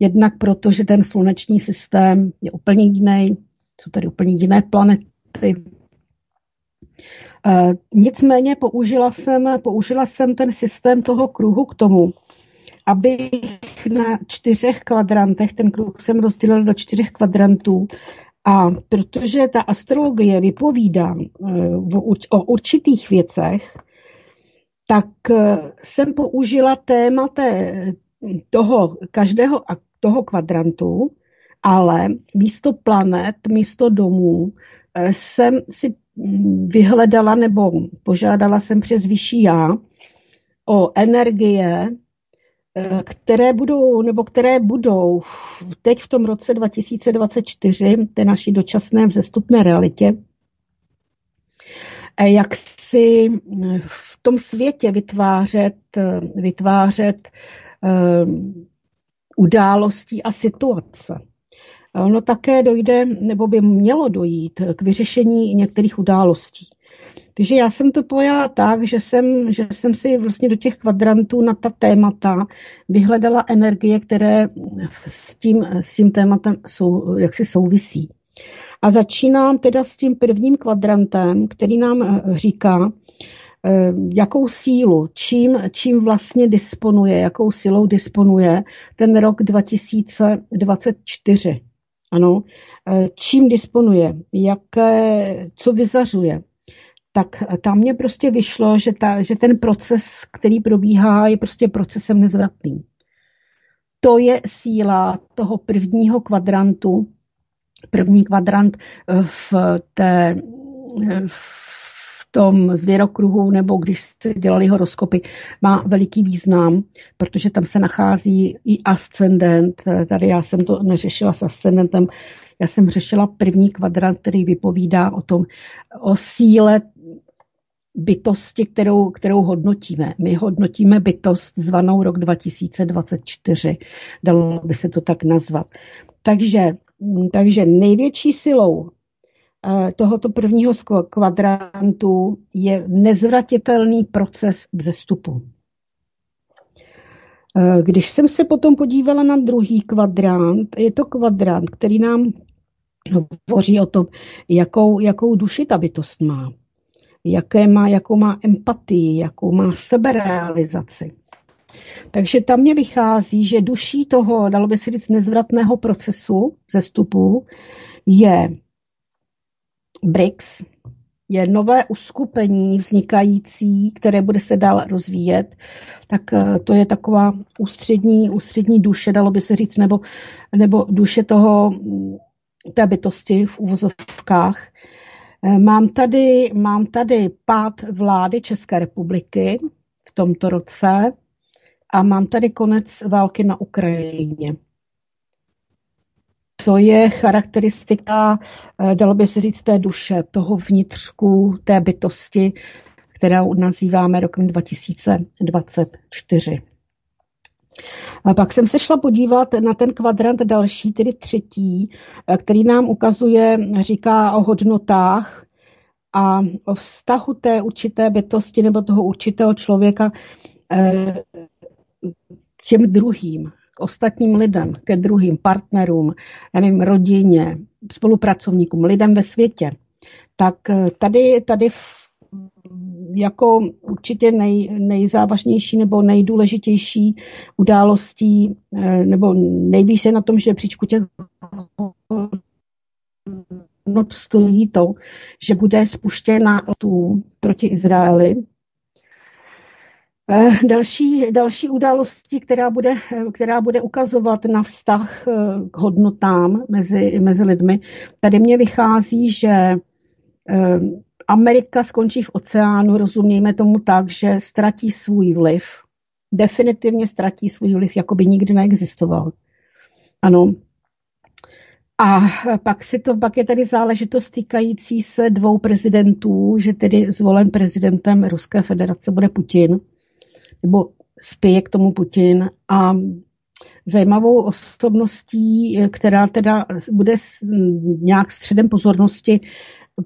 jednak proto, že ten sluneční systém je úplně jiný, jsou tady úplně jiné planety, Nicméně použila jsem, použila jsem ten systém toho kruhu k tomu, abych na čtyřech kvadrantech, ten kruh jsem rozdělil do čtyřech kvadrantů, a protože ta astrologie vypovídá eh, o určitých věcech, tak eh, jsem použila téma té, toho každého toho kvadrantu, ale místo planet, místo domů eh, jsem si mm, vyhledala nebo požádala jsem přes vyšší já o energie které budou, nebo které budou teď v tom roce 2024, té naší dočasné vzestupné realitě, eh, jak si eh, v tom světě vytvářet, vytvářet událostí a situace. Ono také dojde, nebo by mělo dojít k vyřešení některých událostí. Takže já jsem to pojala tak, že jsem, že jsem si vlastně do těch kvadrantů na ta témata vyhledala energie, které s tím, s tím tématem jsou, jaksi souvisí. A začínám teda s tím prvním kvadrantem, který nám eh, říká, eh, jakou sílu, čím, čím vlastně disponuje, jakou silou disponuje ten rok 2024. Ano, eh, čím disponuje, jaké, co vyzařuje tak tam mě prostě vyšlo, že, ta, že ten proces, který probíhá, je prostě procesem nezvratný. To je síla toho prvního kvadrantu, první kvadrant eh, v, té, eh, v tom zvěrokruhu, nebo když se dělali horoskopy, má veliký význam, protože tam se nachází i ascendent. Tady já jsem to neřešila s ascendentem, já jsem řešila první kvadrant, který vypovídá o tom, o síle bytosti, kterou, kterou hodnotíme. My hodnotíme bytost zvanou rok 2024, dalo by se to tak nazvat. Takže, takže největší silou eh, tohoto prvního kvadrantu je nezvratitelný proces vzestupu. Eh, když jsem se potom podívala na druhý kvadrant, je to kvadrant, který nám hovoří o tom, jakou, jakou duši ta bytost má jaké má, jakou má empatii, jakou má seberealizaci. Takže tam mě vychází, že duší toho, dalo by se říct, nezvratného procesu zestupu je BRICS je nové uskupení vznikající, které bude se dál rozvíjet, tak eh, to je taková ústřední, ústřední duše, dalo by se říct, nebo, nebo duše toho, té bytosti v uvozovkách. Eh, mám tady, mám tady pád vlády České republiky v tomto roce a mám tady konec války na Ukrajině. To je charakteristika, eh, dalo by se říct, té duše, toho vnitřku, té bytosti, kterou nazýváme rokem 2024. A pak jsem se šla podívat na ten kvadrant další, tedy třetí, eh, který nám ukazuje, říká o hodnotách a o vztahu té určité bytosti nebo toho určitého člověka eh, k těm druhým, k ostatním lidem, ke druhým partnerům, já nevím, rodině, spolupracovníkům, lidem ve světě. Tak eh, tady, tady jako určitě nej, nejzávažnější nebo nejdůležitější událostí, eh, nebo nejvíce na tom, že příčku těch not stojí to, že bude spuštěna tu proti Izraeli. Eh, další, další událostí, která bude, která bude ukazovat na vztah eh, k hodnotám mezi, mezi lidmi, tady mě vychází, že Amerika skončí v oceánu, rozumějme tomu tak, že ztratí svůj vliv. Definitivně ztratí svůj vliv, jako by nikdy neexistoval. Ano. A pak, si to, pak je tady záležitost týkající se dvou prezidentů, že tedy zvolen prezidentem Ruské federace bude Putin, nebo spěje k tomu Putin. A zajímavou osobností, která teda bude nějak středem pozornosti,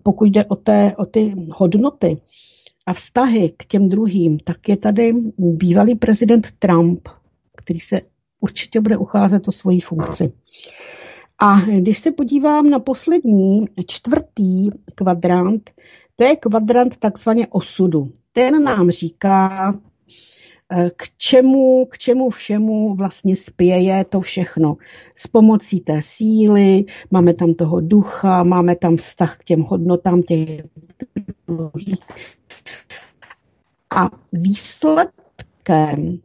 pokud jde o, té, o ty hodnoty a vztahy k těm druhým, tak je tady bývalý prezident Trump, který se určitě bude ucházet o svoji funkci. A když se podívám na poslední, čtvrtý kvadrant, to je kvadrant takzvaně osudu. Ten nám říká, k čemu, k čemu všemu vlastně spěje to všechno. S pomocí té síly, máme tam toho ducha, máme tam vztah k těm hodnotám těch a výsledkem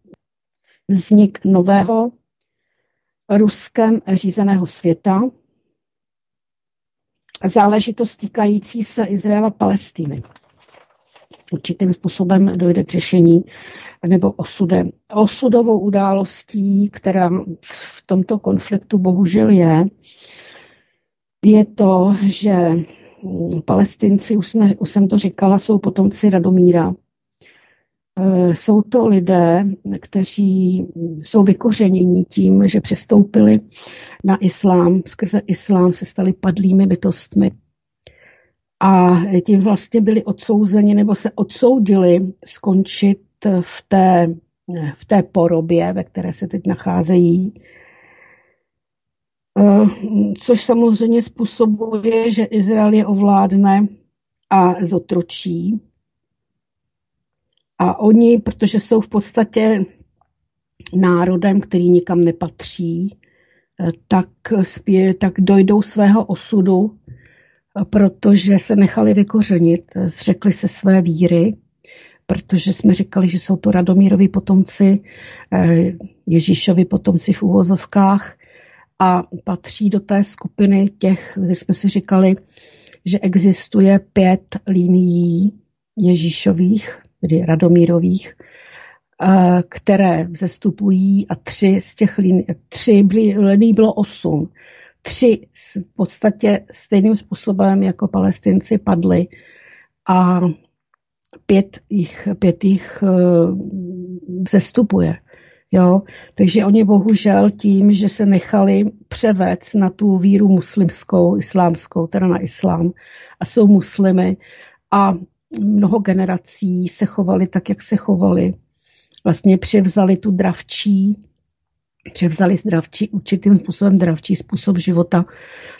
vznik nového ruskem řízeného světa, záležitost týkající se Izraela Palestiny. Určitým způsobem dojde k řešení nebo osudem. Osudovou událostí, která v tomto konfliktu bohužel je, je to, že palestinci, už, jsme, už jsem to říkala, jsou potomci Radomíra. E, jsou to lidé, kteří jsou vykořeněni tím, že přestoupili na islám, skrze islám se stali padlými bytostmi. A tím vlastně byli odsouzeni nebo se odsoudili skončit v té, v té porobě, ve které se teď nacházejí, eh, což samozřejmě způsobuje, že Izrael je ovládne a zotročí. A oni, protože jsou v podstatě národem, který nikam nepatří, eh, tak, spě, tak dojdou svého osudu, protože se nechali vykořenit, zřekli se své víry protože jsme říkali, že jsou to Radomírovi potomci, eh, Ježíšovi potomci v úvozovkách a patří do té skupiny těch, kde jsme si říkali, že existuje pět linií Ježíšových, tedy Radomírových, eh, které vzestupují a tři z těch linií, tři byly, bylo osm. Tři v podstatě stejným způsobem jako palestinci padly a pět jich, pět jich uh, zestupuje. Jo? Takže oni bohužel tím, že se nechali převést na tu víru muslimskou, islámskou, teda na islám a jsou muslimy a mnoho generací se chovali tak, jak se chovali. Vlastně převzali tu dravčí převzali zdravčí, určitým způsobem dravčí způsob života,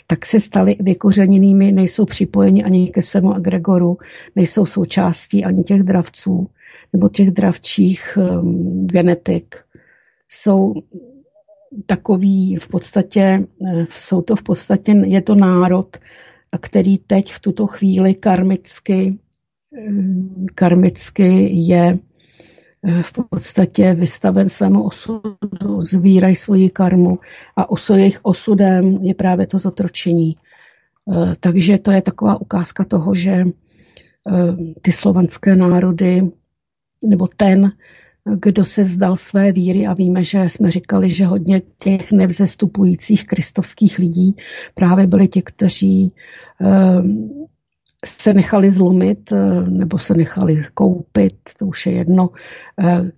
tak se stali vykořeněnými, nejsou připojeni ani ke svému agregoru, nejsou součástí ani těch dravců nebo těch dravčích um, genetik. Jsou takový v podstatě, eh, jsou to v podstatě, je to národ který teď v tuto chvíli karmicky, karmicky je v podstatě vystaven svému osudu, zvírají svoji karmu a oso jejich osudem je právě to zotročení. Eh, takže to je taková ukázka toho, že eh, ty slovanské národy, nebo ten, kdo se vzdal své víry a víme, že jsme říkali, že hodně těch nevzestupujících kristovských lidí právě byli ti, kteří se nechali zlomit nebo se nechali koupit, to už je jedno,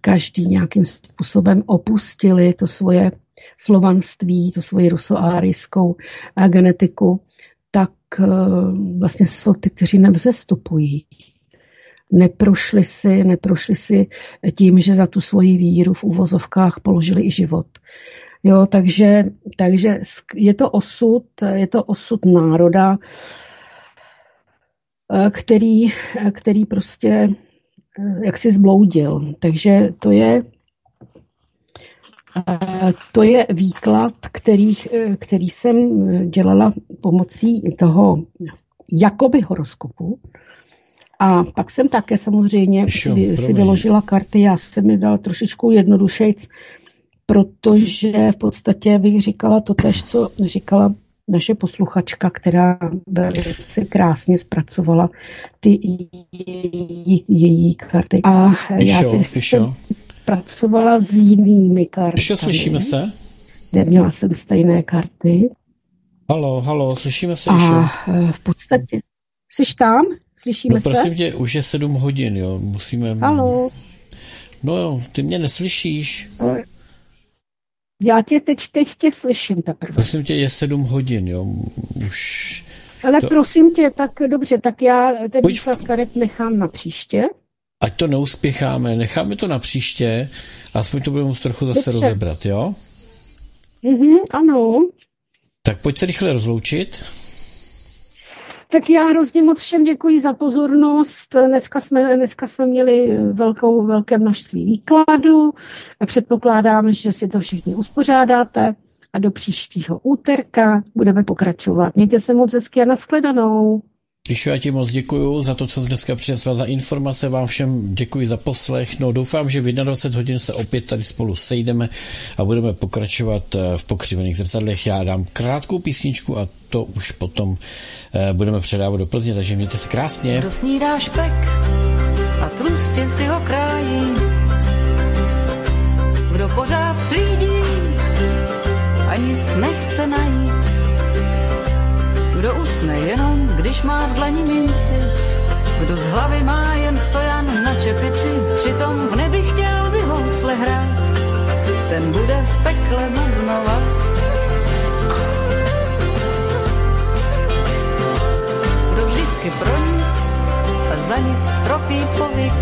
každý nějakým způsobem opustili to svoje slovanství, to svoji rusoárijskou genetiku tak eh, vlastně jsou ty, kteří nevzestupují. Neprošli si, neprošli si tím, že za tu svoji víru v úvozovkách položili i život. Jo, takže, takže je to osud, je to osud národa, eh, který, který prostě eh, jak si zbloudil. Takže to je to je výklad, který, který jsem dělala pomocí toho jakoby horoskopu. A pak jsem také samozřejmě si, si vyložila karty, já jsem mi dala trošičku jednodušejc, protože v podstatě bych říkala to tež, co říkala naše posluchačka, která velice krásně zpracovala ty její, její karty. A já jsem, pracovala s jinými kartami. Ještě slyšíme se? Neměla jsem stejné karty. Halo, halo, slyšíme se A ještě? v podstatě, jsi tam? Slyšíme no, se? prosím tě, už je sedm hodin, jo, musíme... Halo. No jo, ty mě neslyšíš. Já tě teď, teď tě slyším teprve. Prosím tě, je sedm hodin, jo, už... Ale to... prosím tě, tak dobře, tak já ten výklad karet nechám na příště ať to neuspěcháme, necháme to na příště, aspoň to budeme trochu zase Dobře. rozebrat, jo? Mhm, ano. Tak pojď se rychle rozloučit. Tak já hrozně moc všem děkuji za pozornost. Dneska jsme, dneska jsme měli velkou, velké množství výkladů. Předpokládám, že si to všichni uspořádáte a do úterka budeme pokračovat. Mějte se moc hezky a nashledanou. Když já ti moc děkuji za to, co jsi dneska přinesla, za informace, vám všem děkuji za poslech. No doufám, že v 21 hodin se opět tady spolu sejdeme a budeme pokračovat eh, v pokřivených zrcadlech. Já dám krátkou písničku a to už potom eh, budeme předávat do Plzně, takže mějte se krásně. Kdo snídá špek a trustě si ho krájí, kdo pořád slídí a nic nechce najít, kdo usne jenom, když má v dlani minci, kdo z hlavy má jen stojan na čepici, přitom v nebi chtěl by housle hrát, ten bude v pekle bubnovat. Kdo vždycky pro nic a za nic stropí povyk,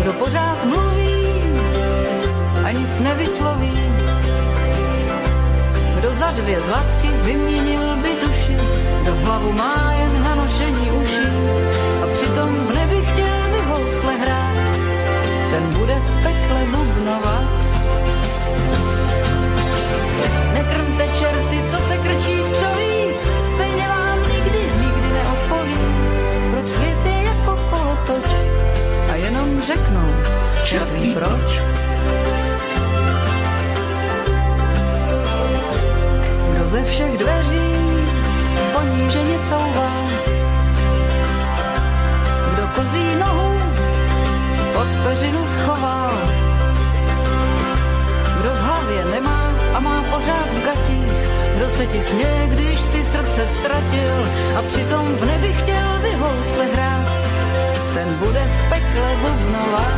kdo pořád mluví a nic nevysloví, kdo za dvě zlatky vyměnil by duši, do hlavu má jen na nošení uší a přitom v nebi chtěl by housle hrát, ten bude v pekle bubnovat. Nekrmte čerty, co se krčí v křoví, stejně vám nikdy, nikdy neodpoví, proč svět je jako kolotoč a jenom řeknou, čertví proč. proč. ze všech dveří poníženě couvá. Kdo kozí nohu pod peřinu schová, kdo v hlavě nemá a má pořád v gatích, kdo se ti směje, když si srdce ztratil a přitom v nebi chtěl vyhousle hrát, ten bude v pekle bubnovat.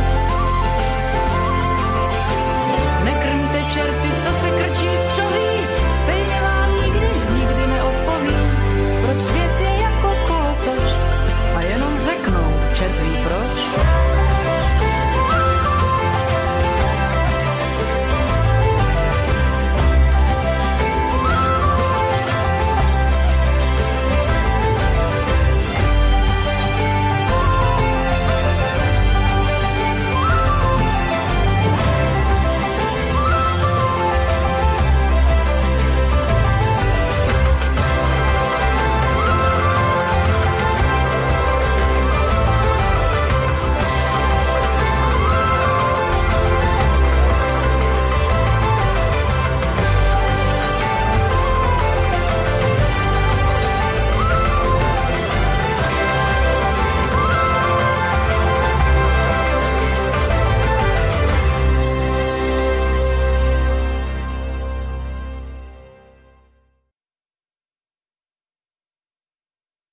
Nekrmte čerty, co se krčí